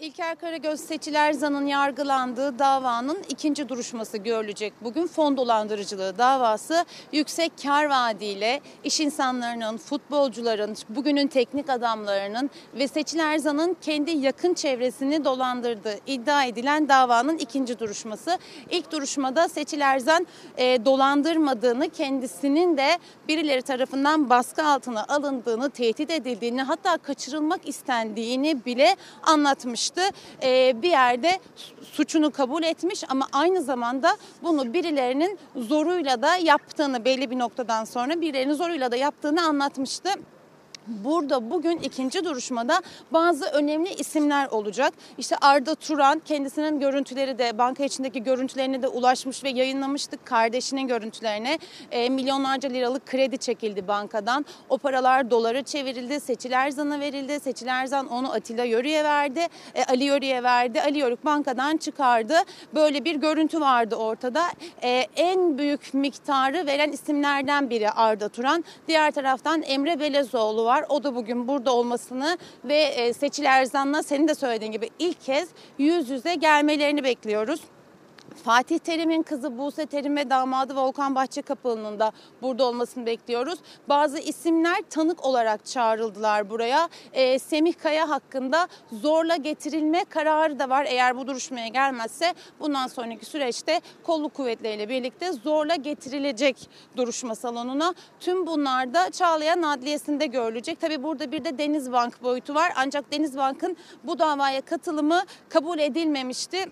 İlker Karagöz Seçil Erzan'ın yargılandığı davanın ikinci duruşması görülecek. Bugün fon dolandırıcılığı davası yüksek kar vaadiyle iş insanlarının, futbolcuların, bugünün teknik adamlarının ve Seçil Erzan'ın kendi yakın çevresini dolandırdığı iddia edilen davanın ikinci duruşması. İlk duruşmada Seçil Erzan e, dolandırmadığını, kendisinin de birileri tarafından baskı altına alındığını, tehdit edildiğini hatta kaçırılmak istendiğini bile anlatmıştı. Ee, bir yerde suçunu kabul etmiş ama aynı zamanda bunu birilerinin zoruyla da yaptığını belli bir noktadan sonra birilerinin zoruyla da yaptığını anlatmıştı. Burada bugün ikinci duruşmada bazı önemli isimler olacak. İşte Arda Turan kendisinin görüntüleri de banka içindeki görüntülerine de ulaşmış ve yayınlamıştık. Kardeşinin görüntülerine e, milyonlarca liralık kredi çekildi bankadan. O paralar dolara çevrildi. Seçil Erzan'a verildi. Seçil Erzan onu Atilla Yörük'e verdi. E, Ali Yörük'e verdi. Ali Yörük bankadan çıkardı. Böyle bir görüntü vardı ortada. E, en büyük miktarı veren isimlerden biri Arda Turan. Diğer taraftan Emre Belezoğlu var var. O da bugün burada olmasını ve e, Seçil Erzan'la senin de söylediğin gibi ilk kez yüz yüze gelmelerini bekliyoruz. Fatih Terim'in kızı Buse Terim ve damadı Volkan Bahçekapılı'nın da burada olmasını bekliyoruz. Bazı isimler tanık olarak çağrıldılar buraya. Ee, Semih Kaya hakkında zorla getirilme kararı da var. Eğer bu duruşmaya gelmezse bundan sonraki süreçte kolluk kuvvetleriyle birlikte zorla getirilecek duruşma salonuna. Tüm bunlar da Çağlayan Adliyesi'nde görülecek. Tabi burada bir de Denizbank boyutu var. Ancak Denizbank'ın bu davaya katılımı kabul edilmemişti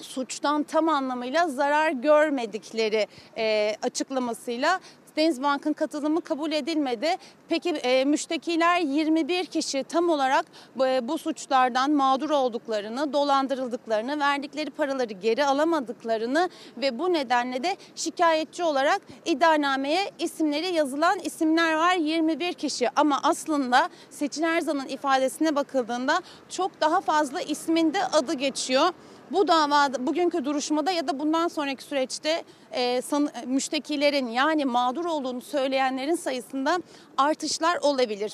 suçtan tam anlamıyla zarar görmedikleri e, açıklamasıyla Denizbank'ın katılımı kabul edilmedi. Peki e, müştekiler 21 kişi tam olarak e, bu suçlardan mağdur olduklarını, dolandırıldıklarını, verdikleri paraları geri alamadıklarını ve bu nedenle de şikayetçi olarak iddianameye isimleri yazılan isimler var 21 kişi ama aslında Seçil Erzan'ın ifadesine bakıldığında çok daha fazla isminde adı geçiyor bu davada bugünkü duruşmada ya da bundan sonraki süreçte e, san, müştekilerin yani mağdur olduğunu söyleyenlerin sayısında artışlar olabilir.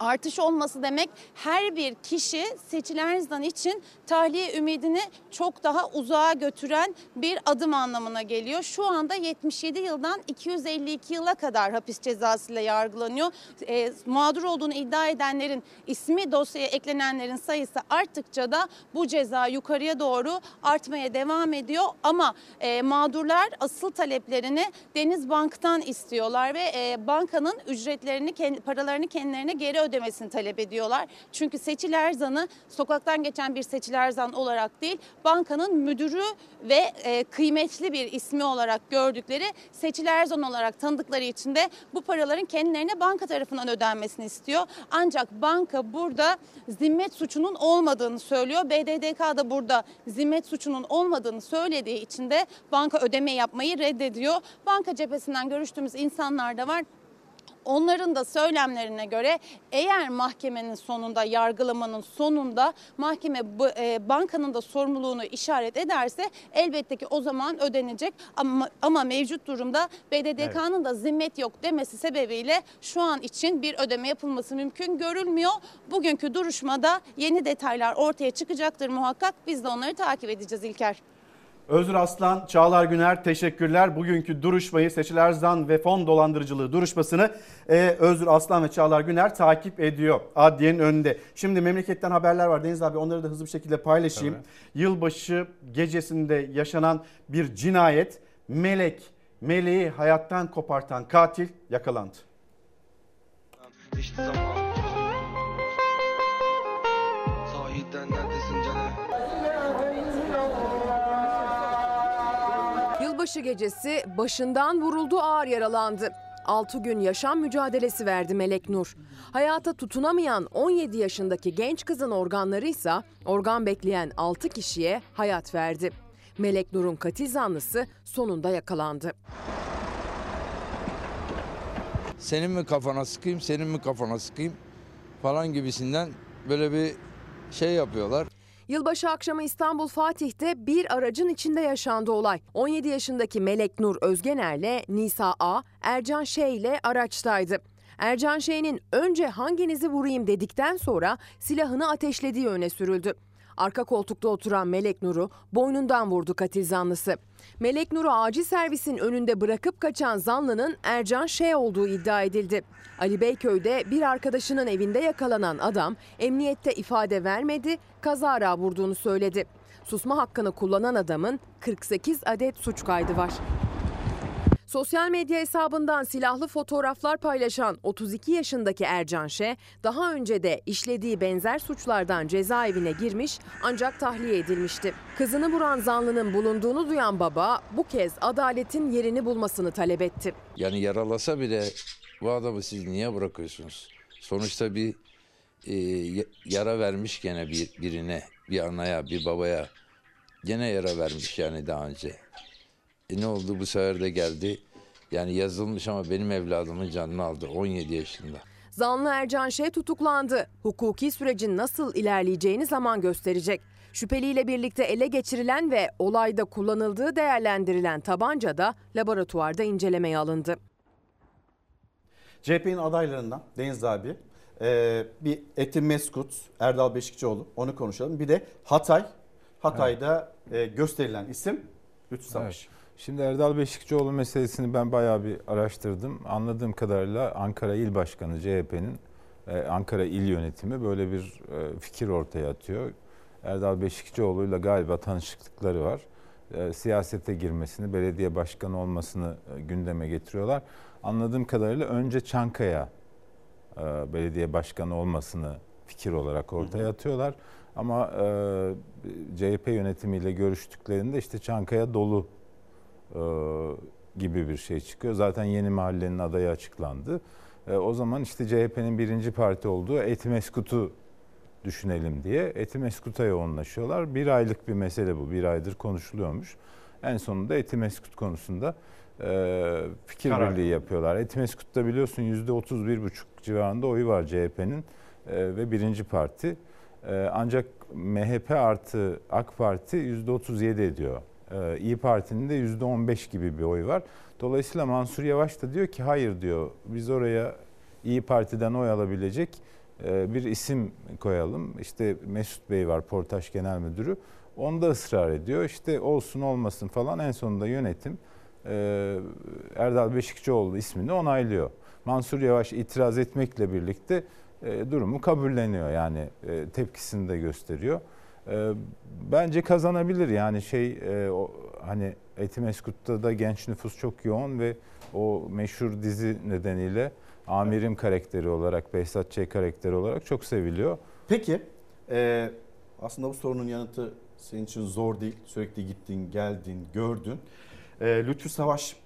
Artış olması demek her bir kişi seçilen zan için tahliye ümidini çok daha uzağa götüren bir adım anlamına geliyor. Şu anda 77 yıldan 252 yıla kadar hapis cezasıyla yargılanıyor. E, mağdur olduğunu iddia edenlerin ismi dosyaya eklenenlerin sayısı arttıkça da bu ceza yukarıya doğru artmaya devam ediyor. Ama e, mağdurlar asıl taleplerini Deniz Bank'tan istiyorlar ve e, bankanın ücretlerini, paralarını kendilerine geri ödemesini talep ediyorlar. Çünkü Seçil Erzan'ı sokaktan geçen bir Seçil Erzan olarak değil, bankanın müdürü ve e, kıymetli bir ismi olarak gördükleri Seçil Erzan olarak tanıdıkları için de bu paraların kendilerine banka tarafından ödenmesini istiyor. Ancak banka burada zimmet suçunun olmadığını söylüyor. BDDK da burada zimmet suçunun olmadığını söylediği için de banka ödeme yapmayı reddediyor. Banka cephesinden görüştüğümüz insanlar da var. Onların da söylemlerine göre eğer mahkemenin sonunda yargılamanın sonunda mahkeme e, bankanın da sorumluluğunu işaret ederse elbette ki o zaman ödenecek ama, ama mevcut durumda BDDK'nın evet. da zimmet yok demesi sebebiyle şu an için bir ödeme yapılması mümkün görülmüyor. Bugünkü duruşmada yeni detaylar ortaya çıkacaktır muhakkak biz de onları takip edeceğiz İlker. Özür Aslan, Çağlar Güner teşekkürler. Bugünkü duruşmayı Seçil Erzan ve fon dolandırıcılığı duruşmasını e, Özür Aslan ve Çağlar Güner takip ediyor adliyenin önünde. Şimdi memleketten haberler var Deniz abi onları da hızlı bir şekilde paylaşayım. Evet. Yılbaşı gecesinde yaşanan bir cinayet Melek, Meleği hayattan kopartan katil yakalandı. İşte zaman. Yılbaşı gecesi başından vuruldu ağır yaralandı. 6 gün yaşam mücadelesi verdi Melek Nur. Hayata tutunamayan 17 yaşındaki genç kızın organları ise organ bekleyen 6 kişiye hayat verdi. Melek Nur'un katil zanlısı sonunda yakalandı. Senin mi kafana sıkayım, senin mi kafana sıkayım falan gibisinden böyle bir şey yapıyorlar. Yılbaşı akşamı İstanbul Fatih'te bir aracın içinde yaşandı olay. 17 yaşındaki Melek Nur Özgener'le Nisa A, Ercan Şey ile araçtaydı. Ercan Şey'in önce hanginizi vurayım dedikten sonra silahını ateşlediği öne sürüldü. Arka koltukta oturan Melek Nur'u boynundan vurdu katil zanlısı. Melek Nur'u acil servisin önünde bırakıp kaçan zanlının Ercan Şey olduğu iddia edildi. Ali Beyköy'de bir arkadaşının evinde yakalanan adam emniyette ifade vermedi, kazara vurduğunu söyledi. Susma hakkını kullanan adamın 48 adet suç kaydı var. Sosyal medya hesabından silahlı fotoğraflar paylaşan 32 yaşındaki Ercan Şe, daha önce de işlediği benzer suçlardan cezaevine girmiş ancak tahliye edilmişti. Kızını vuran zanlının bulunduğunu duyan baba bu kez adaletin yerini bulmasını talep etti. Yani yaralasa bile bu adamı siz niye bırakıyorsunuz? Sonuçta bir e, yara vermiş gene bir, birine, bir anaya, bir babaya. Gene yara vermiş yani daha önce. E ne oldu bu sefer de geldi. Yani yazılmış ama benim evladımın canını aldı 17 yaşında. Zanlı Ercan Şey tutuklandı. Hukuki sürecin nasıl ilerleyeceğini zaman gösterecek. Şüpheliyle birlikte ele geçirilen ve olayda kullanıldığı değerlendirilen tabanca da laboratuvarda incelemeye alındı. CHP'nin adaylarından Deniz abi e, bir Etim Meskut, Erdal Beşikçioğlu onu konuşalım. Bir de Hatay. Hatay'da e, gösterilen isim Lütfü Savaş. Evet. Şimdi Erdal Beşikçioğlu meselesini ben bayağı bir araştırdım. Anladığım kadarıyla Ankara İl Başkanı CHP'nin e, Ankara İl Yönetimi böyle bir e, fikir ortaya atıyor. Erdal Beşikçioğlu'yla galiba tanışıklıkları var. E, siyasete girmesini, belediye başkanı olmasını gündeme getiriyorlar. Anladığım kadarıyla önce Çankaya belediye başkanı olmasını fikir olarak ortaya atıyorlar. Ama CHP yönetimiyle görüştüklerinde işte Çankaya dolu gibi bir şey çıkıyor. Zaten yeni mahallenin adayı açıklandı. O zaman işte CHP'nin birinci parti olduğu Etimeskut'u düşünelim diye Etimeskut'a yoğunlaşıyorlar. Bir aylık bir mesele bu. Bir aydır konuşuluyormuş. En sonunda Etimeskut konusunda e, fikir Karar. birliği yapıyorlar. Etimeskut'ta biliyorsun %31,5 civarında oyu var CHP'nin e, ve birinci parti. E, ancak MHP artı AK Parti %37 ediyor. E, İyi Parti'nin de %15 gibi bir oy var. Dolayısıyla Mansur Yavaş da diyor ki hayır diyor biz oraya İyi Parti'den oy alabilecek e, bir isim koyalım. İşte Mesut Bey var Portaş Genel Müdürü. Onda ısrar ediyor. İşte olsun olmasın falan en sonunda yönetim e, Erdal Beşikçioğlu ismini onaylıyor. Mansur Yavaş itiraz etmekle birlikte e, durumu kabulleniyor yani tepkisini de gösteriyor. Bence kazanabilir yani şey hani Etimeskut'ta da genç nüfus çok yoğun ve o meşhur dizi nedeniyle amirim karakteri olarak, Behzat Ç. karakteri olarak çok seviliyor. Peki e, aslında bu sorunun yanıtı senin için zor değil. Sürekli gittin, geldin, gördün. E, Lütfü Savaş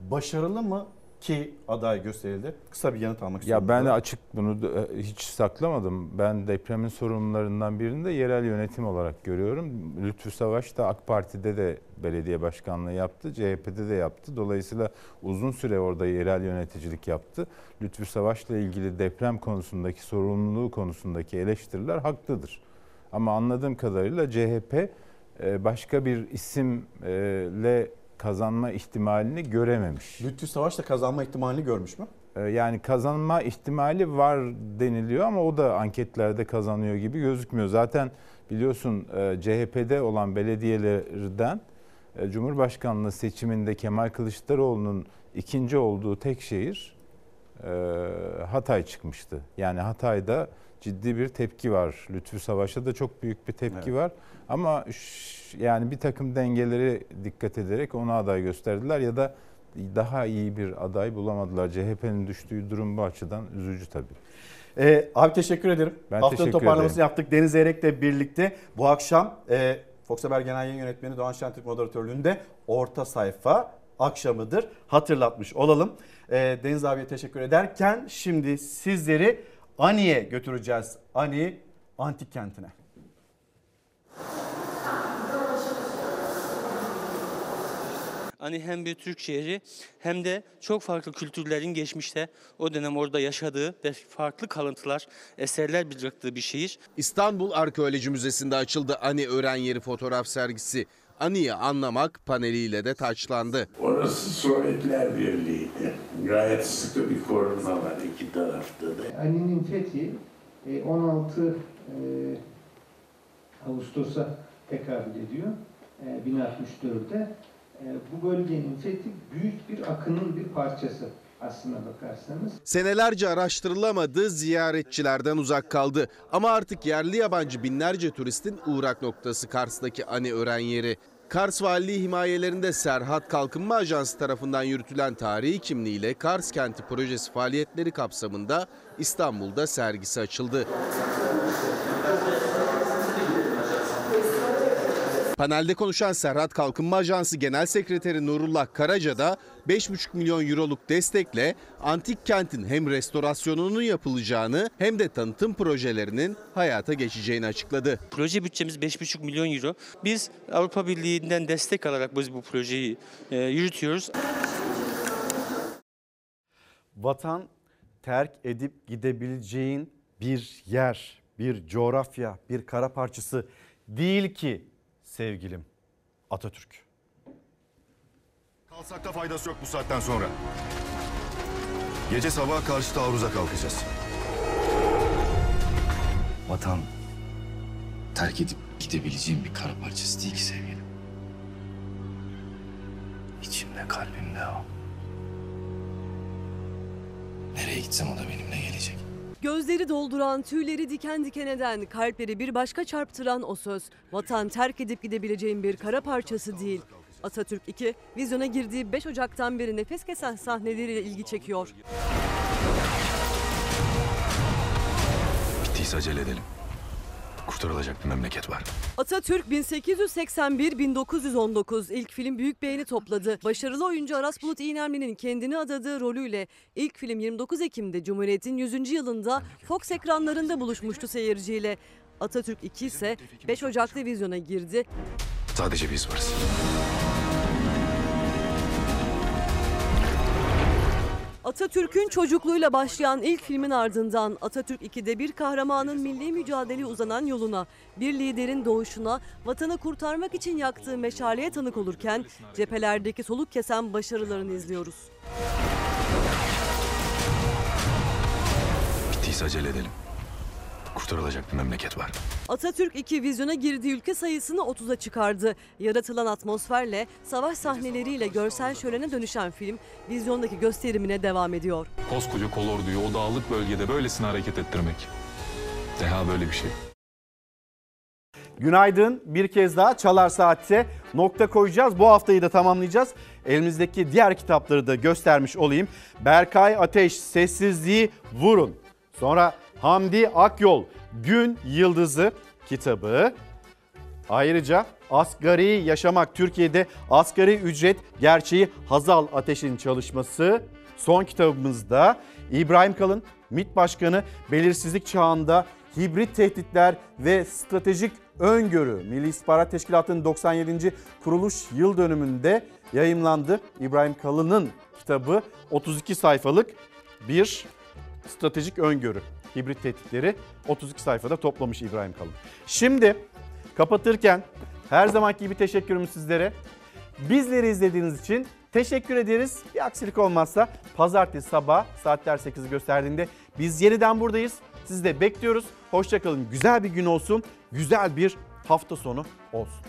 başarılı mı ki aday gösterildi? Kısa bir yanıt almak istiyorum. Ya ben de açık bunu e, hiç saklamadım. Ben depremin sorunlarından birini de yerel yönetim olarak görüyorum. Lütfü Savaş da AK Parti'de de belediye başkanlığı yaptı. CHP'de de yaptı. Dolayısıyla uzun süre orada yerel yöneticilik yaptı. Lütfü Savaş'la ilgili deprem konusundaki sorumluluğu konusundaki eleştiriler haklıdır. Ama anladığım kadarıyla CHP e, başka bir isimle kazanma ihtimalini görememiş. Lütfü Savaş da kazanma ihtimalini görmüş mü? Ee, yani kazanma ihtimali var deniliyor ama o da anketlerde kazanıyor gibi gözükmüyor. Zaten biliyorsun e, CHP'de olan belediyelerden e, Cumhurbaşkanlığı seçiminde Kemal Kılıçdaroğlu'nun ikinci olduğu tek şehir e, Hatay çıkmıştı. Yani Hatay'da ciddi bir tepki var. Lütfü Savaş'a da çok büyük bir tepki evet. var. Ama yani bir takım dengeleri dikkat ederek ona aday gösterdiler ya da daha iyi bir aday bulamadılar. CHP'nin düştüğü durum bu açıdan üzücü tabii. Ee, abi teşekkür ederim. Ben Haftanın teşekkür toparlamasını ederim. yaptık. Deniz Eyrek'le birlikte bu akşam e, Fox Haber Genel Yayın Yönetmeni Doğan Şentürk moderatörlüğünde orta sayfa akşamıdır hatırlatmış olalım. E, Deniz abiye teşekkür ederken şimdi sizleri Ani'ye götüreceğiz. Ani antik kentine. Hani hem bir Türk şehri hem de çok farklı kültürlerin geçmişte o dönem orada yaşadığı ve farklı kalıntılar, eserler bıraktığı bir şehir. İstanbul Arkeoloji Müzesi'nde açıldı Ani Öğren Yeri fotoğraf sergisi. Ani'yi anlamak paneliyle de taçlandı. Orası Sovyetler Birliği'ydi. Gayet sıkı bir korunma var iki tarafta da. Ani'nin fethi 16 e, e, Ağustos'a tekabül ediyor. 1064'te. E, bu bölgenin fethi büyük bir akının bir parçası aslına bakarsanız. Senelerce araştırılamadı, ziyaretçilerden uzak kaldı. Ama artık yerli yabancı binlerce turistin uğrak noktası Kars'taki Ani Ören yeri. Kars Valiliği himayelerinde Serhat Kalkınma Ajansı tarafından yürütülen tarihi kimliğiyle Kars Kenti projesi faaliyetleri kapsamında İstanbul'da sergisi açıldı. Panelde konuşan Serhat Kalkınma Ajansı Genel Sekreteri Nurullah Karaca da 5,5 milyon euroluk destekle antik kentin hem restorasyonunun yapılacağını hem de tanıtım projelerinin hayata geçeceğini açıkladı. Proje bütçemiz 5,5 milyon euro. Biz Avrupa Birliği'nden destek alarak biz bu projeyi e, yürütüyoruz. Vatan terk edip gidebileceğin bir yer, bir coğrafya, bir kara parçası değil ki sevgilim Atatürk. Kalsak da faydası yok bu saatten sonra. Gece sabaha karşı taarruza kalkacağız. Vatan terk edip gidebileceğim bir kara parçası değil ki sevgilim. İçimde kalbimde o. Nereye gitsem o da benimle gelecek. Gözleri dolduran, tüyleri diken diken eden, kalpleri bir başka çarptıran o söz. Vatan terk edip gidebileceğin bir kara parçası değil. Atatürk 2, vizyona girdiği 5 Ocak'tan beri nefes kesen sahneleriyle ilgi çekiyor. Bittiyse acele edelim. Kurtarılacak bir memleket var. Atatürk 1881-1919 ilk film büyük beğeni topladı. Başarılı oyuncu Aras Bulut İynemli'nin kendini adadığı rolüyle ilk film 29 Ekim'de Cumhuriyet'in 100. yılında Fox ekranlarında buluşmuştu seyirciyle. Atatürk 2 ise 5 Ocak'ta vizyona girdi. Sadece biz varız. Atatürk'ün çocukluğuyla başlayan ilk filmin ardından Atatürk 2'de bir kahramanın milli mücadele uzanan yoluna, bir liderin doğuşuna, vatanı kurtarmak için yaktığı meşaleye tanık olurken cephelerdeki soluk kesen başarılarını izliyoruz. Bittiyse acele edelim. Kurtarılacak bir memleket var. Atatürk 2 vizyona girdiği ülke sayısını 30'a çıkardı. Yaratılan atmosferle, savaş sahneleriyle görsel şölene dönüşen film vizyondaki gösterimine devam ediyor. Koskoca kolorduyu o dağlık bölgede böylesine hareket ettirmek. Deha böyle bir şey. Günaydın. Bir kez daha Çalar Saat'te nokta koyacağız. Bu haftayı da tamamlayacağız. Elimizdeki diğer kitapları da göstermiş olayım. Berkay Ateş Sessizliği Vurun. Sonra Hamdi Akyol Gün Yıldızı kitabı. Ayrıca Asgari Yaşamak Türkiye'de Asgari Ücret Gerçeği Hazal Ateş'in çalışması. Son kitabımızda İbrahim Kalın, MİT Başkanı belirsizlik çağında hibrit tehditler ve stratejik öngörü Milli İstihbarat Teşkilatı'nın 97. kuruluş yıl dönümünde yayımlandı. İbrahim Kalın'ın kitabı 32 sayfalık bir stratejik öngörü. Hibrit tehditleri 32 sayfada toplamış İbrahim Kalın. Şimdi kapatırken her zamanki gibi teşekkürümüz sizlere. Bizleri izlediğiniz için teşekkür ederiz. Bir aksilik olmazsa pazartesi sabah saatler 8'i gösterdiğinde biz yeniden buradayız. Sizi de bekliyoruz. Hoşçakalın. Güzel bir gün olsun. Güzel bir hafta sonu olsun.